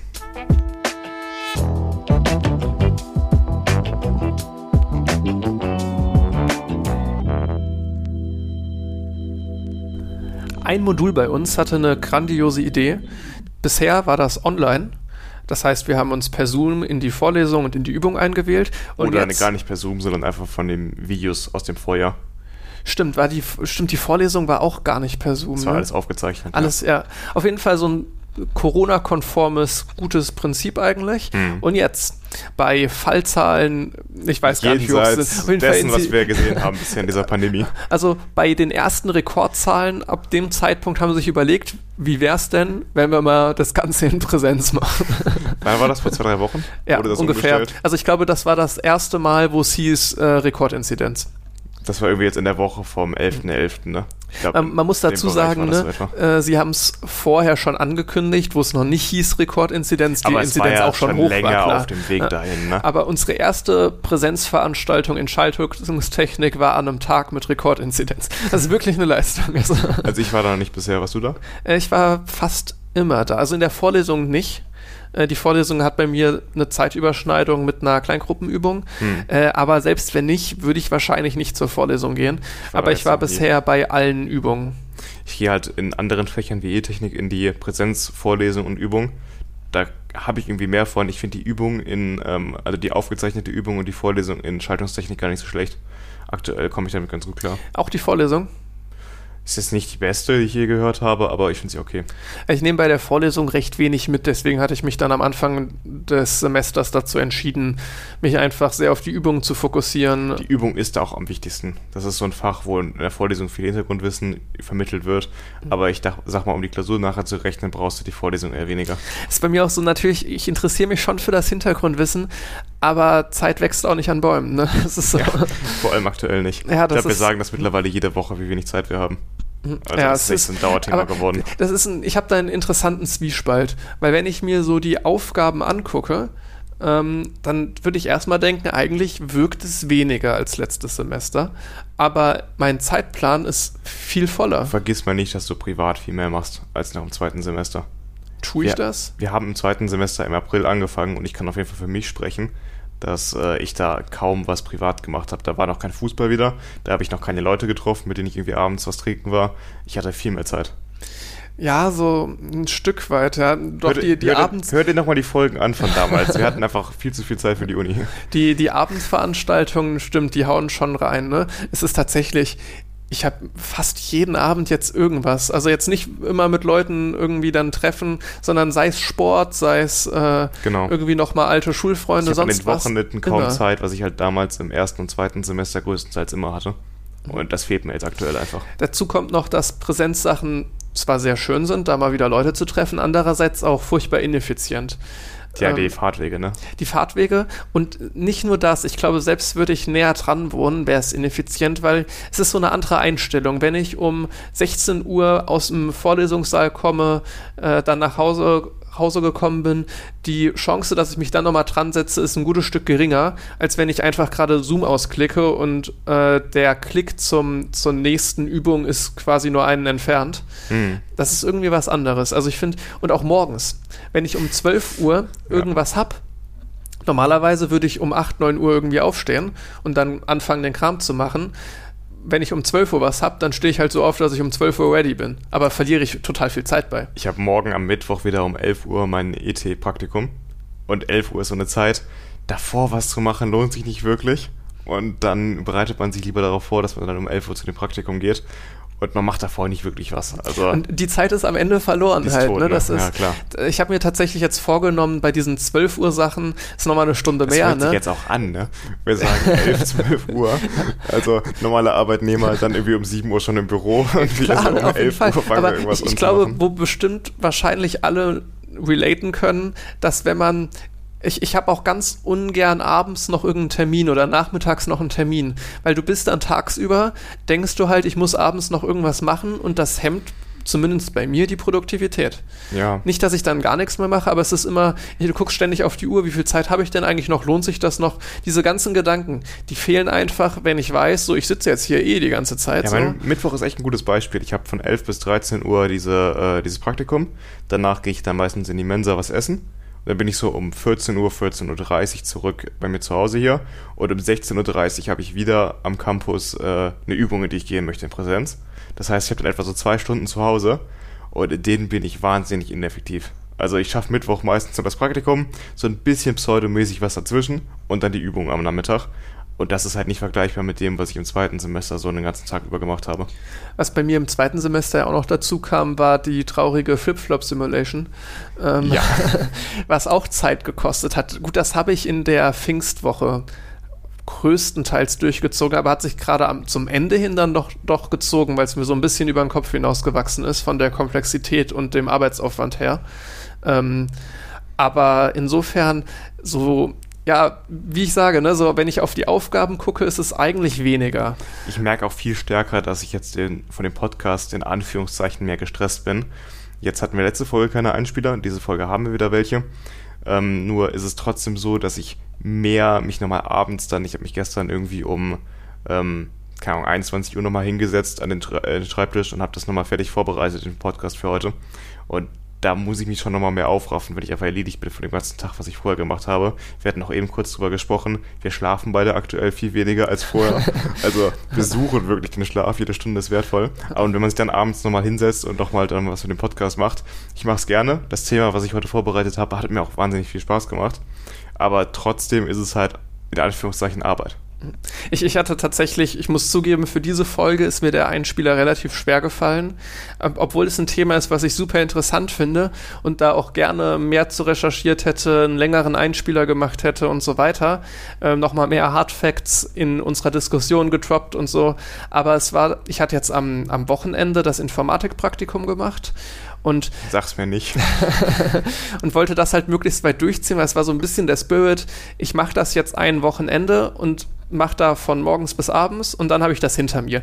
Ein Modul bei uns hatte eine grandiose Idee. Bisher war das online. Das heißt, wir haben uns per Zoom in die Vorlesung und in die Übung eingewählt. Und Oder jetzt, gar nicht per Zoom, sondern einfach von den Videos aus dem Vorjahr. Stimmt, war die, stimmt, die Vorlesung war auch gar nicht per Zoom. Das war ne? alles aufgezeichnet. Alles, ja. Auf jeden Fall so ein Corona-konformes, gutes Prinzip eigentlich. Hm. Und jetzt bei Fallzahlen, ich weiß gar nicht, wie hoch Jenseits sind. Auf jeden dessen, was wir gesehen haben bisher in dieser Pandemie. Also bei den ersten Rekordzahlen ab dem Zeitpunkt haben sie sich überlegt, wie wär's denn, wenn wir mal das Ganze in Präsenz machen? Wann war das? Vor zwei, drei Wochen? ja, Wurde das ungefähr. umgestellt? Also ich glaube, das war das erste Mal, wo es hieß äh, Rekordinzidenz. Das war irgendwie jetzt in der Woche vom 11.11., ne? Glaub, Ähm, man muss dazu sagen, ne, so äh, sie haben es vorher schon angekündigt, wo es noch nicht hieß Rekordinzidenz, die Inzidenz ja auch schon, schon hoch länger war, klar. auf dem Weg Ja. dahin, ne? Aber unsere erste Präsenzveranstaltung in Schaltwirkungstechnik war an einem Tag mit Rekordinzidenz. Das ist wirklich eine Leistung. Also, Also ich war da noch nicht bisher. Warst du da? äh, ich war fast immer da. Also in der Vorlesung nicht. Äh, Die Vorlesung hat bei mir eine Zeitüberschneidung mit einer Kleingruppenübung. Hm. Äh, aber selbst wenn nicht, würde ich wahrscheinlich nicht zur Vorlesung gehen. war aber ich war nie. bisher bei allen Übungen. Ich gehe halt in anderen Fächern wie E-Technik in die Präsenzvorlesung und Übung. Da habe ich irgendwie mehr von. Ich finde die Übung in, ähm, also die aufgezeichnete Übung und die Vorlesung in Schaltungstechnik gar nicht so schlecht. Aktuell komme ich damit ganz gut klar. Auch die Vorlesung. Ist jetzt nicht die beste, die ich je gehört habe, aber ich finde sie okay. Ich nehme bei der Vorlesung recht wenig mit, deswegen hatte ich mich dann am Anfang des Semesters dazu entschieden, mich einfach sehr auf die Übungen zu fokussieren. Die Übung ist da auch am wichtigsten. Das ist so ein Fach, wo in der Vorlesung viel Hintergrundwissen vermittelt wird. Aber ich dach, sag mal, um die Klausur nachher zu rechnen, brauchst du die Vorlesung eher weniger. ist bei mir auch so natürlich, ich interessiere mich schon für das Hintergrundwissen, aber Zeit wächst auch nicht an Bäumen. Ne? Das ist so. Vor allem aktuell nicht. Ja, ich das glaube, wir sagen das mittlerweile jede Woche, wie wenig Zeit wir haben. Also Ja, das ist ein Dauerthema geworden. Das ist ein, ich habe da einen interessanten Zwiespalt, weil wenn ich mir so die Aufgaben angucke, ähm, dann würde ich erstmal denken, eigentlich wirkt es weniger als letztes Semester. Aber mein Zeitplan ist viel voller. Vergiss mal nicht, dass du privat viel mehr machst als nach dem zweiten Semester. Tue ich wir, das? Wir haben im zweiten Semester im April angefangen und ich kann auf jeden Fall für mich sprechen, dass äh, ich da kaum was privat gemacht habe. Da war noch kein Fußball wieder, da habe ich noch keine Leute getroffen, mit denen ich irgendwie abends was trinken war. Ich hatte viel mehr Zeit. Ja, so ein Stück weit, ja. Doch hört, die, die hört, Abends. Hört ihr nochmal die Folgen an von damals. Wir hatten einfach viel zu viel Zeit für die Uni. Die, die Abendsveranstaltungen, stimmt, die hauen schon rein, ne? Es ist tatsächlich, ich habe fast jeden Abend jetzt irgendwas. Also jetzt nicht immer mit Leuten irgendwie dann treffen, sondern sei es Sport, sei es äh, genau. irgendwie nochmal alte Schulfreunde, ich sonst an den Wochenenden kaum immer. Zeit, was ich halt damals im ersten und zweiten Semester größtenteils immer hatte. Und das fehlt mir jetzt aktuell einfach. Dazu kommt noch, dass Präsenzsachen zwar sehr schön sind, da mal wieder Leute zu treffen, andererseits auch furchtbar ineffizient. Ja, Ähm, die Fahrtwege, ne? die Fahrtwege und nicht nur das, ich glaube, selbst würde ich näher dran wohnen, wäre es ineffizient, weil es ist so eine andere Einstellung. Wenn ich um 16 Uhr aus dem Vorlesungssaal komme, äh, dann nach Hause, Hause gekommen bin, die Chance, dass ich mich dann nochmal dran setze, ist ein gutes Stück geringer, als wenn ich einfach gerade Zoom ausklicke und äh, der Klick zum, zur nächsten Übung ist quasi nur einen entfernt. Hm. Das ist irgendwie was anderes. Also ich finde, und auch morgens, wenn ich um 12 Uhr irgendwas hab, normalerweise würde ich um 8, 9 Uhr irgendwie aufstehen und dann anfangen, den Kram zu machen. Wenn ich um 12 Uhr was hab, dann stehe ich halt so auf, dass ich um 12 Uhr ready bin. Aber verliere ich total viel Zeit bei. Ich habe morgen am Mittwoch wieder um 11 Uhr mein ET-Praktikum. Und 11 Uhr ist so eine Zeit, davor was zu machen, lohnt sich nicht wirklich. Und dann bereitet man sich lieber darauf vor, dass man dann um 11 Uhr zu dem Praktikum geht. Und man macht davor nicht wirklich was. Also Und die Zeit ist am Ende verloren halt. tot, ne? Das Ja, ist, klar. Ich habe mir tatsächlich jetzt vorgenommen, bei diesen 12 Uhr Sachen ist nochmal eine Stunde das mehr. sich Ne? jetzt auch an, ne? Wir sagen 11, 12 Uhr. Also normale Arbeitnehmer dann irgendwie um 7 Uhr schon im Büro und wir Klar, so um auf jeden 11 Fall. Uhr fangen wir Aber irgendwas ich, ich glaube, wo bestimmt wahrscheinlich alle relaten können, dass wenn man ich, ich habe auch ganz ungern abends noch irgendeinen Termin oder nachmittags noch einen Termin, weil du bist dann tagsüber, denkst du halt, ich muss abends noch irgendwas machen und das hemmt zumindest bei mir die Produktivität. Ja. Nicht, dass ich dann gar nichts mehr mache, aber es ist immer, du guckst ständig auf die Uhr, wie viel Zeit habe ich denn eigentlich noch, lohnt sich das noch? Diese ganzen Gedanken, die fehlen einfach, wenn ich weiß, so ich sitze jetzt hier eh die ganze Zeit. Ja, so. mein Mittwoch ist echt ein gutes Beispiel. Ich habe von 11 bis 13 Uhr diese, äh, dieses Praktikum. Danach gehe ich dann meistens in die Mensa was essen. Dann bin ich so um 14 Uhr, 14.30 Uhr zurück bei mir zu Hause hier. Und um 16.30 Uhr habe ich wieder am Campus äh, eine Übung, in die ich gehen möchte in Präsenz. Das heißt, ich habe dann etwa so zwei Stunden zu Hause und in denen bin ich wahnsinnig ineffektiv. Also ich schaffe Mittwoch meistens nur das Praktikum, so ein bisschen pseudomäßig was dazwischen und dann die Übung am Nachmittag. Und das ist halt nicht vergleichbar mit dem, was ich im zweiten Semester so den ganzen Tag über gemacht habe. Was bei mir im zweiten Semester ja auch noch dazu kam, war die traurige Flip-Flop-Simulation, ähm, Ja. was auch Zeit gekostet hat. Gut, das habe ich in der Pfingstwoche größtenteils durchgezogen, aber hat sich gerade am- zum Ende hin dann doch, doch gezogen, weil es mir so ein bisschen über den Kopf hinausgewachsen ist von der Komplexität und dem Arbeitsaufwand her. Ähm, aber insofern so ja, wie ich sage, ne, so wenn ich auf die Aufgaben gucke, ist es eigentlich weniger. Ich merke auch viel stärker, dass ich jetzt den, von dem Podcast in Anführungszeichen mehr gestresst bin. Jetzt hatten wir letzte Folge keine Einspieler, diese Folge haben wir wieder welche. Ähm, nur ist es trotzdem so, dass ich mehr mich nochmal abends dann, ich habe mich gestern irgendwie um, ähm, keine Ahnung, 21 Uhr nochmal hingesetzt an den, äh, den Schreibtisch und habe das nochmal fertig vorbereitet, den Podcast für heute. Und da muss ich mich schon nochmal mehr aufraffen, wenn ich einfach erledigt bin von dem ganzen Tag, was ich vorher gemacht habe. Wir hatten auch eben kurz drüber gesprochen. Wir schlafen beide aktuell viel weniger als vorher. Also wir suchen wirklich den Schlaf. Jede Stunde ist wertvoll. Und wenn man sich dann abends nochmal hinsetzt und nochmal dann was für den Podcast macht, ich mache es gerne. Das Thema, was ich heute vorbereitet habe, hat mir auch wahnsinnig viel Spaß gemacht. Aber trotzdem ist es halt in Anführungszeichen Arbeit. Ich, ich hatte tatsächlich, ich muss zugeben, für diese Folge ist mir der Einspieler relativ schwer gefallen, ob- obwohl es ein Thema ist, was ich super interessant finde und da auch gerne mehr zu recherchiert hätte, einen längeren Einspieler gemacht hätte und so weiter. Ähm, Nochmal mehr Hardfacts in unserer Diskussion getroppt und so. Aber es war, ich hatte jetzt am, am Wochenende das Informatikpraktikum gemacht und Sag's mir nicht. und wollte das halt möglichst weit durchziehen, weil es war so ein bisschen der Spirit, ich mache das jetzt ein Wochenende und mache da von morgens bis abends und dann habe ich das hinter mir.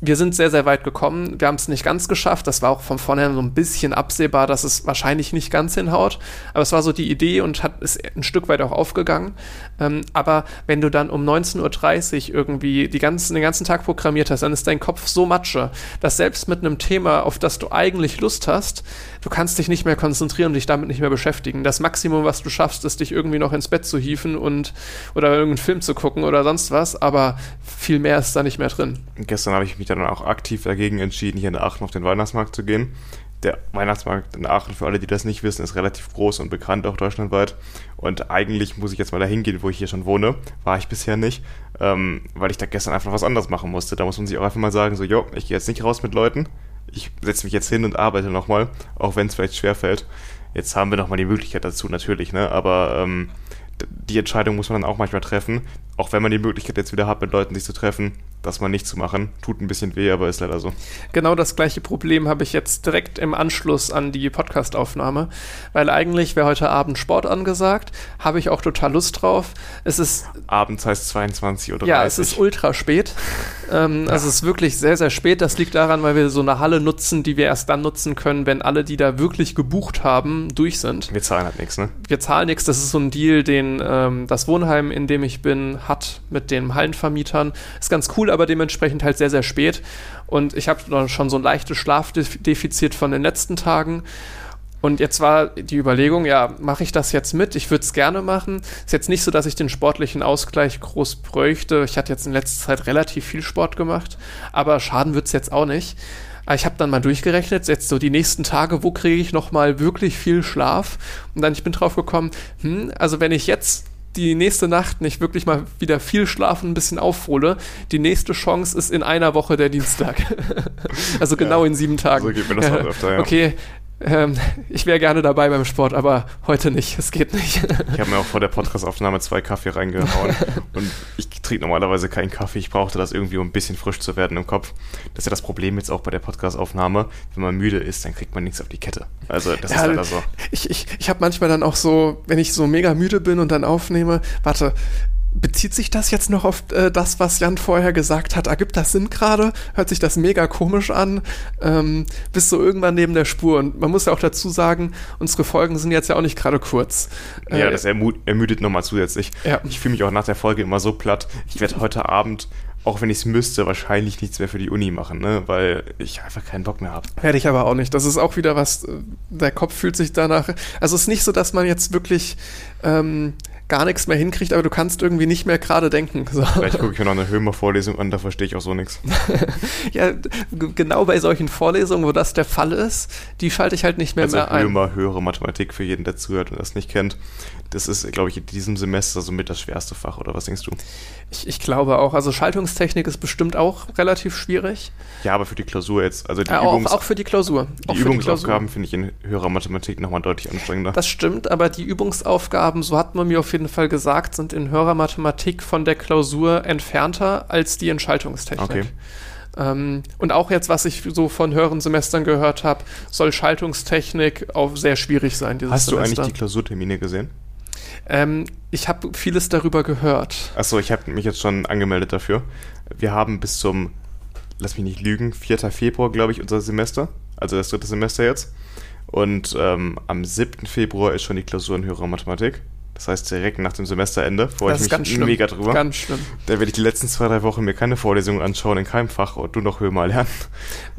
Wir sind sehr, sehr weit gekommen. Wir haben es nicht ganz geschafft. Das war auch von vornherein so ein bisschen absehbar, dass es wahrscheinlich nicht ganz hinhaut. Aber es war so die Idee und hat ist ein Stück weit auch aufgegangen. Ähm, aber wenn du dann um 19.30 Uhr irgendwie die ganzen, den ganzen Tag programmiert hast, dann ist dein Kopf so matsche, dass selbst mit einem Thema, auf das du eigentlich Lust hast, du kannst dich nicht mehr konzentrieren und dich damit nicht mehr beschäftigen. Das Maximum, was du schaffst, ist, dich irgendwie noch ins Bett zu hieven und oder irgendeinen Film zu gucken oder sonst was. Aber viel mehr ist da nicht mehr drin. Gestern habe ich mich dann auch aktiv dagegen entschieden, hier in Aachen auf den Weihnachtsmarkt zu gehen. Der Weihnachtsmarkt in Aachen, für alle, die das nicht wissen, ist relativ groß und bekannt, auch deutschlandweit. Und eigentlich muss ich jetzt mal dahin gehen, wo ich hier schon wohne. War ich bisher nicht, ähm, weil ich da gestern einfach was anderes machen musste. Da muss man sich auch einfach mal sagen, so, jo, ich gehe jetzt nicht raus mit Leuten. Ich setze mich jetzt hin und arbeite nochmal, auch wenn es vielleicht schwerfällt. Jetzt haben wir nochmal die Möglichkeit dazu, natürlich, ne? Aber ähm, die Entscheidung muss man dann auch manchmal treffen, auch wenn man die Möglichkeit jetzt wieder hat, mit Leuten sich zu treffen, das mal nicht zu machen. Tut ein bisschen weh, aber ist leider so. Genau das gleiche Problem habe ich jetzt direkt im Anschluss an die Podcastaufnahme, weil eigentlich wäre heute Abend Sport angesagt, habe ich auch total Lust drauf. Es ist abends heißt 22 oder 30. Ja, es ist ultra spät. ähm, ja. Also es ist wirklich sehr sehr spät. Das liegt daran, weil wir so eine Halle nutzen, die wir erst dann nutzen können, wenn alle, die da wirklich gebucht haben, durch sind. Wir zahlen halt nichts, ne? Wir zahlen nichts. Das ist so ein Deal, den ähm, das Wohnheim, in dem ich bin, hat mit den Hallenvermietern. Ist ganz cool aber dementsprechend halt sehr, sehr spät. Und ich habe schon so ein leichtes Schlafdefizit von den letzten Tagen. Und jetzt war die Überlegung, ja, mache ich das jetzt mit? Ich würde es gerne machen. Ist jetzt nicht so, dass ich den sportlichen Ausgleich groß bräuchte. Ich hatte jetzt in letzter Zeit relativ viel Sport gemacht, aber schaden wird es jetzt auch nicht. Aber ich habe dann mal durchgerechnet, jetzt so die nächsten Tage, wo kriege ich noch mal wirklich viel Schlaf? Und dann ich bin drauf gekommen, hm, also wenn ich jetzt die nächste Nacht nicht wirklich mal wieder viel schlafen, ein bisschen aufhole, die nächste Chance ist in einer Woche der Dienstag. also genau ja, in sieben Tagen. So geht mir das ja, öfter, ja. Okay, ähm, ich wäre gerne dabei beim Sport, aber heute nicht. Es geht nicht. ich habe mir auch vor der Podcast-Aufnahme zwei Kaffee reingehauen und ich trinke normalerweise keinen Kaffee. Ich brauchte das irgendwie, um ein bisschen frisch zu werden im Kopf. Das ist ja das Problem jetzt auch bei der Podcast-Aufnahme. Wenn man müde ist, dann kriegt man nichts auf die Kette. Also das ja, ist leider so. Ich, ich, ich habe manchmal dann auch so, wenn ich so mega müde bin und dann aufnehme, warte, Bezieht sich das jetzt noch auf äh, das, was Jan vorher gesagt hat? Ergibt das Sinn gerade? Hört sich das mega komisch an? Ähm, bist du irgendwann neben der Spur? Und man muss ja auch dazu sagen, unsere Folgen sind jetzt ja auch nicht gerade kurz. Äh, ja, das ermüdet nochmal zusätzlich. Ja. Ich fühle mich auch nach der Folge immer so platt. Ich werde heute Abend auch wenn ich es müsste, wahrscheinlich nichts mehr für die Uni machen, ne? weil ich einfach keinen Bock mehr habe. Werde ich aber auch nicht. Das ist auch wieder was, äh, der Kopf fühlt sich danach. Also es ist nicht so, dass man jetzt wirklich ähm, gar nichts mehr hinkriegt, aber du kannst irgendwie nicht mehr gerade denken. So. Vielleicht gucke ich mir noch eine Hömer-Vorlesung an, da verstehe ich auch so nichts. ja, genau bei solchen Vorlesungen, wo das der Fall ist, die schalte ich halt nicht mehr also mehr ein. Hömer, höhere Mathematik für jeden, der zuhört und das nicht kennt. Das ist, glaube ich, in diesem Semester somit das schwerste Fach, oder was denkst du? Ich, ich glaube auch. Also Schaltungstechnik ist bestimmt auch relativ schwierig. Ja, aber für die Klausur jetzt. Also die ja, Übungs auch, auch für die Klausur. Die Übungsaufgaben finde ich in höherer Mathematik nochmal deutlich anstrengender. Das stimmt, aber die Übungsaufgaben, so hat man mir auf jeden Fall gesagt, sind in höherer Mathematik von der Klausur entfernter als die in Schaltungstechnik. Okay. Ähm, und auch jetzt, was ich so von höheren Semestern gehört habe, soll Schaltungstechnik auch sehr schwierig sein. Hast du Semester. eigentlich die Klausurtermine gesehen? Ähm, ich habe vieles darüber gehört. Achso, ich habe mich jetzt schon angemeldet dafür. Wir haben bis zum, lass mich nicht lügen, 4. Februar, glaube ich, unser Semester. Also das dritte Semester jetzt. Und ähm, am 7. Februar ist schon die Klausur in höherer Mathematik. Das heißt direkt nach dem Semesterende, freue ich mich mega drüber. Ganz schlimm. Da werde ich die letzten zwei, drei Wochen mir keine Vorlesungen anschauen in keinem Fach und du noch höher mal lernen.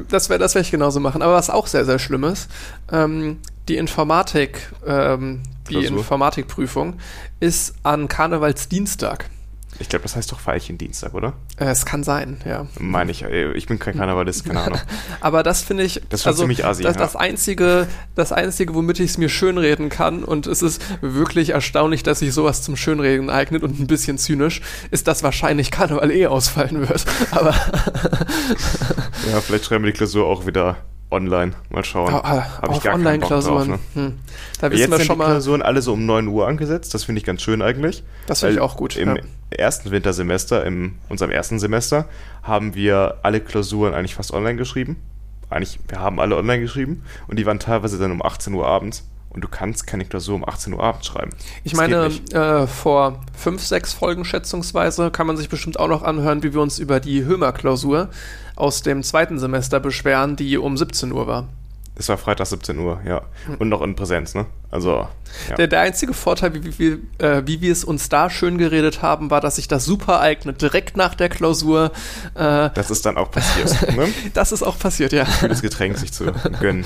Das werde das ich genauso machen. Aber was auch sehr, sehr schlimm ist, ähm, die Informatik, ähm, die. Informatikprüfung ist an Karnevalsdienstag. Ich glaube, das heißt doch Veilchendienstag, oder? Äh, es kann sein, ja. Meine ich. Äh, ich bin kein Karnevalist, keine Ahnung. Aber das finde ich. Das ist also, ziemlich assi, das, ja. das, einzige, das einzige, womit ich es mir schönreden kann, und es ist wirklich erstaunlich, dass sich sowas zum Schönreden eignet und ein bisschen zynisch, ist, dass wahrscheinlich Karneval eh ausfallen wird. Aber. ja, vielleicht schreiben wir die Klausur auch wieder online. Mal schauen. Ah, ah, Habe ich gar Online-Klausuren. Ne? Hm. Da wissen Jetzt wir sind schon die Klausuren alle so um 9 Uhr angesetzt. Das finde ich ganz schön eigentlich. Das finde ich auch gut. Im ja. ersten Wintersemester, in unserem ersten Semester, haben wir alle Klausuren eigentlich fast online geschrieben. Eigentlich, wir haben alle online geschrieben und die waren teilweise dann um 18 Uhr abends. und du kannst keine Klausur um 18 Uhr abends schreiben. Ich Das meine, äh, vor fünf, sechs Folgen schätzungsweise kann man sich bestimmt auch noch anhören, wie wir uns über die Hömer-Klausur aus dem zweiten Semester beschweren, die um 17 Uhr war. Es war Freitag 17 Uhr, ja. Und noch in Präsenz, ne? Also, ja. Der, der einzige Vorteil, wie, wie, äh, wie wir es uns da schön geredet haben, war, dass sich das super eignet. Direkt nach der Klausur. Äh, das ist dann auch passiert, ne? das ist auch passiert, ja. Das Getränk sich zu gönnen.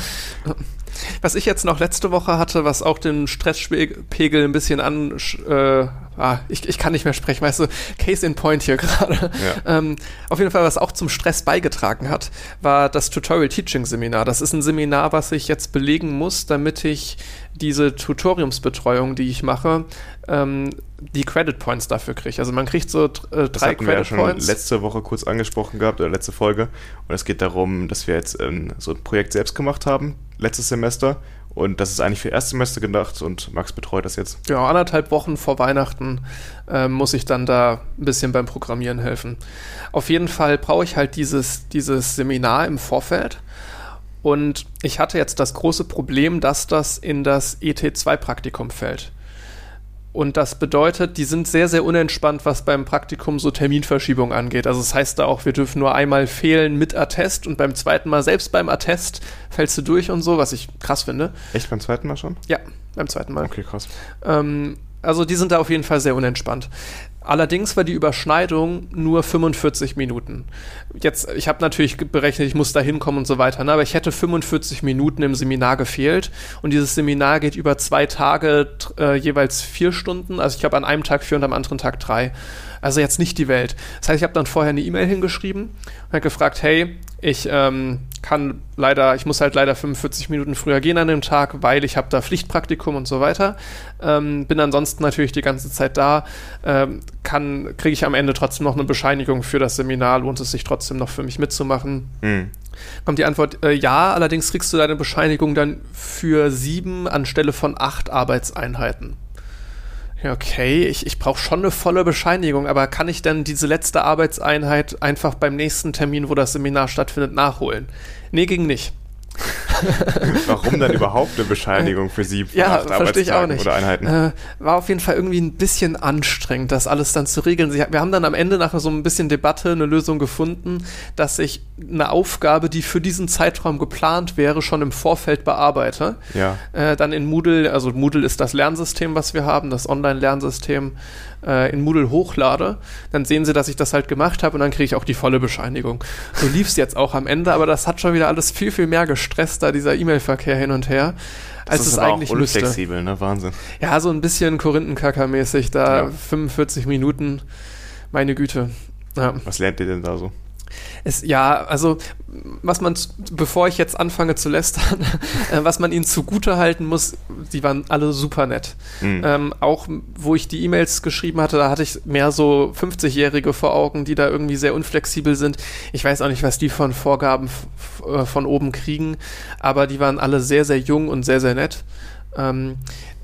Was ich jetzt noch letzte Woche hatte, was auch den Stresspegel ein bisschen an. Äh, ah, ich, ich kann nicht mehr sprechen, weißt du, Case in Point hier gerade. Ja. Ähm, auf jeden Fall, was auch zum Stress beigetragen hat, war das Tutorial Teaching Seminar. Das ist ein Seminar, was ich jetzt belegen muss, damit ich diese Tutoriumsbetreuung, die ich mache, ähm, die Credit Points dafür kriege. Also man kriegt so äh, Das drei hatten wir ja Credit schon Points. letzte Woche kurz angesprochen gehabt, oder letzte Folge. Und es geht darum, dass wir jetzt ähm, so ein Projekt selbst gemacht haben, letztes Semester. Und das ist eigentlich für Erstsemester gedacht und Max betreut das jetzt. Ja, anderthalb Wochen vor Weihnachten äh, muss ich dann da ein bisschen beim Programmieren helfen. Auf jeden Fall brauche ich halt dieses, dieses Seminar im Vorfeld. Und ich hatte jetzt das große Problem, dass das in das ET2-Praktikum fällt. Und das bedeutet, die sind sehr, sehr unentspannt, was beim Praktikum so Terminverschiebung angeht. Also das heißt da auch, wir dürfen nur einmal fehlen mit Attest und beim zweiten Mal, selbst beim Attest, fällst du durch und so, was ich krass finde. Echt beim zweiten Mal schon? Ja, beim zweiten Mal. Okay, krass. Ähm, also die sind da auf jeden Fall sehr unentspannt. Allerdings war die Überschneidung nur 45 Minuten. Jetzt, ich habe natürlich berechnet, ich muss da hinkommen und so weiter, ne? aber ich hätte 45 Minuten im Seminar gefehlt und dieses Seminar geht über zwei Tage, äh, jeweils vier Stunden. Also ich habe an einem Tag vier und am anderen Tag drei. Also jetzt nicht die Welt. Das heißt, ich habe dann vorher eine E-Mail hingeschrieben und habe gefragt, hey, ich ähm, kann leider, ich muss halt leider 45 Minuten früher gehen an dem Tag, weil ich habe da Pflichtpraktikum und so weiter. Ähm, bin ansonsten natürlich die ganze Zeit da. Ähm, kann, kriege ich am Ende trotzdem noch eine Bescheinigung für das Seminar, lohnt es sich trotzdem noch für mich mitzumachen. Hm. Kommt die Antwort, äh, ja, allerdings kriegst du deine Bescheinigung dann für sieben anstelle von acht Arbeitseinheiten. Okay, ich, ich brauche schon eine volle Bescheinigung, aber kann ich denn diese letzte Arbeitseinheit einfach beim nächsten Termin, wo das Seminar stattfindet, nachholen? Nee, ging nicht. Warum dann überhaupt eine Bescheinigung für sie Ja, verstehe ich auch nicht. oder Einheiten? Äh, war auf jeden Fall irgendwie ein bisschen anstrengend, das alles dann zu regeln. Sie, wir haben dann am Ende nach so ein bisschen Debatte eine Lösung gefunden, dass ich eine Aufgabe, die für diesen Zeitraum geplant wäre, schon im Vorfeld bearbeite. ja. Äh, dann in Moodle, also Moodle ist das Lernsystem, was wir haben, das Online-Lernsystem, äh, in Moodle hochlade. Dann sehen sie, dass ich das halt gemacht habe und dann kriege ich auch die volle Bescheinigung. So lief es jetzt auch am Ende, aber das hat schon wieder alles viel, viel mehr gestresst, da dieser E-Mail-Verkehr hin und her, als das es ist aber eigentlich auch müsste. unflexibel, ne? Wahnsinn. Ja, so ein bisschen Korinthenkacker-mäßig, da Ja. 45 Minuten, meine Güte. Ja. Was lernt ihr denn da so? Es, ja, also was man, bevor ich jetzt anfange zu lästern, äh, was man ihnen zugute halten muss, die waren alle super nett. Hm. Ähm, auch wo ich die E-Mails geschrieben hatte, da hatte ich mehr so 50-Jährige vor Augen, die da irgendwie sehr unflexibel sind. Ich weiß auch nicht, was die von Vorgaben äh, von oben kriegen, aber die waren alle sehr, sehr jung und sehr, sehr nett. Ähm,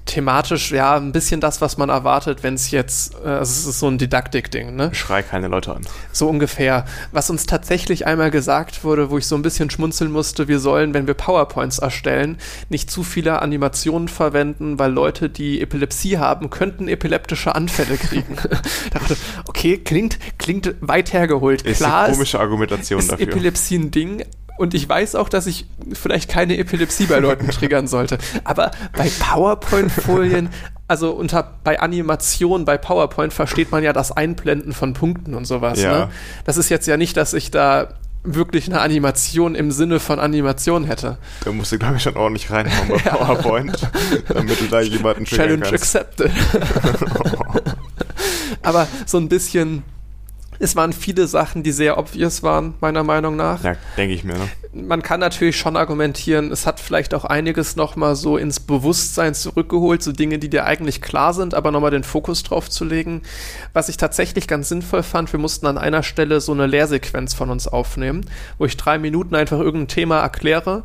thematisch, ja, ein bisschen das, was man erwartet, wenn es jetzt, äh, also es ist so ein Didaktik-Ding, ne? Schrei keine Leute an. So ungefähr. Was uns tatsächlich einmal gesagt wurde, wo ich so ein bisschen schmunzeln musste, wir sollen, wenn wir PowerPoints erstellen, nicht zu viele Animationen verwenden, weil Leute, die Epilepsie haben, könnten epileptische Anfälle kriegen. da dachte, okay, klingt, klingt weit hergeholt. Ist Klar eine komische Argumentation ist dafür. Epilepsie ein Ding. Und ich weiß auch, dass ich vielleicht keine Epilepsie bei Leuten triggern sollte. Aber bei PowerPoint-Folien, also unter bei Animation bei PowerPoint versteht man ja das Einblenden von Punkten und sowas. Ja. Ne? Das ist jetzt ja nicht, dass ich da wirklich eine Animation im Sinne von Animation hätte. Da musst du, glaube ich, schon ordentlich reinhauen bei PowerPoint, damit du da jemanden triggern Challenge kannst. accepted. Aber so ein bisschen, es waren viele Sachen, die sehr obvious waren, meiner Meinung nach. Ja, denke ich mir, ne? man kann natürlich schon argumentieren, es hat vielleicht auch einiges nochmal so ins Bewusstsein zurückgeholt, so Dinge, die dir eigentlich klar sind, aber nochmal den Fokus drauf zu legen. Was ich tatsächlich ganz sinnvoll fand, wir mussten an einer Stelle so eine Lehrsequenz von uns aufnehmen, wo ich drei Minuten einfach irgendein Thema erkläre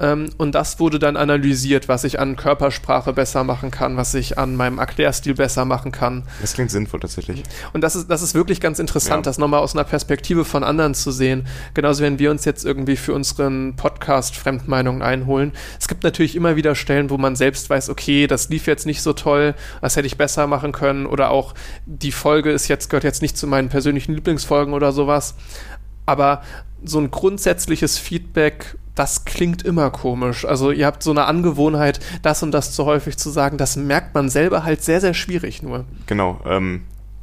Ähm, und das wurde dann analysiert, was ich an Körpersprache besser machen kann, was ich an meinem Erklärstil besser machen kann. Das klingt sinnvoll tatsächlich. Und das ist, das ist wirklich ganz interessant, ja. das nochmal aus einer Perspektive von anderen zu sehen. Genauso, wenn wir uns jetzt irgendwie für unseren Podcast Fremdmeinungen einholen. Es gibt natürlich immer wieder Stellen, wo man selbst weiß, okay, das lief jetzt nicht so toll, das hätte ich besser machen können oder auch die Folge ist jetzt, gehört jetzt nicht zu meinen persönlichen Lieblingsfolgen oder sowas. Aber so ein grundsätzliches Feedback, das klingt immer komisch. Also ihr habt so eine Angewohnheit, das und das zu häufig zu sagen, das merkt man selber halt sehr, sehr schwierig nur. Genau, ähm,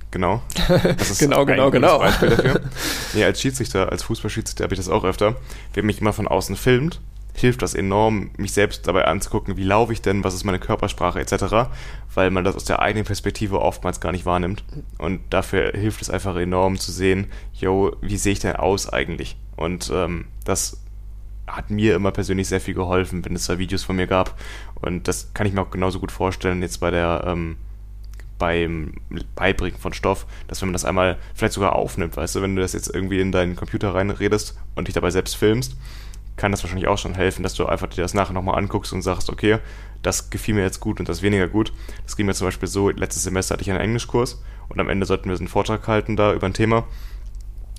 genau. Das ist genau, genau, genau. Beispiel dafür. Nee, als Schiedsrichter, als Fußballschiedsrichter habe ich das auch öfter. Wer mich immer von außen filmt, hilft das enorm, mich selbst dabei anzugucken, wie laufe ich denn, was ist meine Körpersprache etc., weil man das aus der eigenen Perspektive oftmals gar nicht wahrnimmt. Und dafür hilft es einfach enorm zu sehen, yo, wie sehe ich denn aus eigentlich? Und ähm, das hat mir immer persönlich sehr viel geholfen, wenn es da Videos von mir gab. Und das kann ich mir auch genauso gut vorstellen jetzt bei der ähm, beim Beibringen von Stoff, dass wenn man das einmal vielleicht sogar aufnimmt, weißt du, wenn du das jetzt irgendwie in deinen Computer reinredest und dich dabei selbst filmst, kann das wahrscheinlich auch schon helfen, dass du einfach dir das nachher nochmal anguckst und sagst, okay, das gefiel mir jetzt gut und das weniger gut. Das ging mir zum Beispiel so, letztes Semester hatte ich einen Englischkurs und am Ende sollten wir so einen Vortrag halten da über ein Thema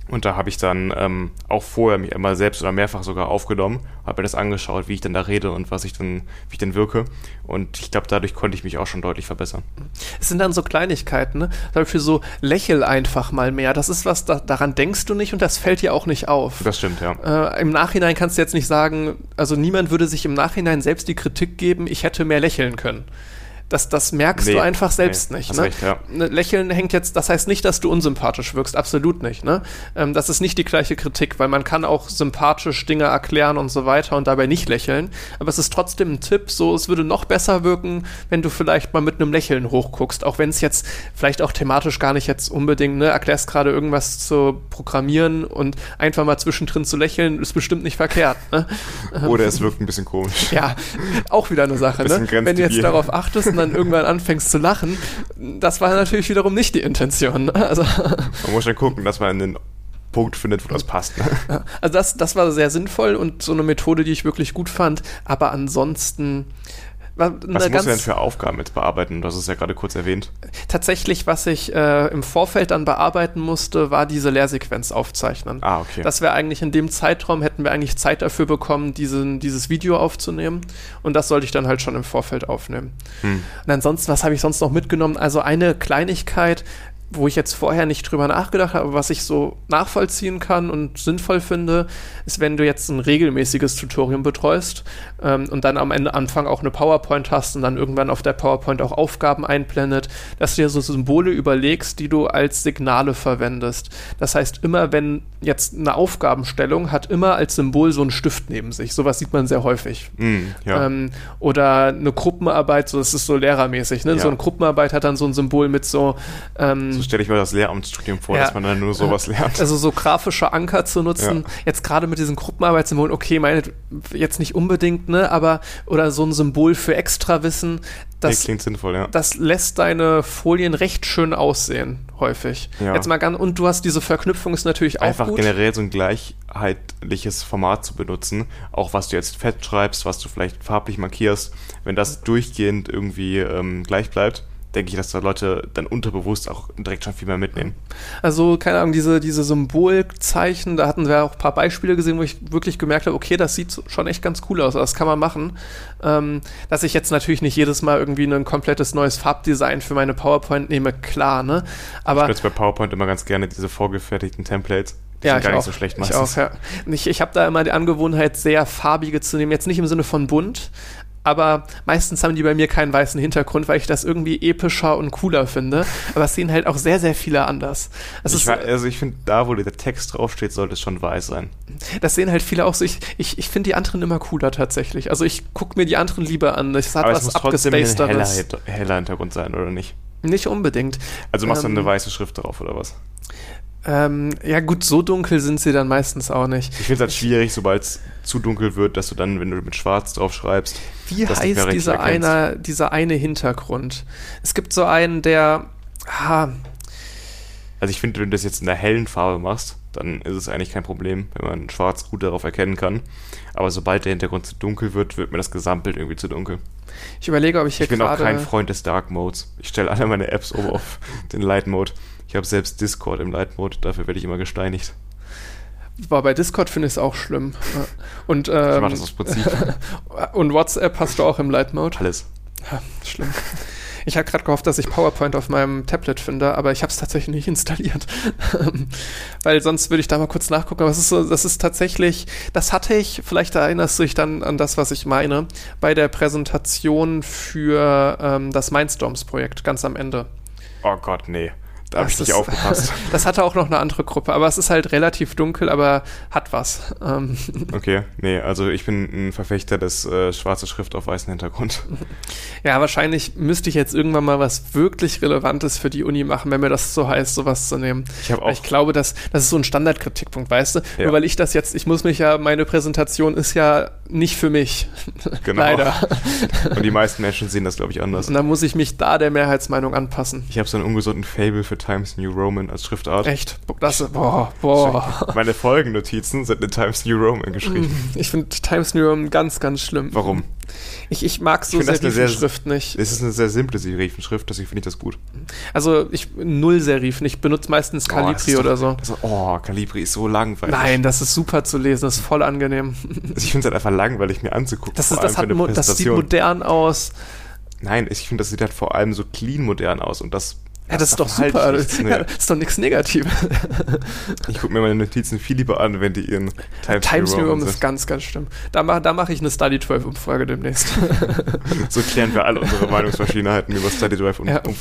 und da habe ich dann ähm, auch vorher mich immer selbst oder mehrfach sogar aufgenommen, habe mir das angeschaut, wie ich dann da rede und was ich dann, wie ich denn wirke. Und ich glaube, dadurch konnte ich mich auch schon deutlich verbessern. Es sind dann so Kleinigkeiten, ne? Zum Beispiel so, lächel einfach mal mehr. Das ist was, da, daran denkst du nicht und das fällt dir auch nicht auf. Das stimmt, ja. Äh, Im Nachhinein kannst du jetzt nicht sagen, also niemand würde sich im Nachhinein selbst die Kritik geben, ich hätte mehr lächeln können das, das merkst nee, du einfach selbst nee, nicht. Ne? Recht, ja. Ne, Lächeln hängt jetzt, das heißt nicht, dass du unsympathisch wirkst, absolut nicht. Ne? Ähm, das ist nicht die gleiche Kritik, weil man kann auch sympathisch Dinge erklären und so weiter und dabei nicht lächeln. Aber es ist trotzdem ein Tipp, so es würde noch besser wirken, wenn du vielleicht mal mit einem Lächeln hochguckst, auch wenn es jetzt vielleicht auch thematisch gar nicht jetzt unbedingt, ne, erklärst gerade irgendwas zu programmieren und einfach mal zwischendrin zu lächeln, ist bestimmt nicht verkehrt. Ne? Oder es wirkt ein bisschen komisch. Ja, auch wieder eine Sache. Ne? Wenn du jetzt darauf achtest, dann irgendwann anfängst zu lachen, das war natürlich wiederum nicht die Intention. Also, man muss ja gucken, dass man einen Punkt findet, wo das passt. Ne? Also das, das war sehr sinnvoll und so eine Methode, die ich wirklich gut fand. Aber ansonsten was musst du denn für Aufgaben jetzt bearbeiten? Du hast es ja gerade kurz erwähnt. Tatsächlich, was ich äh, im Vorfeld dann bearbeiten musste, war diese Lehrsequenz aufzeichnen. Ah, okay. Das wäre eigentlich in dem Zeitraum, hätten wir eigentlich Zeit dafür bekommen, diesen, dieses Video aufzunehmen. Und das sollte ich dann halt schon im Vorfeld aufnehmen. Hm. Und ansonsten, was habe ich sonst noch mitgenommen? Also eine Kleinigkeit, wo ich jetzt vorher nicht drüber nachgedacht habe, was ich so nachvollziehen kann und sinnvoll finde, ist, wenn du jetzt ein regelmäßiges Tutorium betreust ähm, und dann am Ende Anfang auch eine PowerPoint hast und dann irgendwann auf der PowerPoint auch Aufgaben einblendet, dass du dir so Symbole überlegst, die du als Signale verwendest. Das heißt, immer wenn jetzt eine Aufgabenstellung hat immer als Symbol so einen Stift neben sich. Sowas sieht man sehr häufig. Mm, ja. ähm, oder eine Gruppenarbeit, so das ist so lehrermäßig. Ne? Ja. So eine Gruppenarbeit hat dann so ein Symbol mit so ähm, so stelle ich mir das Lehramtsstudium vor, ja. dass man dann nur sowas lernt. Also so grafische Anker zu nutzen, ja. jetzt gerade mit diesen Gruppenarbeitssymbolen, okay, meine, jetzt nicht unbedingt, ne, aber, oder so ein Symbol für Extrawissen, das, nee, klingt sinnvoll, ja. das lässt deine Folien recht schön aussehen, häufig. Ja. Jetzt mal ganz, und du hast diese Verknüpfung ist natürlich auch Einfach gut. generell so ein gleichheitliches Format zu benutzen, auch was du jetzt fett schreibst, was du vielleicht farblich markierst, wenn das durchgehend irgendwie ähm, gleich bleibt, denke ich, dass da Leute dann unterbewusst auch direkt schon viel mehr mitnehmen. Also, keine Ahnung, diese, diese Symbolzeichen, da hatten wir auch ein paar Beispiele gesehen, wo ich wirklich gemerkt habe, okay, das sieht schon echt ganz cool aus, das kann man machen. Ähm, dass ich jetzt natürlich nicht jedes Mal irgendwie ein komplettes neues Farbdesign für meine PowerPoint nehme, klar, ne? Aber. Ich benutze bei PowerPoint immer ganz gerne diese vorgefertigten Templates. Die ja, sind gar nicht auch, so schlecht meistens. Ich auch, ja. Ich, ich habe da immer die Angewohnheit, sehr farbige zu nehmen. Jetzt nicht im Sinne von bunt, aber meistens haben die bei mir keinen weißen Hintergrund, weil ich das irgendwie epischer und cooler finde. Aber es sehen halt auch sehr, sehr viele anders. ich ist, also ich finde, da, wo der Text draufsteht, sollte es schon weiß sein. Das sehen halt viele auch so. Ich, ich, ich finde die anderen immer cooler tatsächlich. Also ich gucke mir die anderen lieber an. Es hat Aber was es muss trotzdem ein heller, heller Hintergrund sein, oder nicht? Nicht unbedingt. Also machst du ähm, eine weiße Schrift drauf, oder was? Ähm, ja, gut, so dunkel sind sie dann meistens auch nicht. Ich finde es halt schwierig, sobald es zu dunkel wird, dass du dann, wenn du mit Schwarz drauf schreibst. Wie heißt dieser, eine, dieser eine Hintergrund? Es gibt so einen, der. Ah, Also ich finde, wenn du das jetzt in der hellen Farbe machst, dann ist es eigentlich kein Problem, wenn man schwarz gut darauf erkennen kann. Aber sobald der Hintergrund zu dunkel wird, wird mir das Gesamtbild irgendwie zu dunkel. Ich überlege, ob ich hier Ich bin auch kein Freund des Dark Modes. Ich stelle alle meine Apps oben auf den Light Mode. Ich habe selbst Discord im Light Mode, dafür werde ich immer gesteinigt. War bei Discord finde ich es auch schlimm. Und, ähm, ich mache das aus Prinzip. und WhatsApp hast du auch im Light Mode? Alles. Ja, schlimm. Ich hatte gerade gehofft, dass ich PowerPoint auf meinem Tablet finde, aber ich habe es tatsächlich nicht installiert. Weil sonst würde ich da mal kurz nachgucken. Aber es ist so, das ist tatsächlich, das hatte ich, vielleicht erinnerst du dich dann an das, was ich meine, bei der Präsentation für ähm, das Mindstorms-Projekt ganz am Ende. Oh Gott, nee. Da habe ich nicht aufgepasst. das hatte auch noch eine andere Gruppe, aber es ist halt relativ dunkel, aber hat was. Ähm. Okay, nee, also ich bin ein Verfechter des äh, schwarze Schrift auf weißem Hintergrund. Ja, wahrscheinlich müsste ich jetzt irgendwann mal was wirklich Relevantes für die Uni machen, wenn mir das so heißt, sowas zu nehmen. Ich auch. Ich glaube, dass das ist so ein Standardkritikpunkt, weißt du? Ja. Nur weil ich das jetzt, ich muss mich ja, meine Präsentation ist ja nicht für mich. Genau. Leider. Und die meisten Menschen sehen das, glaube ich, anders. Und dann muss ich mich da der Mehrheitsmeinung anpassen. Ich habe so einen ungesunden Fable für Times New Roman als Schriftart. Echt? Das, boah, boah. Meine Folgennotizen sind in Times New Roman geschrieben. Ich finde Times New Roman ganz, ganz schlimm. Warum? Ich, ich mag so Serifenschrift nicht. Es ist eine sehr simple Serifenschrift, deswegen finde ich das gut. Also ich null Serifen, ich benutze meistens Calibri oh, oder so. Das, oh, Calibri ist so langweilig. Nein, das ist super zu lesen, das ist voll angenehm. Also ich finde es halt einfach langweilig, mir anzugucken. Das, ist, das, hat, das sieht modern aus. Nein, ich finde, das sieht halt vor allem so clean modern aus und das ja, das ist doch super. Halt nichts, ne. ja, das ist doch nichts Negatives. ich gucke mir meine Notizen viel lieber an, wenn die ihren Times, Times New Roman ist ganz, ganz schlimm. Da, mach, da mache ich eine Study 12 Umfrage demnächst. so klären wir alle unsere Meinungsverschiedenheiten über Study 12 Umfragen.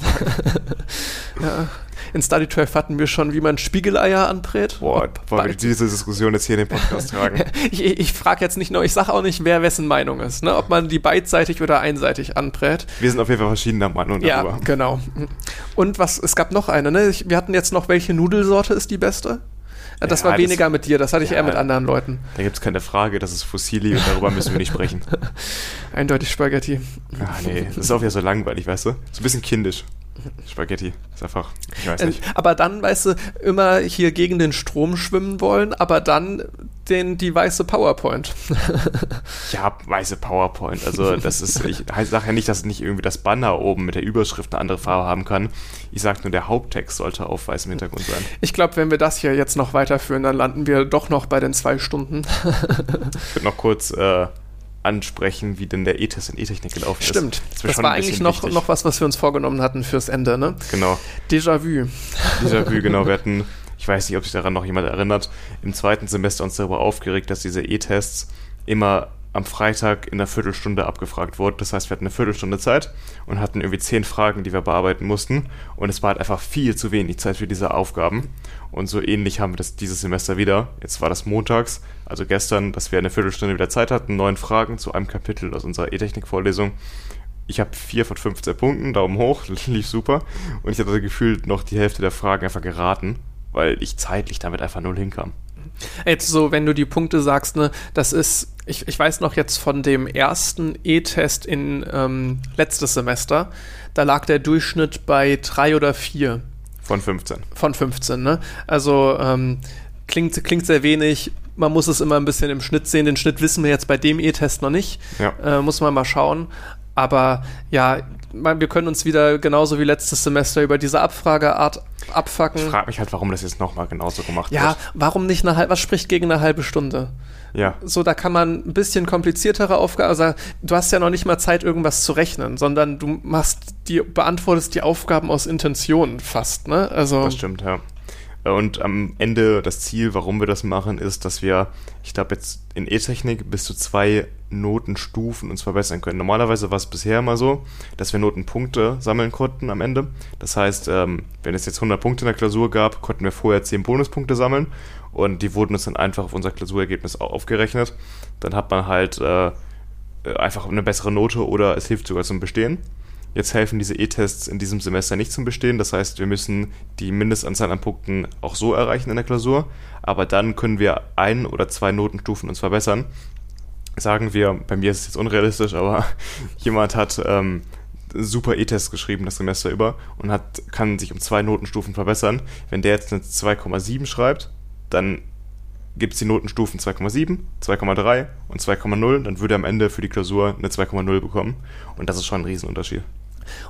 Ja. ja in Study 12 hatten wir schon, wie man Spiegeleier anbrät. Boah, wollen wir diese Diskussion jetzt hier in den Podcast tragen? ich ich frage jetzt nicht nur, ich sage auch nicht, wer wessen Meinung ist, ne? ob man die beidseitig oder einseitig anbrät. Wir sind auf jeden Fall verschiedener Meinung darüber. Ja, genau. Und was, es gab noch eine, ne? wir hatten jetzt noch, welche Nudelsorte ist die beste? Das ja, war weniger das, mit dir, das hatte ich ja, eher mit anderen Leuten. Da gibt es keine Frage, das ist Fossili und darüber müssen wir nicht sprechen. Eindeutig Spaghetti. Ah, nee, das ist auch wieder so langweilig, weißt du? So ein bisschen kindisch. Spaghetti ist einfach, ich weiß nicht. Aber dann, weißt du, immer hier gegen den Strom schwimmen wollen, aber dann den, die weiße PowerPoint. ja, weiße PowerPoint. Also das ist, ich sage ja nicht, dass nicht irgendwie das Banner oben mit der Überschrift eine andere Farbe haben kann. Ich sage nur, der Haupttext sollte auf weißem Hintergrund sein. Ich glaube, wenn wir das hier jetzt noch weiterführen, dann landen wir doch noch bei den zwei Stunden. ich würde noch kurz äh, ansprechen, wie denn der E-Test in E-Technik gelaufen Stimmt. ist. Stimmt. Das war eigentlich noch, noch was, was wir uns vorgenommen hatten fürs Ende, ne? Genau. Déjà-vu. Déjà-vu, genau. Wir hatten, ich weiß nicht, ob sich daran noch jemand erinnert, im zweiten Semester uns darüber aufgeregt, dass diese E-Tests immer am Freitag in einer Viertelstunde abgefragt wurden. Das heißt, wir hatten eine Viertelstunde Zeit und hatten irgendwie zehn Fragen, die wir bearbeiten mussten. Und es war halt einfach viel zu wenig Zeit für diese Aufgaben. Und so ähnlich haben wir das dieses Semester wieder. Jetzt war das montags, also gestern, dass wir eine Viertelstunde wieder Zeit hatten, neun Fragen zu einem Kapitel aus unserer E-Technik-Vorlesung. Ich habe vier von 15 Punkten, Daumen hoch, lief super. Und ich hatte gefühlt noch die Hälfte der Fragen einfach geraten, weil ich zeitlich damit einfach null hinkam. Jetzt so, wenn du die Punkte sagst, ne, das ist, ich, ich weiß noch jetzt von dem ersten E-Test in ähm, letztes Semester, da lag der Durchschnitt bei drei oder vier. Von 15. Von 15, ne? Also ähm, klingt, klingt sehr wenig. Man muss es immer ein bisschen im Schnitt sehen. Den Schnitt wissen wir jetzt bei dem E-Test noch nicht. Ja. Äh, muss man mal schauen. Aber ja, wir können uns wieder genauso wie letztes Semester über diese Abfrageart abfacken. Ich frage mich halt, warum das jetzt nochmal genauso gemacht ja, wird. Ja, warum nicht eine halbe, was spricht gegen eine halbe Stunde? Ja. So, da kann man ein bisschen kompliziertere Aufgaben, also du hast ja noch nicht mal Zeit, irgendwas zu rechnen, sondern du machst die, beantwortest die Aufgaben aus Intention fast, ne? Also. Das stimmt, ja. Und am Ende das Ziel, warum wir das machen, ist, dass wir, ich glaube jetzt in E-Technik bis zu zwei Notenstufen uns verbessern können. Normalerweise war es bisher immer so, dass wir Notenpunkte sammeln konnten am Ende. Das heißt, ähm, wenn es jetzt 100 Punkte in der Klausur gab, konnten wir vorher 10 Bonuspunkte sammeln und die wurden uns dann einfach auf unser Klausurergebnis aufgerechnet. Dann hat man halt äh, einfach eine bessere Note oder es hilft sogar zum Bestehen. Jetzt helfen diese E-Tests in diesem Semester nicht zum Bestehen. Das heißt, wir müssen die Mindestanzahl an Punkten auch so erreichen in der Klausur. Aber dann können wir ein oder zwei Notenstufen uns verbessern. Sagen wir, bei mir ist es jetzt unrealistisch, aber jemand hat ähm, super E-Test geschrieben das Semester über und hat, kann sich um zwei Notenstufen verbessern. Wenn der jetzt eine 2,7 schreibt, dann gibt es die Notenstufen 2,7, 2,3 und 2,0, dann würde er am Ende für die Klausur eine 2,0 bekommen. Und das ist schon ein Riesenunterschied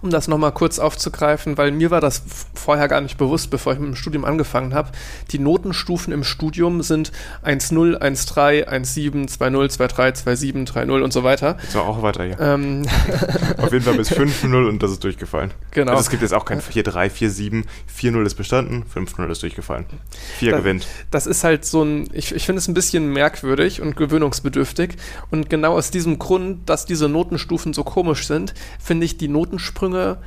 um das nochmal kurz aufzugreifen, weil mir war das vorher gar nicht bewusst, bevor ich mit dem Studium angefangen habe. Die Notenstufen im Studium sind 1.0, 1.3, 1.7, 2.0, 2.3, 2.7, 3.0 und so weiter. Jetzt war auch weiter hier. Ähm. Auf jeden Fall bis 5.0 und das ist durchgefallen. Genau. Also es gibt jetzt auch kein 4.3, 4.7, 4.0 ist bestanden, 5.0 ist durchgefallen. 4 da, gewinnt. Das ist halt so ein, ich, ich finde es ein bisschen merkwürdig und gewöhnungsbedürftig und genau aus diesem Grund, dass diese Notenstufen so komisch sind, finde ich die Notenstufen Quantensprünge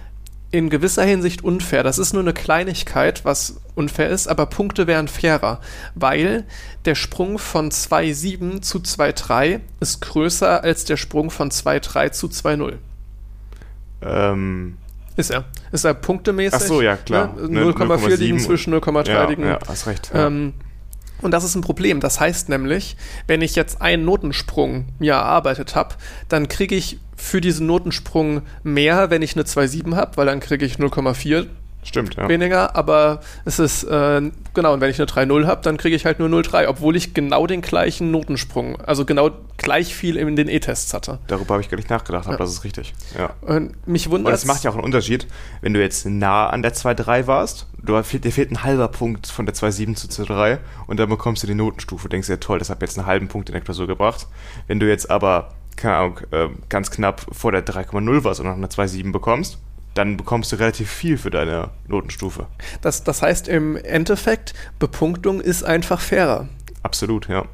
in gewisser Hinsicht unfair. Das ist nur eine Kleinigkeit, was unfair ist, aber Punkte wären fairer, weil der Sprung von 2,7 zu 2,3 ist größer als der Sprung von 2,3 zu 2,0. Ähm. Ist er. Ist er punktemäßig? Ach so, ja, klar. Ne? 0,4 liegen zwischen 0,3 ja, liegen. Ja, hast recht. Ja. Ähm, und das ist ein Problem. Das heißt nämlich, wenn ich jetzt einen Notensprung mir erarbeitet habe, dann kriege ich für diesen Notensprung mehr, wenn ich eine 2,7 habe, weil dann kriege ich 0,4 Stimmt, ja. weniger, aber es ist, äh, genau, und wenn ich eine 3-0 habe, dann kriege ich halt nur 0,3, obwohl ich genau den gleichen Notensprung, also genau gleich viel in den E-Tests hatte. Darüber habe ich gar nicht nachgedacht, aber ja. das ist richtig. Ja. Und mich wundert. Und es macht ja auch einen Unterschied, wenn du jetzt nah an der 2-3 warst, du, dir fehlt ein halber Punkt von der 2-7 zu 2-3 und dann bekommst du die Notenstufe, denkst dir, ja, toll, das hat jetzt einen halben Punkt in der Klausur gebracht. Wenn du jetzt aber, keine Ahnung, äh, ganz knapp vor der 3,0 warst und noch eine 2-7 bekommst, dann bekommst du relativ viel für deine Notenstufe. Das, das heißt im Endeffekt, Bepunktung ist einfach fairer. Absolut, ja.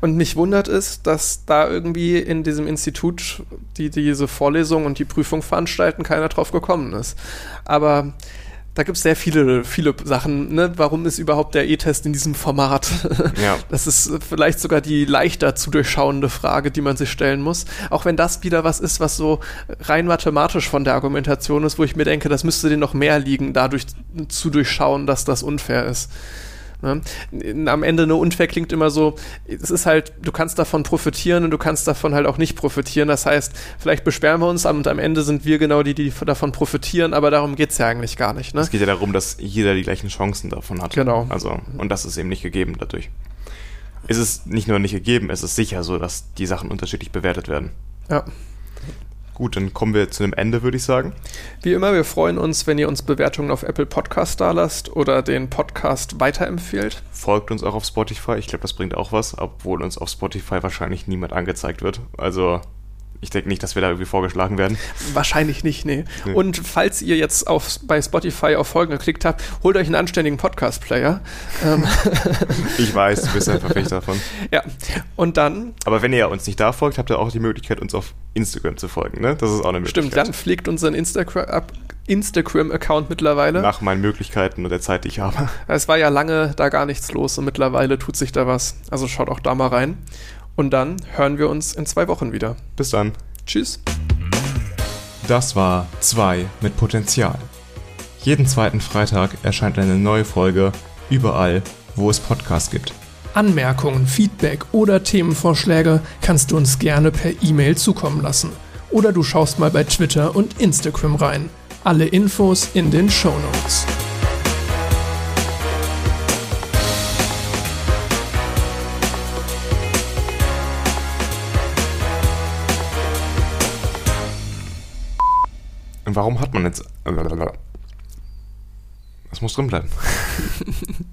Und mich wundert es, dass da irgendwie in diesem Institut, die diese Vorlesung und die Prüfung veranstalten, keiner drauf gekommen ist. Aber da gibt es sehr viele, viele Sachen. Ne? Warum ist überhaupt der E-Test in diesem Format? Ja. Das ist vielleicht sogar die leichter zu durchschauende Frage, die man sich stellen muss. Auch wenn das wieder was ist, was so rein mathematisch von der Argumentation ist, wo ich mir denke, das müsste dir noch mehr liegen, dadurch zu durchschauen, dass das unfair ist. Ne? Am Ende eine unfair klingt immer so, es ist halt, du kannst davon profitieren und du kannst davon halt auch nicht profitieren. Das heißt, vielleicht beschweren wir uns und am Ende sind wir genau die, die davon profitieren, aber darum geht es ja eigentlich gar nicht. Ne? Es geht ja darum, dass jeder die gleichen Chancen davon hat. Genau. Also, und das ist eben nicht gegeben dadurch. Es ist nicht nur nicht gegeben, es ist sicher so, dass die Sachen unterschiedlich bewertet werden. Ja. Gut, dann kommen wir zu einem Ende, würde ich sagen. Wie immer, wir freuen uns, wenn ihr uns Bewertungen auf Apple Podcast da lasst oder den Podcast weiterempfehlt. Folgt uns auch auf Spotify. Ich glaube, das bringt auch was, obwohl uns auf Spotify wahrscheinlich niemand angezeigt wird. Also ich denke nicht, dass wir da irgendwie vorgeschlagen werden. Wahrscheinlich nicht, nee. nee. Und falls ihr jetzt auf, bei Spotify auf Folgen geklickt habt, holt euch einen anständigen Podcast-Player. Ähm. ich weiß, du bist ein Verfechter davon. Ja, und dann... Aber wenn ihr uns nicht da folgt, habt ihr auch die Möglichkeit, uns auf Instagram zu folgen, ne? Das ist auch eine Möglichkeit. Stimmt, dann pflegt unseren Instagram Instagram-Account mittlerweile. Nach meinen Möglichkeiten und der Zeit, die ich habe. Es war ja lange da gar nichts los und mittlerweile tut sich da was. Also schaut auch da mal rein. Und dann hören wir uns in zwei Wochen wieder. Bis dann. Tschüss. Das war 2 mit Potenzial. Jeden zweiten Freitag erscheint eine neue Folge überall, wo es Podcasts gibt. Anmerkungen, Feedback oder Themenvorschläge kannst du uns gerne per E-Mail zukommen lassen. Oder du schaust mal bei Twitter und Instagram rein. Alle Infos in den Show Notes. Warum hat man jetzt. Das muss drin bleiben.